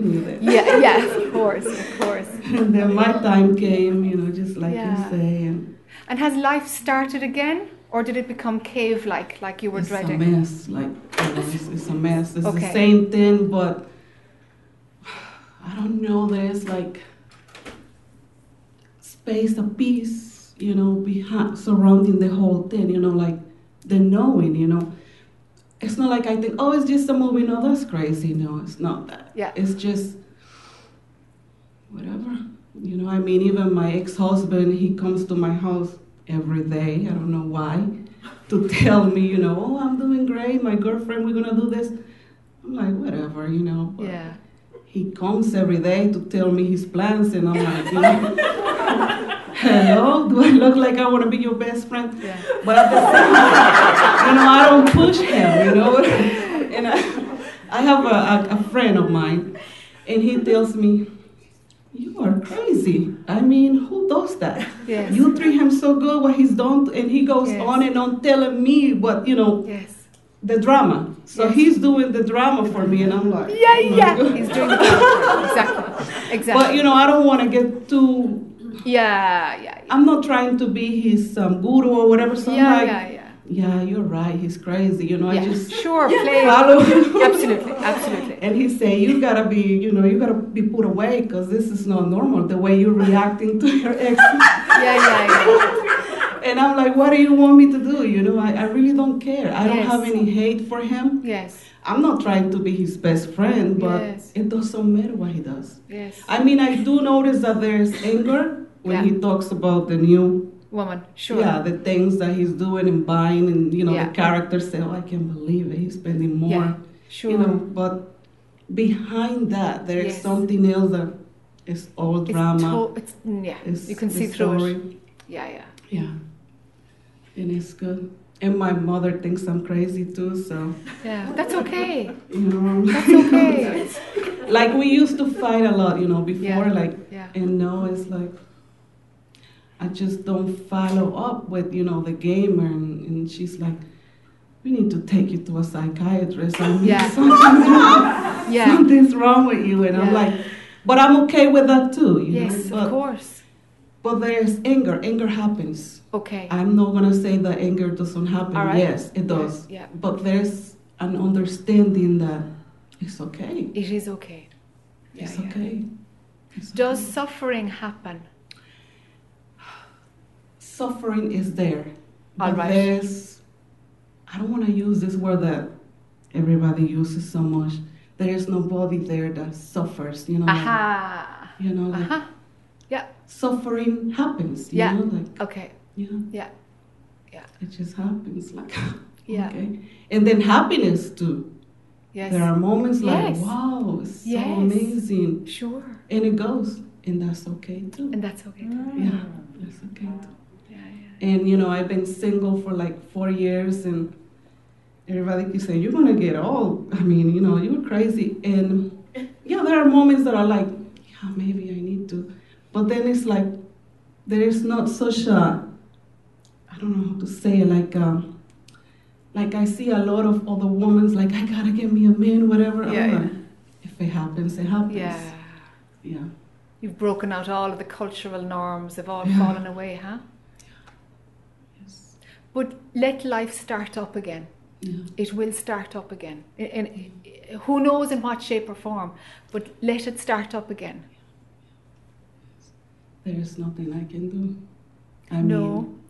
Yeah, yeah, of course, of course. And then my time came, you know, just like Yeah. you say, and And has life started again, or did it become cave-like, like you were it's dreading? a mess. Like you know, it's, it's a mess. It's Okay. the same thing, but I don't know. There's like space, a piece, you know, behind surrounding the whole thing. You know, like the knowing. You know, it's not like I think, oh, it's just a movie. No, that's crazy. No, it's not that. Yeah. It's just whatever. You know, I mean, even my ex-husband, he comes to my house every day. I don't know why, to tell me, you know, oh, I'm doing great. My girlfriend, we're gonna do this. I'm like, whatever, you know. but Yeah. He comes every day to tell me his plans, and I'm like, you know, hello, do I look like I want to be your best friend? Yeah. But at the same time, you know, I don't push him, you know. and I, I have a, a, a friend of mine, and he tells me, "You are crazy. I mean, who does that? Yes. You treat him so good, what he's done, and he goes Yes. on and on telling me what you know, Yes. the drama. So he's doing the drama for me, and I'm like, Yeah, oh yeah. He's doing it. Exactly. Exactly. But you know, I don't want to get too. Yeah, yeah, yeah. I'm not trying to be his um, guru or whatever. So yeah, like, yeah, yeah. yeah, you're right. He's crazy. You know, yeah. I just sure, play. follow. absolutely, absolutely. And he say, you gotta be, you know, you gotta be put away because this is not normal. The way you're reacting to your ex. Yeah, yeah, yeah. and I'm like, what do you want me to do? You know, I, I really don't care. I don't have any hate for him. Yes, I'm not trying to be his best friend, but Yes. it doesn't matter what he does. yes. I mean, I do notice that there's anger when Yeah. he talks about the new, Woman, sure. yeah, the things that he's doing and buying, and you know, Yeah. the characters say, "Oh, I can't believe it. He's spending more." Yeah, Sure. You know, but behind that, there is Yes. something else that is all it's drama. to- it's, yeah, it's you can see through it. Yeah, yeah. Yeah, and it's good. And my mother thinks I'm crazy too, so Yeah, that's okay. you know. That's okay. like we used to fight a lot, you know, before, Yeah. like, Yeah. and now it's like I just don't follow up with, you know, the gamer, and, and she's like, "We need to take you to a psychiatrist. I mean, Yeah. something's wrong. Yeah. Something's wrong with you." And I'm like, "But I'm okay with that too, you Yes, know." of But, course. but there's anger. Anger happens. Okay. I'm not gonna say that anger doesn't happen. All right. Yes, it does. Yeah. But there's an understanding that it's okay. It is okay. It's yeah. okay. It's Does okay. suffering happen? Suffering is there? All but right. There's, I don't want to use this word that everybody uses so much. There is nobody there that suffers. You know. like- Aha. you know, like Uh-huh. Yeah. suffering happens. You Yeah. know, like Okay. you know. Yeah. Yeah. It just happens. Like. Yeah. Okay. And then happiness too. Yes. There are moments like, Yes. wow, it's so Yes. amazing. Sure. And it goes. And that's okay too. And that's okay. too. Yeah, that's okay too. Yeah, yeah. And you know, I've been single for like four years and everybody keeps saying, You're gonna get old. I mean, you know, you're crazy. And yeah, there are moments that are like, Yeah, maybe I need to. But then it's like there is not such a I don't know how to say it, like um like I see a lot of other women like I gotta get me a man, whatever. Yeah, yeah. like, if it happens, it happens. Yeah. Yeah. You've broken out all of the cultural norms. They've all Yeah. fallen away, huh? But let life start up again. Yeah. It will start up again. In, in, who knows in what shape or form, but let it start up again. There's nothing I can do. I no, mean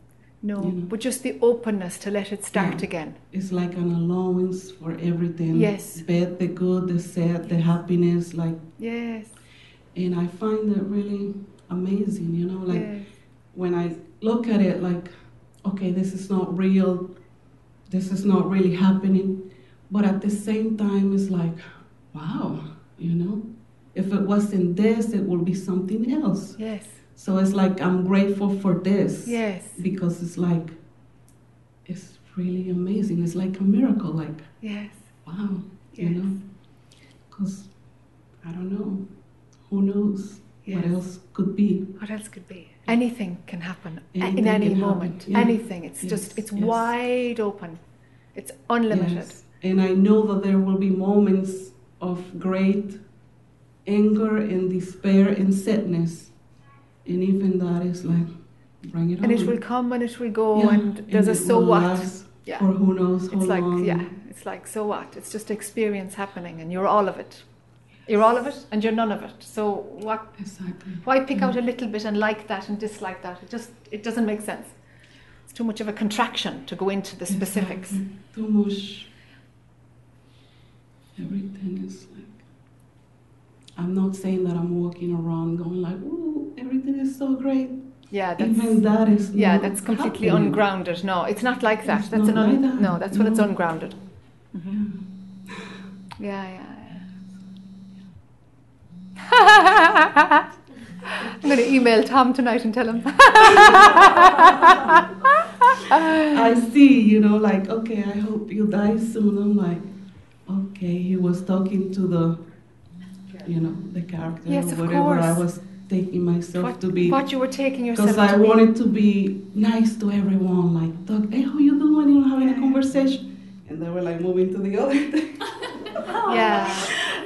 no, you know. but just the openness to let it start Yeah. again. It's like an allowance for everything. Yes. Bad, the good, the sad, the happiness, like Yes, and I find it really amazing, you know, like yes, when I look at it like, okay, this is not real, this is not really happening. But at the same time it's like, wow, you know, if it wasn't this, it would be something else. yes, So it's like I'm grateful for this. yes, Because it's like it's really amazing. It's like a miracle, like yes, wow, Yes. you know? Because I don't know. Who knows what else could be? What else could be? Mm. Anything can happen a- in any moment. yeah. Anything. It's Yes, just it's yes. wide open. It's unlimited. Yes. And I know that there will be moments of great anger and despair and sadness. And even that is like, bring it And on. And it will come and it will go Yeah, and there's a so what. Yeah. Who knows how It's like long. yeah, it's like so what? It's just experience happening and you're all of it. You're all of it and you're none of it. So what Exactly. why pick out a little bit and like that and dislike that? It just it doesn't make sense. It's too much of a contraction to go into the specifics. Exactly. Too much everything is like. I'm not saying that I'm walking around going like, "Ooh, everything is so great." Yeah, that's Even that is yeah, that's completely happening. ungrounded. No, it's not like that. It's that's not an un- like that. no. That's when it's No. ungrounded. Mhm. Yeah, yeah. yeah. I'm going to email Tom tonight and tell him. I see, you know, like, okay, I hope you die soon. I'm like, okay, he was talking to the, you know, the character Yes, or of whatever I was taking myself what, to be. what you were taking yourself Because I to be. wanted to be nice to everyone, like, talk, hey, how you doing? You know, having a conversation. And they were like moving to the other thing. Yeah.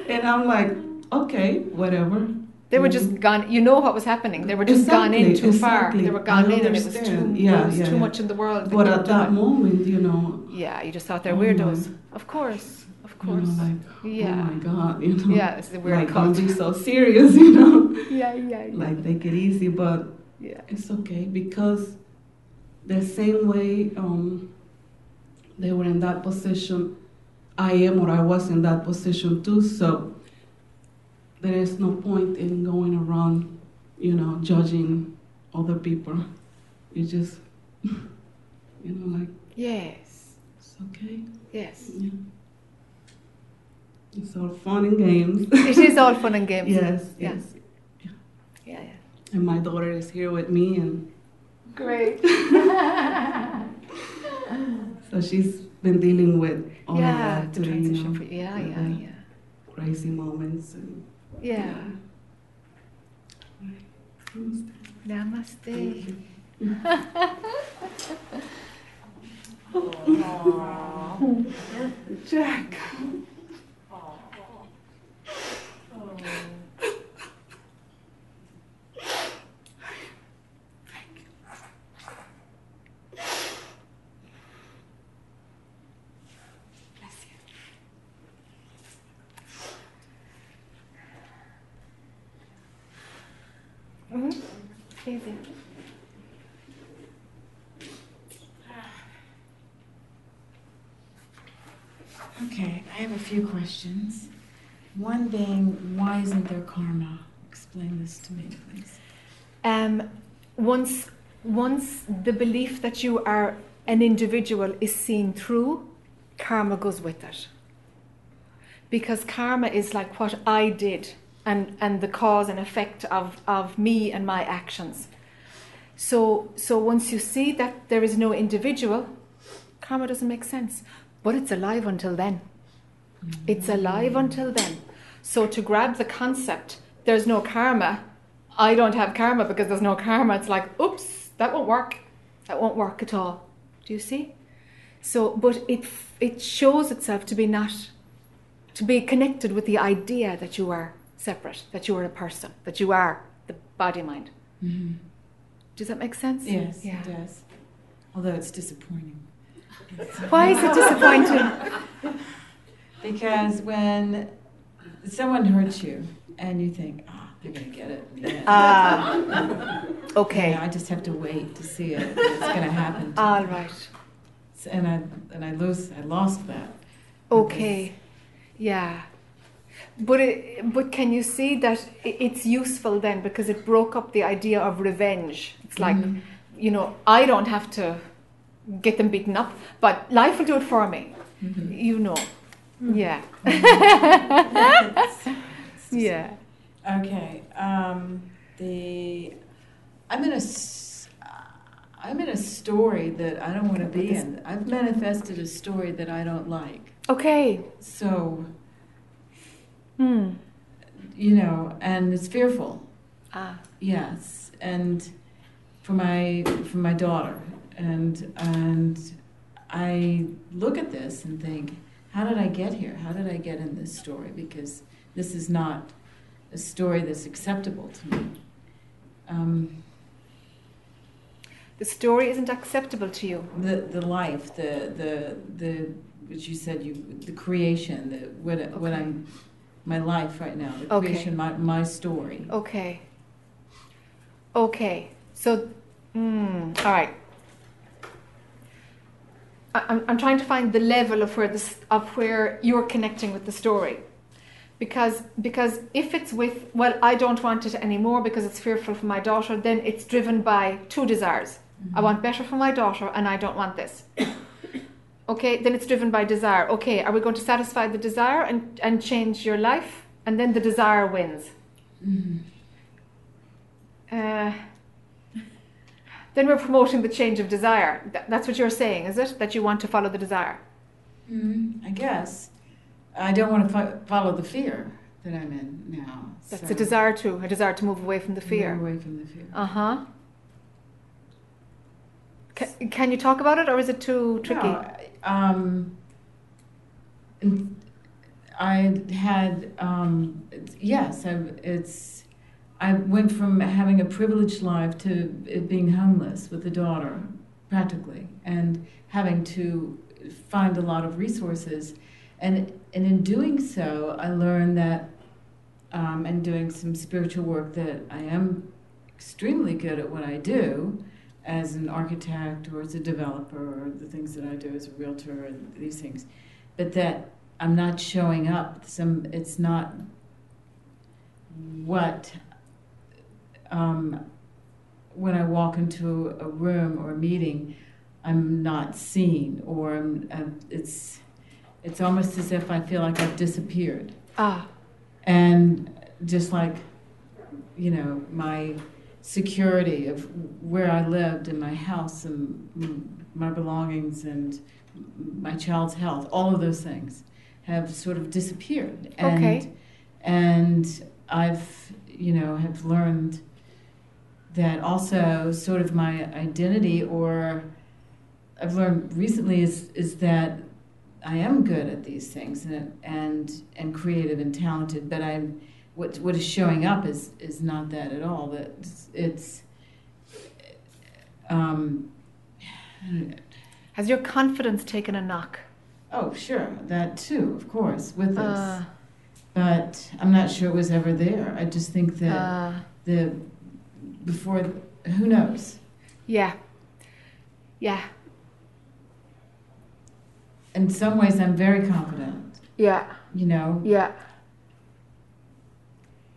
And I'm like, okay, whatever. They were just gone. You know what was happening. They were just gone in Exactly, too far. They were gone in, and it was too, understand. it Yeah, was yeah, too yeah. much in the world. But at that it. moment, you know, yeah, you just thought they're Oh weirdos. my. Of course, of you know, course. like, Yeah. oh my God, you know. Yeah, it's the weird like, cult. don't be so serious, you know. Yeah, yeah, yeah. like, take it easy, but yeah. it's okay because the same way um, they were in that position, I am or I was in that position too. So there is no point in going around, you know, judging other people. You just, you know, like Yes, it's okay. yes. Yeah. It's all fun and games. It is all fun and games. yes, Yeah. yes. Yeah, yeah. And my daughter is here with me, and Great. so she's been dealing with all yeah, of that the too, you transition know, for yeah, yeah, yeah, crazy moments and yeah. Namaste. Namaste. Jac. Easy. Okay, I have a few questions. One being, why isn't there karma? Explain this to me, please. Um, once, once the belief that you are an individual is seen through, karma goes with it. Because karma is like what I did and, and the cause and effect of, of me and my actions. So, so once you see that there is no individual, karma doesn't make sense. But it's alive until then. It's alive until then. So to grab the concept, there's no karma, I don't have karma because there's no karma, it's like, oops, that won't work. That won't work at all. Do you see? So, but it, it shows itself to be not, to be connected with the idea that you are separate, that you are a person, that you are the body mind. Mm-hmm. Does that make sense? Yes, Yeah. it does. Although it's disappointing. Why is it disappointing? Because when someone hurts you and you think, ah, they're going to get it. in the end." Ah, okay. I just have to wait to see it. It's going to happen. to All me. right. So- And I and I lose. I lost that. Okay. Yeah. But it, but can you see that it's useful then because it broke up the idea of revenge. It's like, Mhm. you know, I don't have to get them beaten up, but life will do it for me. Mhm. You know. Yeah. yeah. Okay. Um, the I'm in a s- I'm in a story that I don't want to be in. I've manifested a story that I don't like. Okay. So Hmm. you know, and it's fearful. Ah. Yes, and for my for my daughter, and and I look at this and think, how did I get here? How did I get in this story? Because this is not a story that's acceptable to me. Um, The story isn't acceptable to you. the the life, the the the which you said you the creation, the what what I'm my life right now, the Okay. creation, my my story. Okay. Okay. So, mm, all right. I- I'm, I'm trying to find the level of where this of where you're connecting with the story. Because because if it's with well, I don't want it anymore because it's fearful for my daughter, then it's driven by two desires. I want better for my daughter and I don't want this. Okay, then it's driven by desire. Okay, are we going to satisfy the desire and, and change your life? And then the desire wins. Uh, then we're promoting the change of desire. Th- that's what you're saying, is it? That you want to follow the desire. Mm, I guess. I don't want to fo- follow the fear that I'm in now. That's so a desire to a desire to move away from the fear. Move away from the fear. Uh huh. Can, can you talk about it, or is it too tricky? No, um, I had um, yes, I, it's. I went from having a privileged life to being homeless with a daughter, practically, and having to find a lot of resources, and and in doing so, I learned that, um, and doing some spiritual work that I am extremely good at what I do as an architect or as a developer or the things that I do as a realtor and these things, but that I'm not showing up. Some it's not what um, when I walk into a room or a meeting, I'm not seen or I'm, I'm, it's it's almost as if I feel like I've disappeared Ah, and just like you know my security of where I lived and my house and my belongings and my child's health, all of those things have sort of disappeared. And, Okay. And I've, you know, have learned that also sort of my identity or I've learned recently is, is that I am good at these things and, and, and creative and talented, but I'm, what, what is showing up is, is not that at all. That it's, it's um, has your confidence taken a knock? oh, sure, that too, of course, with this. Uh, but I'm not sure it was ever there. I just think that uh, the before, who knows? yeah, yeah, In some ways, I'm very confident. yeah, You know, yeah,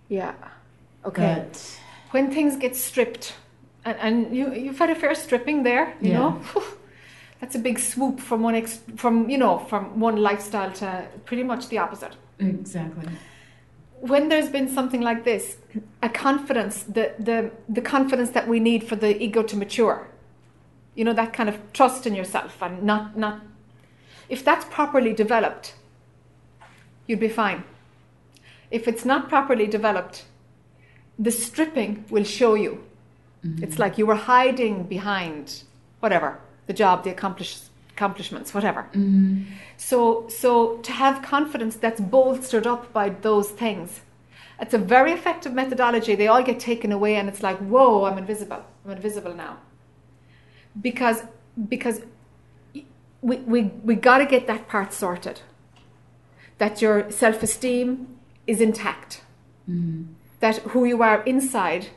yeah. Okay. but when things get stripped, and, and you you've had a fair stripping there, you Yeah. know. That's a big swoop from one ex- from you know from one lifestyle to pretty much the opposite. exactly. when there's been something like this, a confidence, the, the, the confidence that we need for the ego to mature, you know, that kind of trust in yourself and not, not, if that's properly developed, you'd be fine. If it's not properly developed, the stripping will show you. Mm-hmm. It's like you were hiding behind whatever, the job, the accomplish, accomplishments, whatever. Mm-hmm. So, so to have confidence that's bolstered up by those things, it's a very effective methodology. They all get taken away, and it's like, whoa, I'm invisible. I'm invisible now. Because, because we, we, we got to get that part sorted. That your self esteem is intact. Mm-hmm. That who you are inside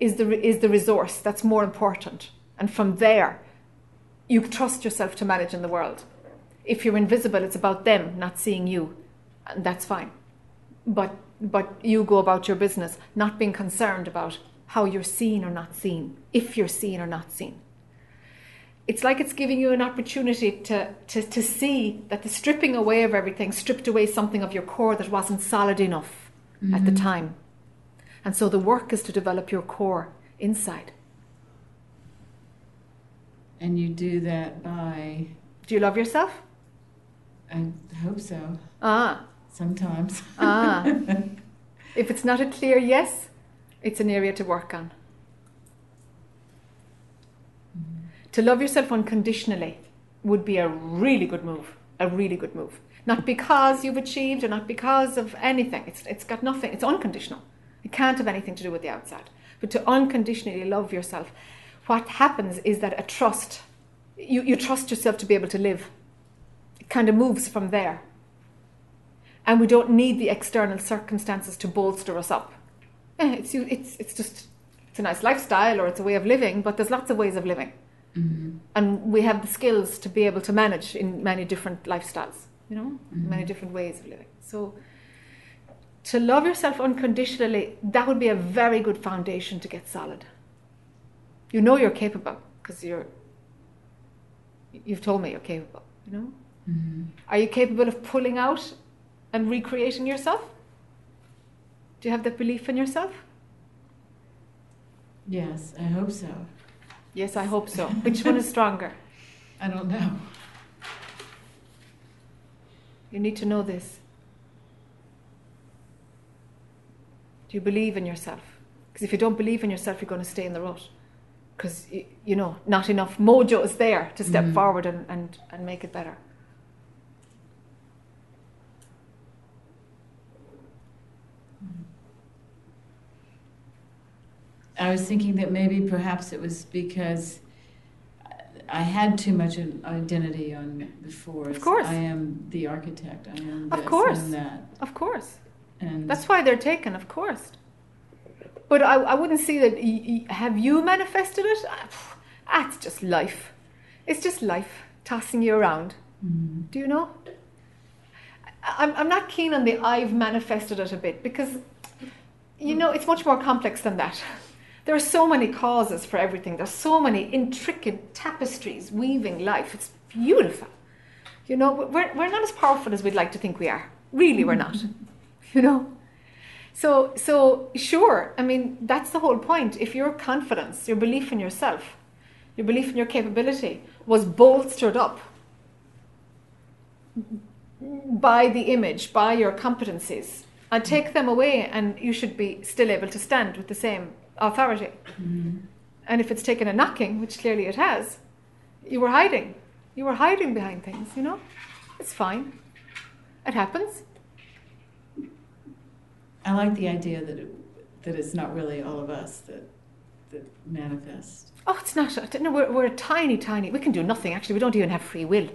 is the, is the resource that's more important. And from there, you trust yourself to manage in the world. If you're invisible, it's about them not seeing you, and that's fine. But but you go about your business, not being concerned about how you're seen or not seen, if you're seen or not seen. It's like it's giving you an opportunity to, to, to see that the stripping away of everything stripped away something of your core that wasn't solid enough at the time. And so the work is to develop your core inside. And you do that by, Do you love yourself? I hope so, Ah, sometimes. ah. if it's not a clear yes, it's an area to work on. To love yourself unconditionally would be a really good move. A really good move. Not because you've achieved or not because of anything. It's, it's got nothing. It's unconditional. It can't have anything to do with the outside. But to unconditionally love yourself, what happens is that a trust, you, you trust yourself to be able to live. It kind of moves from there. And we don't need the external circumstances to bolster us up. Eh, It's, it's, it's just it's a nice lifestyle or it's a way of living, but there's lots of ways of living. Mhm. And we have the skills to be able to manage in many different lifestyles, you know, many Mhm. different ways of living. So to love yourself unconditionally, that would be a very good foundation to get solid. You know you're capable because you're you've told me you're capable, you know? Mhm. Are you capable of pulling out and recreating yourself? Do you have that belief in yourself? Yes, I hope so. Yes, I hope so. Which one is stronger? I don't know. You need to know this. Do you believe in yourself? Because if you don't believe in yourself, you're going to stay in the rut. Because, you know, not enough mojo is there to step Mhm. forward and, and, and make it better. I was thinking that maybe perhaps it was because I had too much an identity on before. Of course. I am the architect. I am Of course. and that. Of course. And That's why they're taken, of course. But I, I wouldn't see that. Have you manifested it? Ah, That's just life. It's just life tossing you around. Mhm. Do you know? I'm, I'm not keen on the I've manifested it a bit because, you know, it's much more complex than that. There are so many causes for everything. There's so many intricate tapestries weaving life. It's beautiful. You know, we're, we're not as powerful as we'd like to think we are. Really, we're not. You know? So, so sure, I mean, that's the whole point. If your confidence, your belief in yourself, your belief in your capability was bolstered up by the image, by your competencies, and take them away, and you should be still able to stand with the same authority. Mhm. And if it's taken a knocking, which clearly it has, you were hiding. You were hiding behind things, you know? It's fine. It happens. I like the idea that it, that it's not really all of us that that manifest. Oh, it's not. No, we're, we're a tiny, tiny. We can do nothing, actually. We don't even have free will.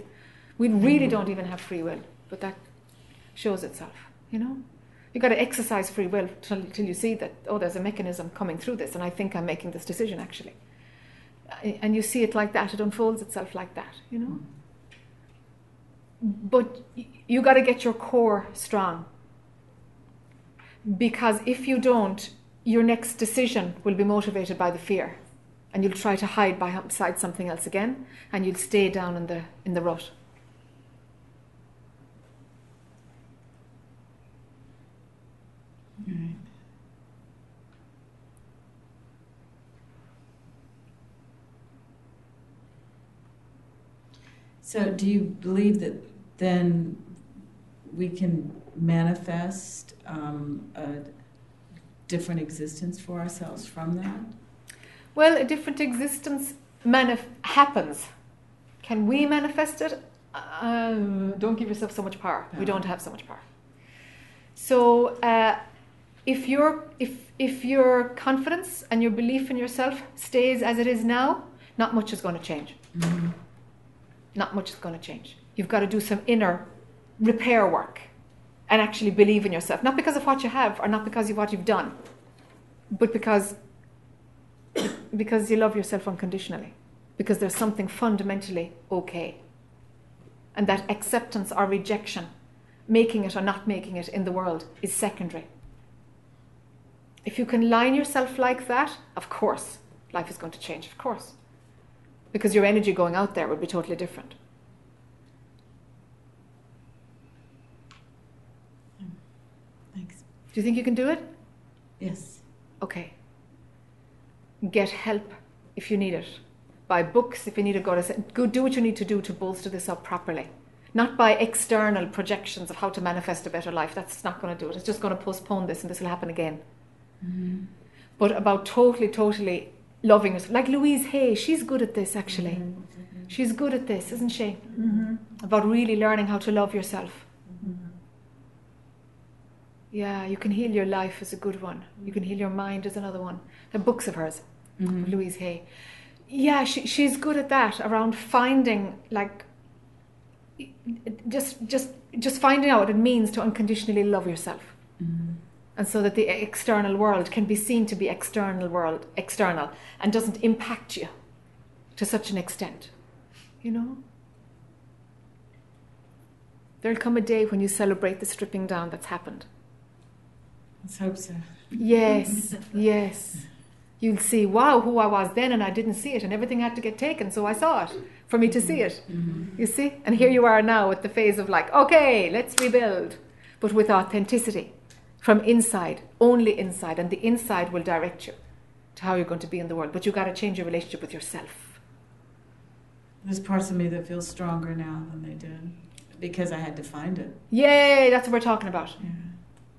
We really don't even have free will. But that shows itself, you know? You've got to exercise free will till, till you see that, oh, there's a mechanism coming through this, and I think I'm making this decision, actually. And you see it like that, it unfolds itself like that, you know? But y- you got to get your core strong. Because if you don't, your next decision will be motivated by the fear. And you'll try to hide beside something else again, and you'll stay down in the, in the rut. Right. So, do you believe that then we can manifest um, a different existence for ourselves from that? Well, a different existence manif- happens. Can we manifest it? Uh, don't give yourself so much power. We don't have so much power. So, uh, if your if if your confidence and your belief in yourself stays as it is now, not much is going to change. Mhm. Not much is going to change. You've got to do some inner repair work and actually believe in yourself, not because of what you have or not because of what you've done, but because because you love yourself unconditionally, because there's something fundamentally okay. And that acceptance or rejection, making it or not making it in the world, is secondary. If you can line yourself like that, of course, life is going to change, of course. Because your energy going out there would be totally different. Thanks. Do you think you can do it? Yes. Okay. Get help if you need it. Buy books if you need a goddess. go do what you need to do to bolster this up properly. Not by external projections of how to manifest a better life. That's not going to do it. It's just going to postpone this and this will happen again. Mhm. But about totally, totally loving yourself. Like Louise Hay, she's good at this actually. She's good at this, isn't she? Mm-hmm. About really learning how to love yourself. Yeah, you can heal your life is a good one. You can heal your mind is another one. The books of hers. Mhm. Louise Hay. Yeah, she, she's good at that around finding like just just just finding out what it means to unconditionally love yourself. Mhm. And so that the external world can be seen to be external world external and doesn't impact you. to such an extent. You know? There'll come a day when you celebrate the stripping down that's happened. Let's hope so. Yes, yes. You'll see, wow, who I was then, and I didn't see it, and everything had to get taken, so I saw it for me to see it. Mm-hmm. You see? And here you are now at the phase of like, okay, let's rebuild, but with authenticity from inside, only inside, and the inside will direct you to how you're going to be in the world. But you've got to change your relationship with yourself. There's parts of me that feel stronger now than they did because I had to find it. Yay, that's what we're talking about. Yeah.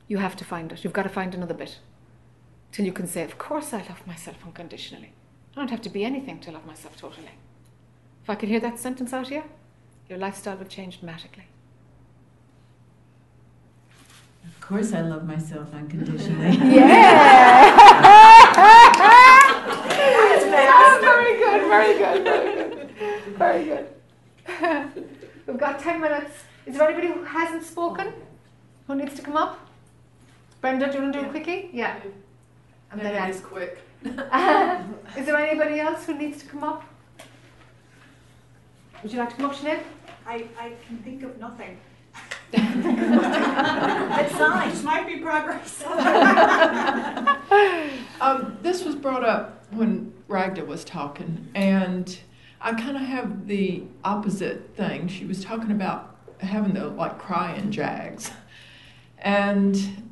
You have to find it. You've got to find another bit. Till you can say, Of course I love myself unconditionally. I don't have to be anything to love myself totally. If I could hear that sentence out here, your lifestyle would change dramatically. Of course, I love myself unconditionally. Yeah! very good, very good, very good. Very good. We've got 10 minutes. Is there anybody who hasn't spoken? Who needs to come up? Brenda, do you want to do it quickly? Yeah. And then it Anne. is quick. Is there anybody else who needs to come up? Would you like to come up, Sinead? I, I can think of nothing. It's nice. This might be progress. um, this was brought up when Ragda was talking, and I kind of have the opposite thing. She was talking about having the like crying jags, and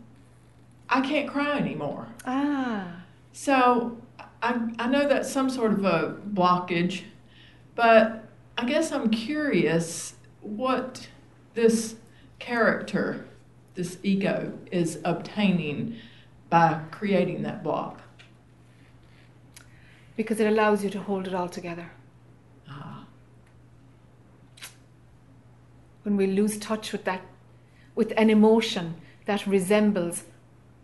I can't cry anymore. Ah. So I, I know that's some sort of a blockage, but I guess I'm curious what this character, this ego, is obtaining by creating that block. Because it allows you to hold it all together. Ah, When we lose touch with that, with an emotion that resembles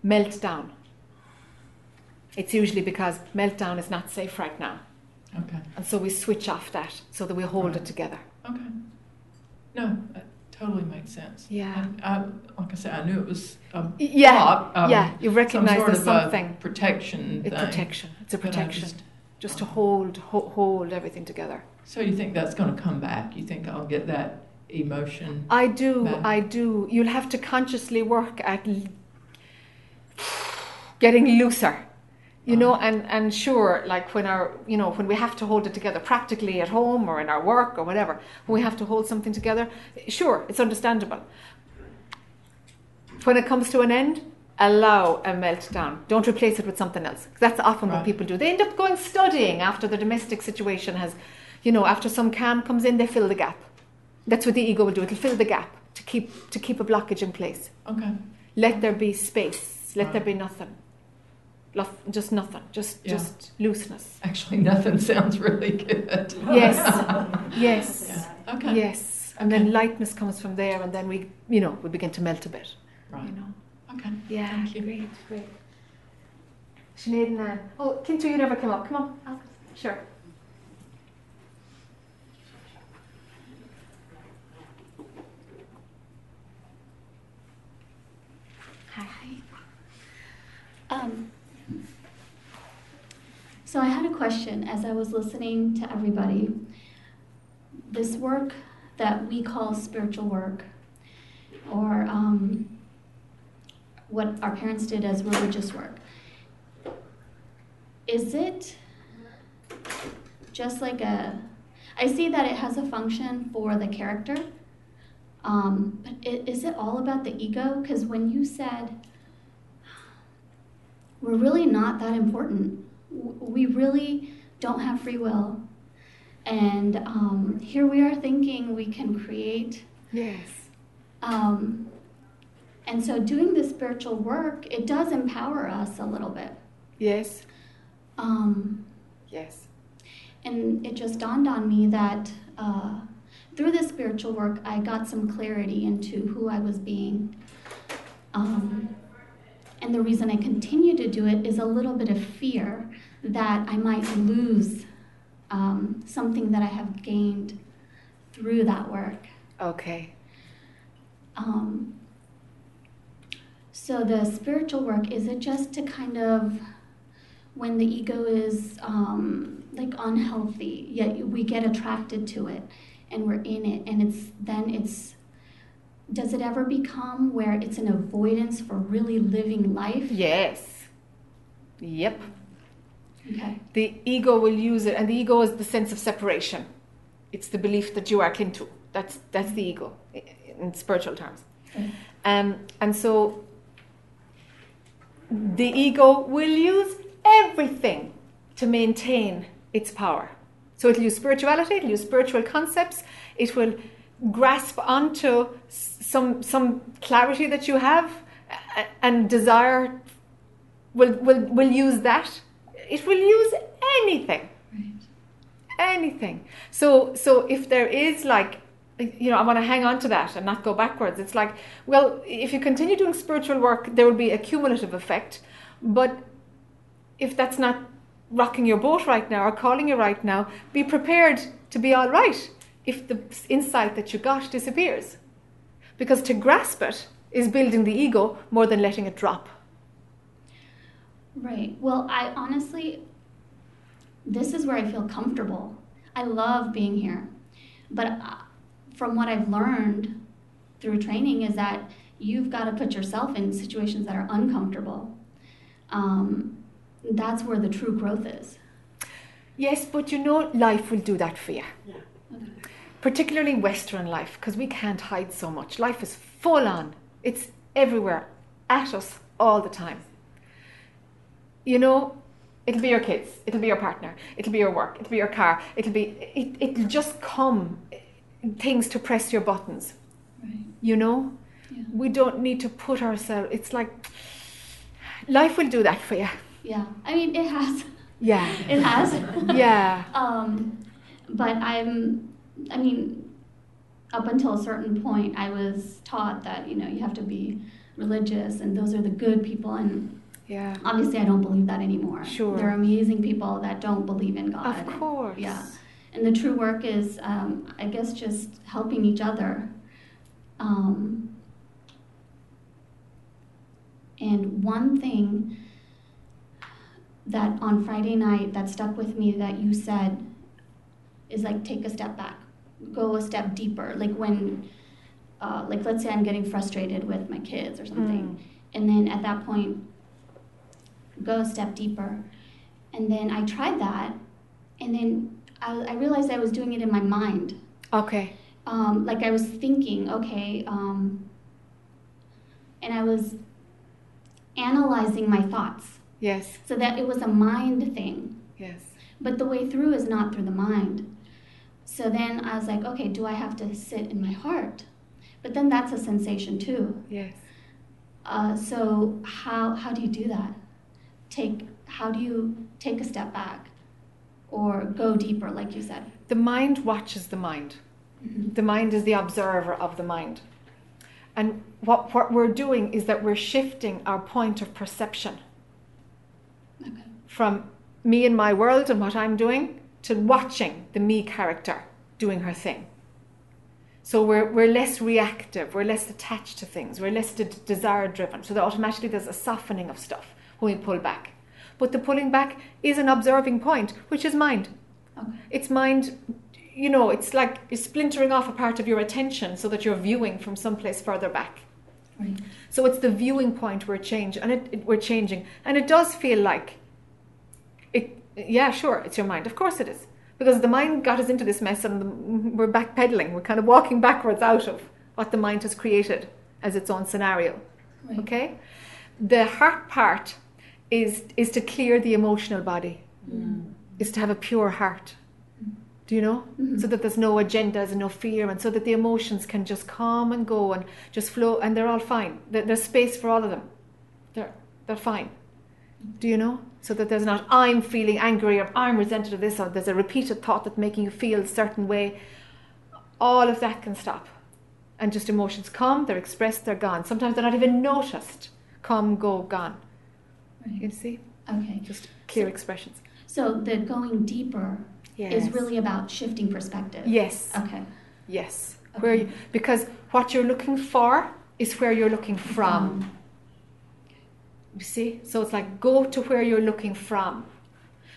meltdown, it's usually because meltdown is not safe right now. okay, And so we switch off that so that we hold it together. okay. No, totally makes sense. Yeah. And I, like I said, I knew it was a Yeah, block. um, yeah, you some recognize sort there's something. protection It's thing. protection. It's a protection. just- Just to hold, ho- hold everything together. so you think that's going to come back? You think I'll get that emotion? I do, Back. I do. You'll have to consciously work at l- getting looser. You know, and, and sure, like when our, you know, when we have to hold it together practically at home or in our work or whatever, when we have to hold something together, sure, it's understandable. When it comes to an end, allow a meltdown. Don't replace it with something else. That's often what people do. They end up going studying after the domestic situation has, you know, after some calm comes in, they fill the gap. That's what the ego will do. It'll fill the gap to keep to keep a blockage in place. Okay. Let there be space. Let there be nothing. Lof- Just nothing. Just Yeah. just looseness. Actually, nothing sounds really good. Yes. yes. Yeah. Okay. Yes. And then lightness comes from there, and then we, you know, we begin to melt a bit. Right. You know. Okay. Yeah. Thank you. Great. Great. Sinead and Anne. Oh, Kintu, you never came up. Come on. I'll- Sure. Hi. Um, so I had a question as I was listening to everybody. This work that we call spiritual work, or um, what our parents did as religious work, is it just like a? I see that it has a function for the character, um, but i- is it all about the ego? Because when you said we're really not that important, we really don't have free will, and um, here we are thinking we can create. Yes. Um, and so, doing this spiritual work, it does empower us a little bit. Yes. Um, Yes. and it just dawned on me that uh, through this spiritual work, I got some clarity into who I was being. Um, and the reason I continue to do it is a little bit of fear that I might lose um, something that I have gained through that work. Okay. Um, so the spiritual work is it just to kind of when the ego is um, like unhealthy, yet we get attracted to it and we're in it and it's then it's does it ever become where it's an avoidance for really living life? Yes. Yep. Okay. The ego will use it, and the ego is the sense of separation. It's the belief that you are Kintu. That's that's the ego in spiritual terms. Okay. Um, and so the ego will use everything to maintain its power. So it'll use spirituality, it'll use spiritual concepts, it will grasp onto some some clarity that you have and desire will will will use that. It will use anything. Anything. So so if there is like you know, I want to hang on to that and not go backwards. It's like, well, if you continue doing spiritual work, there will be a cumulative effect. But if that's not rocking your boat right now or calling you right now, be prepared to be all right if the insight that you got disappears. Because to grasp it is building the ego more than letting it drop. Right. Well, I honestly, this is where I feel comfortable. I love being here. But uh, from what I've learned through training is that you've got to put yourself in situations that are uncomfortable. Um, that's where the true growth is. Yes, but you know, life will do that for you. Particularly Western life, because we can't hide so much. Life is full on, it's everywhere, at us all the time. You know, it'll be your kids, it'll be your partner, it'll be your work, it'll be your car, it'll be, it, it'll just come things to press your buttons. Right. You know? Yeah. We don't need to put ourselves, it's like, life will do that for you. Yeah. I mean, it has. Yeah. It has. Yeah. Um, but I'm, I mean, up until a certain point, I was taught that, you know, you have to be religious and those are the good people. And Yeah. obviously, I don't believe that anymore. Sure. There are amazing people that don't believe in God. Of course. Yeah. And the true work is, um, I guess, just helping each other. Um, and one thing that on Friday night that stuck with me that you said is like take a step back, go a step deeper. Like when, uh, like let's say I'm getting frustrated with my kids or something, and then at that point, go a step deeper. And then I tried that, and then I, I realized I was doing it in my mind. Okay. Um, like I was thinking, okay, um, and I was analyzing my thoughts Yes. so that it was a mind thing. Yes. But the way through is not through the mind. So then I was like, okay, do I have to sit in my heart? But then that's a sensation too. Yes. Uh, so how how do you do that? Take how do you take a step back or go deeper, like you said? The mind watches the mind. The mind is the observer of the mind. And what, what we're doing is that we're shifting our point of perception Okay. from me and my world and what I'm doing to watching the me character doing her thing. So we're, we're less reactive, we're less attached to things, we're less de- desire driven. So that automatically there's a softening of stuff when we pull back. But the pulling back is an observing point, which is mind. Okay. It's mind, you know, it's like you're splintering off a part of your attention so that you're viewing from someplace further back. Right. So it's the viewing point we're changing, and it, it, we're changing, and it does feel like. Yeah, sure, it's your mind. Of course it is, because the mind got us into this mess, and the, we're backpedaling. We're kind of walking backwards out of what the mind has created as its own scenario. Right. Okay, the heart part is is to clear the emotional body, mm. is to have a pure heart. Mm. Do you know? Mm-hmm. So that there's no agendas and no fear, and so that the emotions can just come and go and just flow, and they're all fine. There's space for all of them. They're they're fine. Do you know? So that there's not I'm feeling angry or I'm resented of this or there's a repeated thought that's making you feel a certain way. All of that can stop. And just emotions come, they're expressed, they're gone. Sometimes they're not even noticed. Come, go, gone. You see? Okay. Just clear expressions. So the going deeper Yes. is really about shifting perspective. Yes. Okay. Yes. Where you, because what you're looking for is where you're looking from. Um, You see? So it's like go to where you're looking from.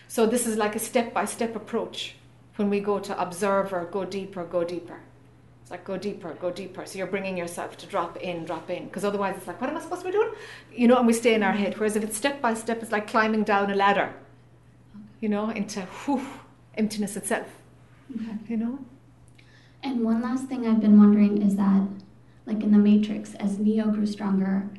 So this is like a step by step approach when we go to observe or go deeper, go deeper. It's like go deeper, go deeper. So you're bringing yourself to drop in, drop in. Because otherwise it's like, what am I supposed to be doing? You know, and we stay in our head. Whereas if it's step by step, it's like climbing down a ladder, you know, into whew, emptiness itself, Okay. you know? And one last thing I've been wondering is that, like in the Matrix, as Neo grew stronger,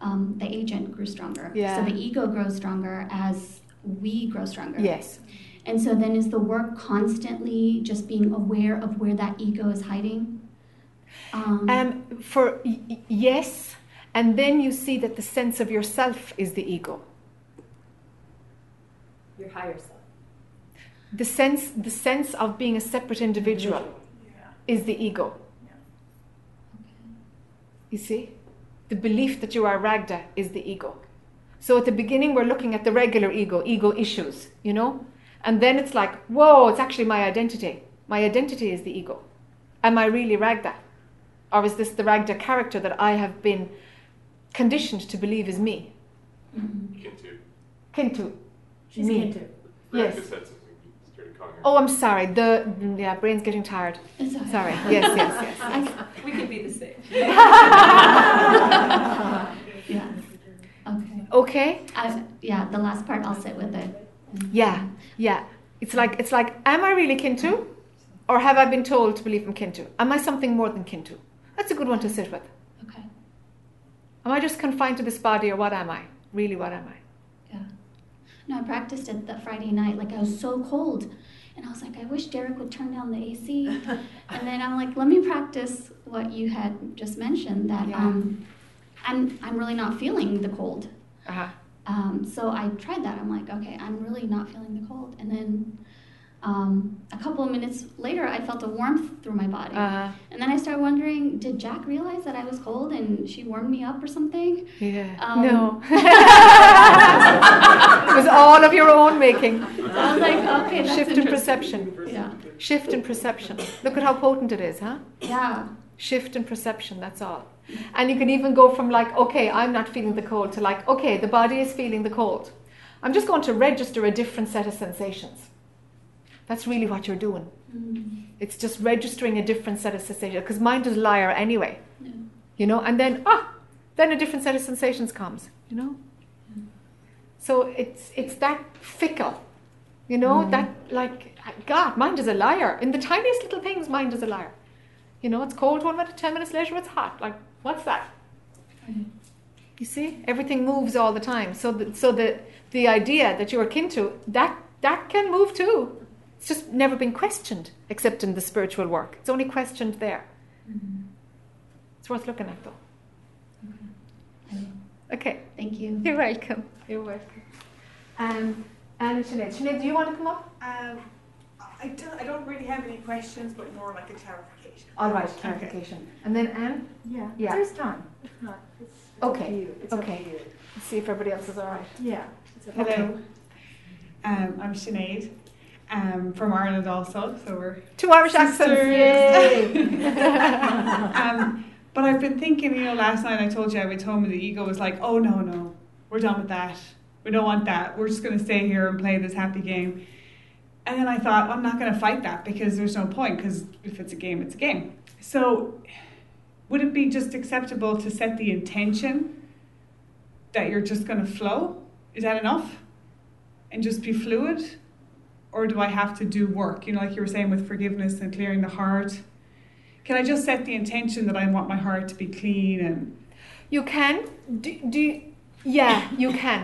um, the agent grew stronger. Yeah. So the ego grows stronger as we grow stronger. Yes. And so then is the work constantly just being aware of where that ego is hiding? Um, Um, for y- y- yes, and then you see that the sense of yourself is the ego. Your higher self. The sense, the sense of being a separate individual is the ego. You see, the belief that you are Ragda is the ego. So at the beginning, we're looking at the regular ego, ego issues, you know, and then it's like, whoa, it's actually my identity. My identity is the ego. Am I really Ragda, or is this the Ragda character that I have been conditioned to believe is me? Mm-hmm. Kintu. Kintu. She's me. Kintu. Yes. Oh, I'm sorry. The yeah, brain's getting tired. It's okay. Sorry. Yes, yes, yes. I- We could be the same. yeah. Okay. Okay. I, yeah, the last part I'll sit with it. Yeah, yeah. It's like it's like, am I really Kintu, or have I been told to believe I'm Kintu? Am I something more than Kintu? That's a good one to sit with. Okay. Am I just confined to this body, or what am I? Really, what am I? Yeah. No, I practiced it that Friday night. Like I was so cold. And I was like, I wish Derek would turn down the AC. and then I'm like, let me practice what you had just mentioned that Yeah. um, I'm, I'm really not feeling the cold. Uh-huh. Um, so I tried that. I'm like, okay, I'm really not feeling the cold. And then um, a couple of minutes later, I felt a warmth through my body. Uh-huh. And then I started wondering, did Jac realize that I was cold and she warmed me up or something? Yeah. Um, no. it was all of your own making. I was like, okay, that's Shift in perception. Yeah. Shift in perception. Look at how potent it is, huh? Yeah. Shift in perception, that's all. And you can even go from like, okay, I'm not feeling the cold to like, okay, the body is feeling the cold. I'm just going to register a different set of sensations. That's really what you're doing. Mm. It's just registering a different set of sensations because mind is a liar anyway. Yeah. You know, and then ah, then a different set of sensations comes. You know. So it's it's that fickle. You know that like God, mind is a liar. In the tiniest little things, mind is a liar. You know, it's cold one minute, ten minutes later, it's hot. Like what's that? You see, everything moves all the time. So the, so the the idea that you are Kintu that that can move too. It's just never been questioned except in the spiritual work. It's only questioned there. It's worth looking at though. Okay. Thank you. You're welcome. You're welcome. Um, and Sinead. Sinead, do you want to come up? Um, I don't, I don't really have any questions, but more like a clarification. All right, clarification. And then Anne? Yeah. Yeah. There's time. If not, it's, it's Okay, you. It's okay. you. Let's see if everybody else is all right. Yeah. It's Okay. you. Um, I'm Sinead, um, from Ireland also, so we're Two Irish accents. Um, but I've been thinking, you know, last night I told you I went home and the ego was like, oh no, no, we're done with that. We don't want that. We're just going to stay here and play this happy game. And then I thought, I'm not going to fight that because there's no point, because if it's a game, it's a game. So would it be just acceptable to set the intention that you're just going to flow? Is that enough? And just be fluid? Or do I have to do work? You know, like you were saying with forgiveness and clearing the heart. Can I just set the intention that I want my heart to be clean and You can. Do, do yeah, you can.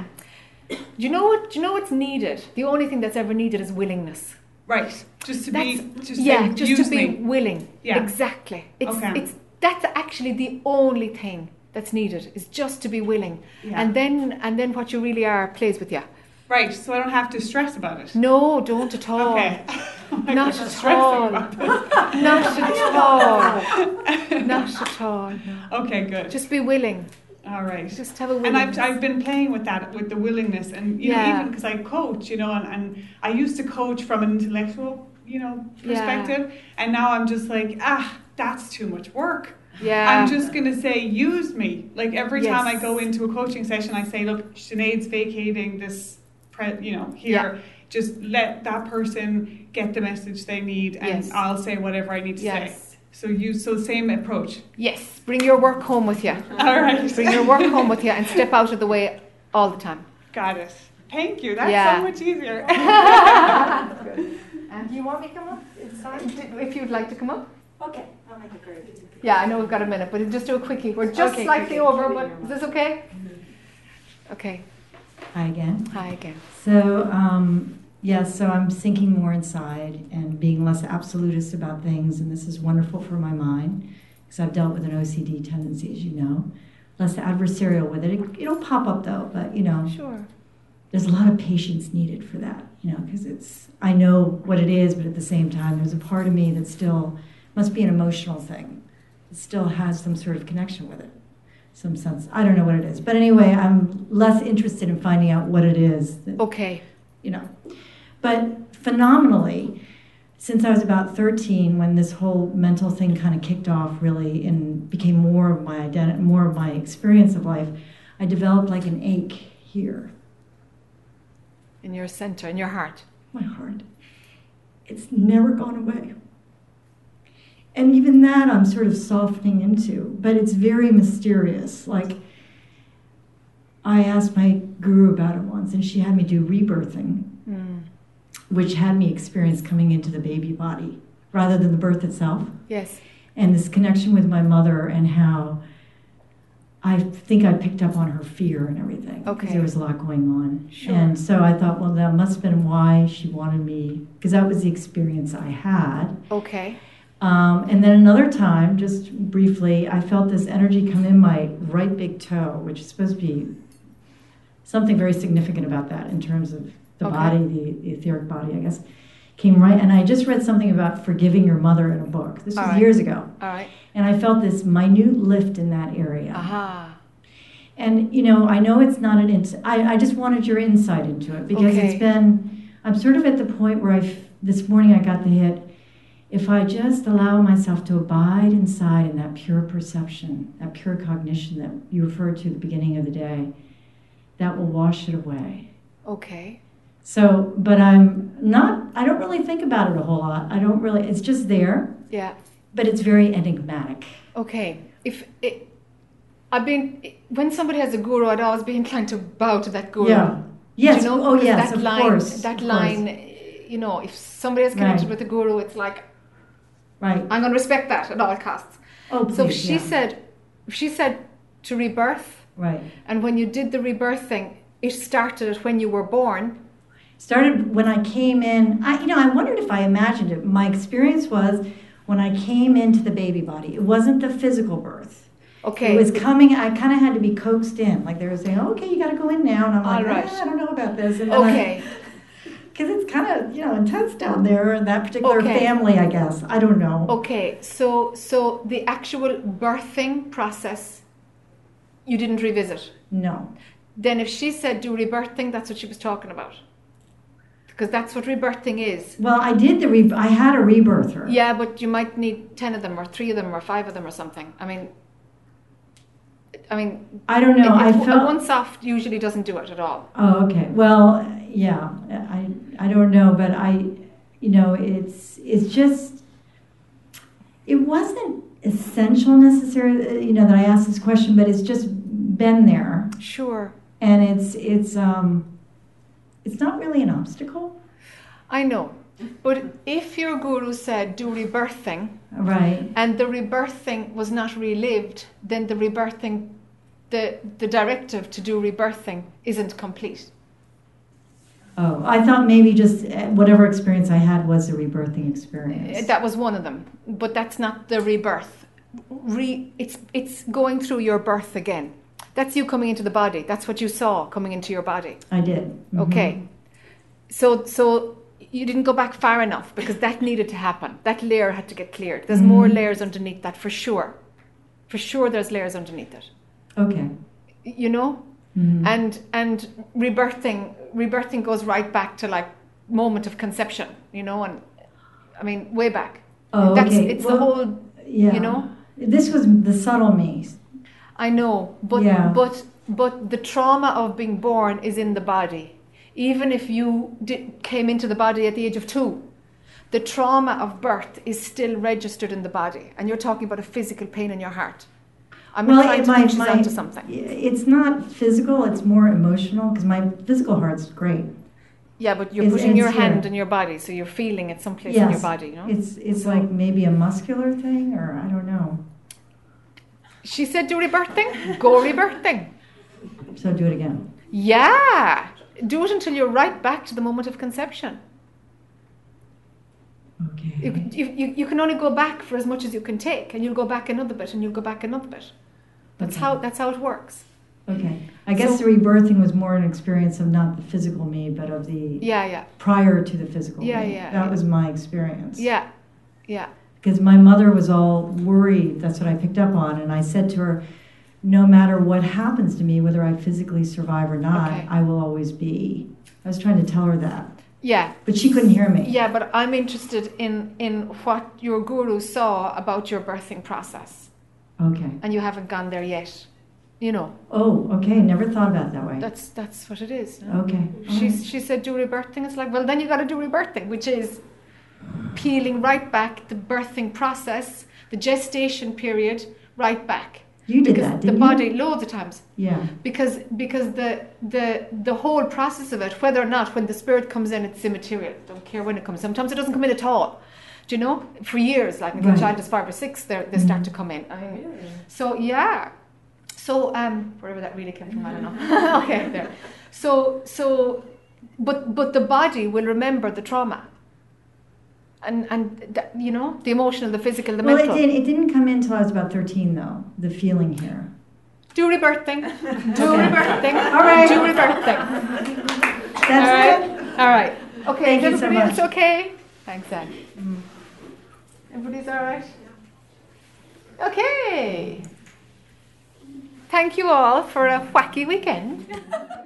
Do you know what? Do you know what's needed? The only thing that's ever needed is willingness. right? Just to That's, be, just yeah, just to be me. willing. Yeah. Exactly. It's Okay. it's that's actually the only thing that's needed is just to be willing, Yeah. and then and then what you really are plays with you. Right, so I don't have to stress about it. No, don't at all. Okay. Not I'm at all. Not at all. Not at all. Okay, good. Just be willing. All right. Just have a And. I've, I've been playing with that, with the willingness, and you know, even because I coach, you know, and, and I used to coach from an intellectual, you know, Yeah. perspective, and now I'm just like, ah, that's too much work. Yeah. I'm just gonna say, use me. Like every time I go into a coaching session, I say, look, Sinead's vacating this, pre- you know, here. just let that person get the message they need, and Yes. I'll say whatever I need to say. So you so same approach. Yes. Bring your work home with you. All right. Bring your work home with you and step out of the way all the time. Got it. Thank you. That's Yeah. so much easier. And do you want me to come up? It's time. If you'd like to come up. Okay, I'll make it very Yeah, I know we've got a minute, but just do a quickie. We're just Okay, slightly quickie. over, but is this okay? Okay. Hi again. Hi again. So, um, yes, so I'm sinking more inside and being less absolutist about things, and this is wonderful for my mind because I've dealt with an OCD tendency, as you know. Less adversarial with it. it. It'll pop up though, but you know, Sure. there's a lot of patience needed for that, you know, because it's, I know what it is, but at the same time, there's a part of me that still must be an emotional thing. It still has some sort of connection with it, some sense. I don't know what it is. But anyway, I'm less interested in finding out what it is. That, Okay. You know. But phenomenally, since I was about 13, when this whole mental thing kind of kicked off really and became more of my identity, more of my experience of life, I developed like an ache here. In your center, in your heart. My heart. It's never gone away. And even that I'm sort of softening into, but it's very mysterious. Like, I asked my guru about it once, and she had me do rebirthing, Mm. which had me experience coming into the baby body rather than the birth itself. Yes. And this connection with my mother and how I think I picked up on her fear and everything. Because Okay. there was a lot going on. Sure. And so I thought, well, that must have been why she wanted me, because that was the experience I had. Okay. Um, and then another time, just briefly, I felt this energy come in my right big toe, which is supposed to be something very significant about that in terms of the Okay. body, the, the etheric body, I guess. Came right, and I just read something about forgiving your mother in a book. This was right. years ago. All right. And I felt this minute lift in that area. Aha. And you know, I know it's not an ins. I, I just wanted your insight into it because Okay. it's been. I'm sort of at the point where I. This morning I got the hit. If I just allow myself to abide inside in that pure perception, that pure cognition that you referred to at the beginning of the day, that will wash it away. Okay. So, but I'm not. I don't really think about it a whole lot. I don't really. It's just there, Yeah. but it's very enigmatic. Okay. If it, I've been when somebody has a guru, I'd always be inclined to bow to that guru. Yeah. Yes. You know? Oh, Because yes, That of line, course, That of line. You know, if somebody is connected Right. with a guru, it's like Right. I'm going to respect that at all costs. Oh, so she yeah. said, she said to rebirth, Right. and when you did the rebirth thing, it started at when you were born. started when I came in. I, you know, I wondered if I imagined it. My experience was when I came into the baby body. It wasn't the physical birth. Okay. It was coming. I kind of had to be coaxed in. Like they were saying, "Okay, you got to go in now," and I'm like, All right. "Ah, "I don't know about this." And Okay. Because it's kind of you know intense down there in that particular Okay. family. I guess I don't know. Okay, so so the actual birthing process, you didn't revisit. No. Then if she said do rebirthing, that's what she was talking about. Because that's what rebirthing is. Well, I did the. Re- I had a rebirther. Yeah, but you might need ten of them, or three of them, or five of them, or something. I mean, I mean. I don't know. it- I felt- a one soft usually doesn't do it at all. Oh, okay. Well, yeah. I I don't know, but I, you know, it's it's just it wasn't essential necessarily. You know that I asked this question, but it's just been there, Sure. and it's it's um it's not really an obstacle, I know. But if your guru said do rebirthing, right? and the rebirthing was not relived, then the rebirthing, the, the directive to do rebirthing isn't complete. Oh, I thought maybe just uh, whatever experience I had was a rebirthing experience. That was one of them, but that's not the rebirth. Re, it's, it's going through your birth again. That's you coming into the body. That's what you saw coming into your body. I did. Mhm. Okay. So, so you didn't go back far enough because that needed to happen. That layer had to get cleared. There's more Mhm. layers underneath that for sure. For sure, there's layers underneath it. Okay. You know, Mhm. and and rebirthing rebirthing goes right back to like moment of conception. You know, and I mean way back. Oh, That's okay. it's Well, the whole. Yeah. You know. This was the subtle me. I know, but Yeah. but but the trauma of being born is in the body. even if you did, came into the body at the age of two, the trauma of birth is still registered in the body, and you're talking about a physical pain in your heart. I'm well, trying it- to my, she's my, onto something. It's not physical, it's more emotional because my physical heart's great. Yeah, but you're It's- putting it's your here. hand in your body, so you're feeling it someplace in your body. You know. It's it's like maybe a muscular thing or I don't know. She said, "Do rebirthing, go rebirthing." So do it again. Yeah, do it until you're right back to the moment of conception. Okay. You, you, you, you can only go back for as much as you can take, and you'll go back another bit, and you'll go back another bit. That's Okay. how that's how it works. Okay. I guess So- the rebirthing was more an experience of not the physical me, but of the Yeah, yeah, prior to the physical Yeah, me. yeah, That yeah. was my experience. yeah, yeah. Because my mother was all worried. That's what I picked up on. And I said to her, no matter what happens to me, whether I physically survive or not, Okay. I will always be. I was trying to tell her that. Yeah. But she couldn't hear me. Yeah, but I'm interested in in what your guru saw about your birthing process, Okay. and you haven't gone there yet. You know, Oh, okay. Never thought about it that way. that's that's what it is. no? Okay. She she said do rebirthing. It's like well then you got to do rebirthing, which is peeling right back the birthing process, the gestation period, right back. You did because that, the you? body loads of times. Yeah. because because the the the whole process of it, whether or not when the spirit comes in, it's immaterial. Don't care when it comes. Sometimes it doesn't come in at all. Do you know? For years, like until Right. a child is five or six, they they start to come in. I mean, so yeah. So um, wherever that really came from, I don't know. okay, there. So so, but but the body will remember the trauma. And and that, you know the emotional, the physical, the well, it, mental. did, it didn't come in until I was about 13, though, the feeling here. Do rebirthing. Do Okay. rebirthing. All right. Do rebirthing. That's All right. good. All right. Okay. Thank you so much. else okay? Thanks, Anne. Everybody's all right? Okay. Thank you all for a wacky weekend.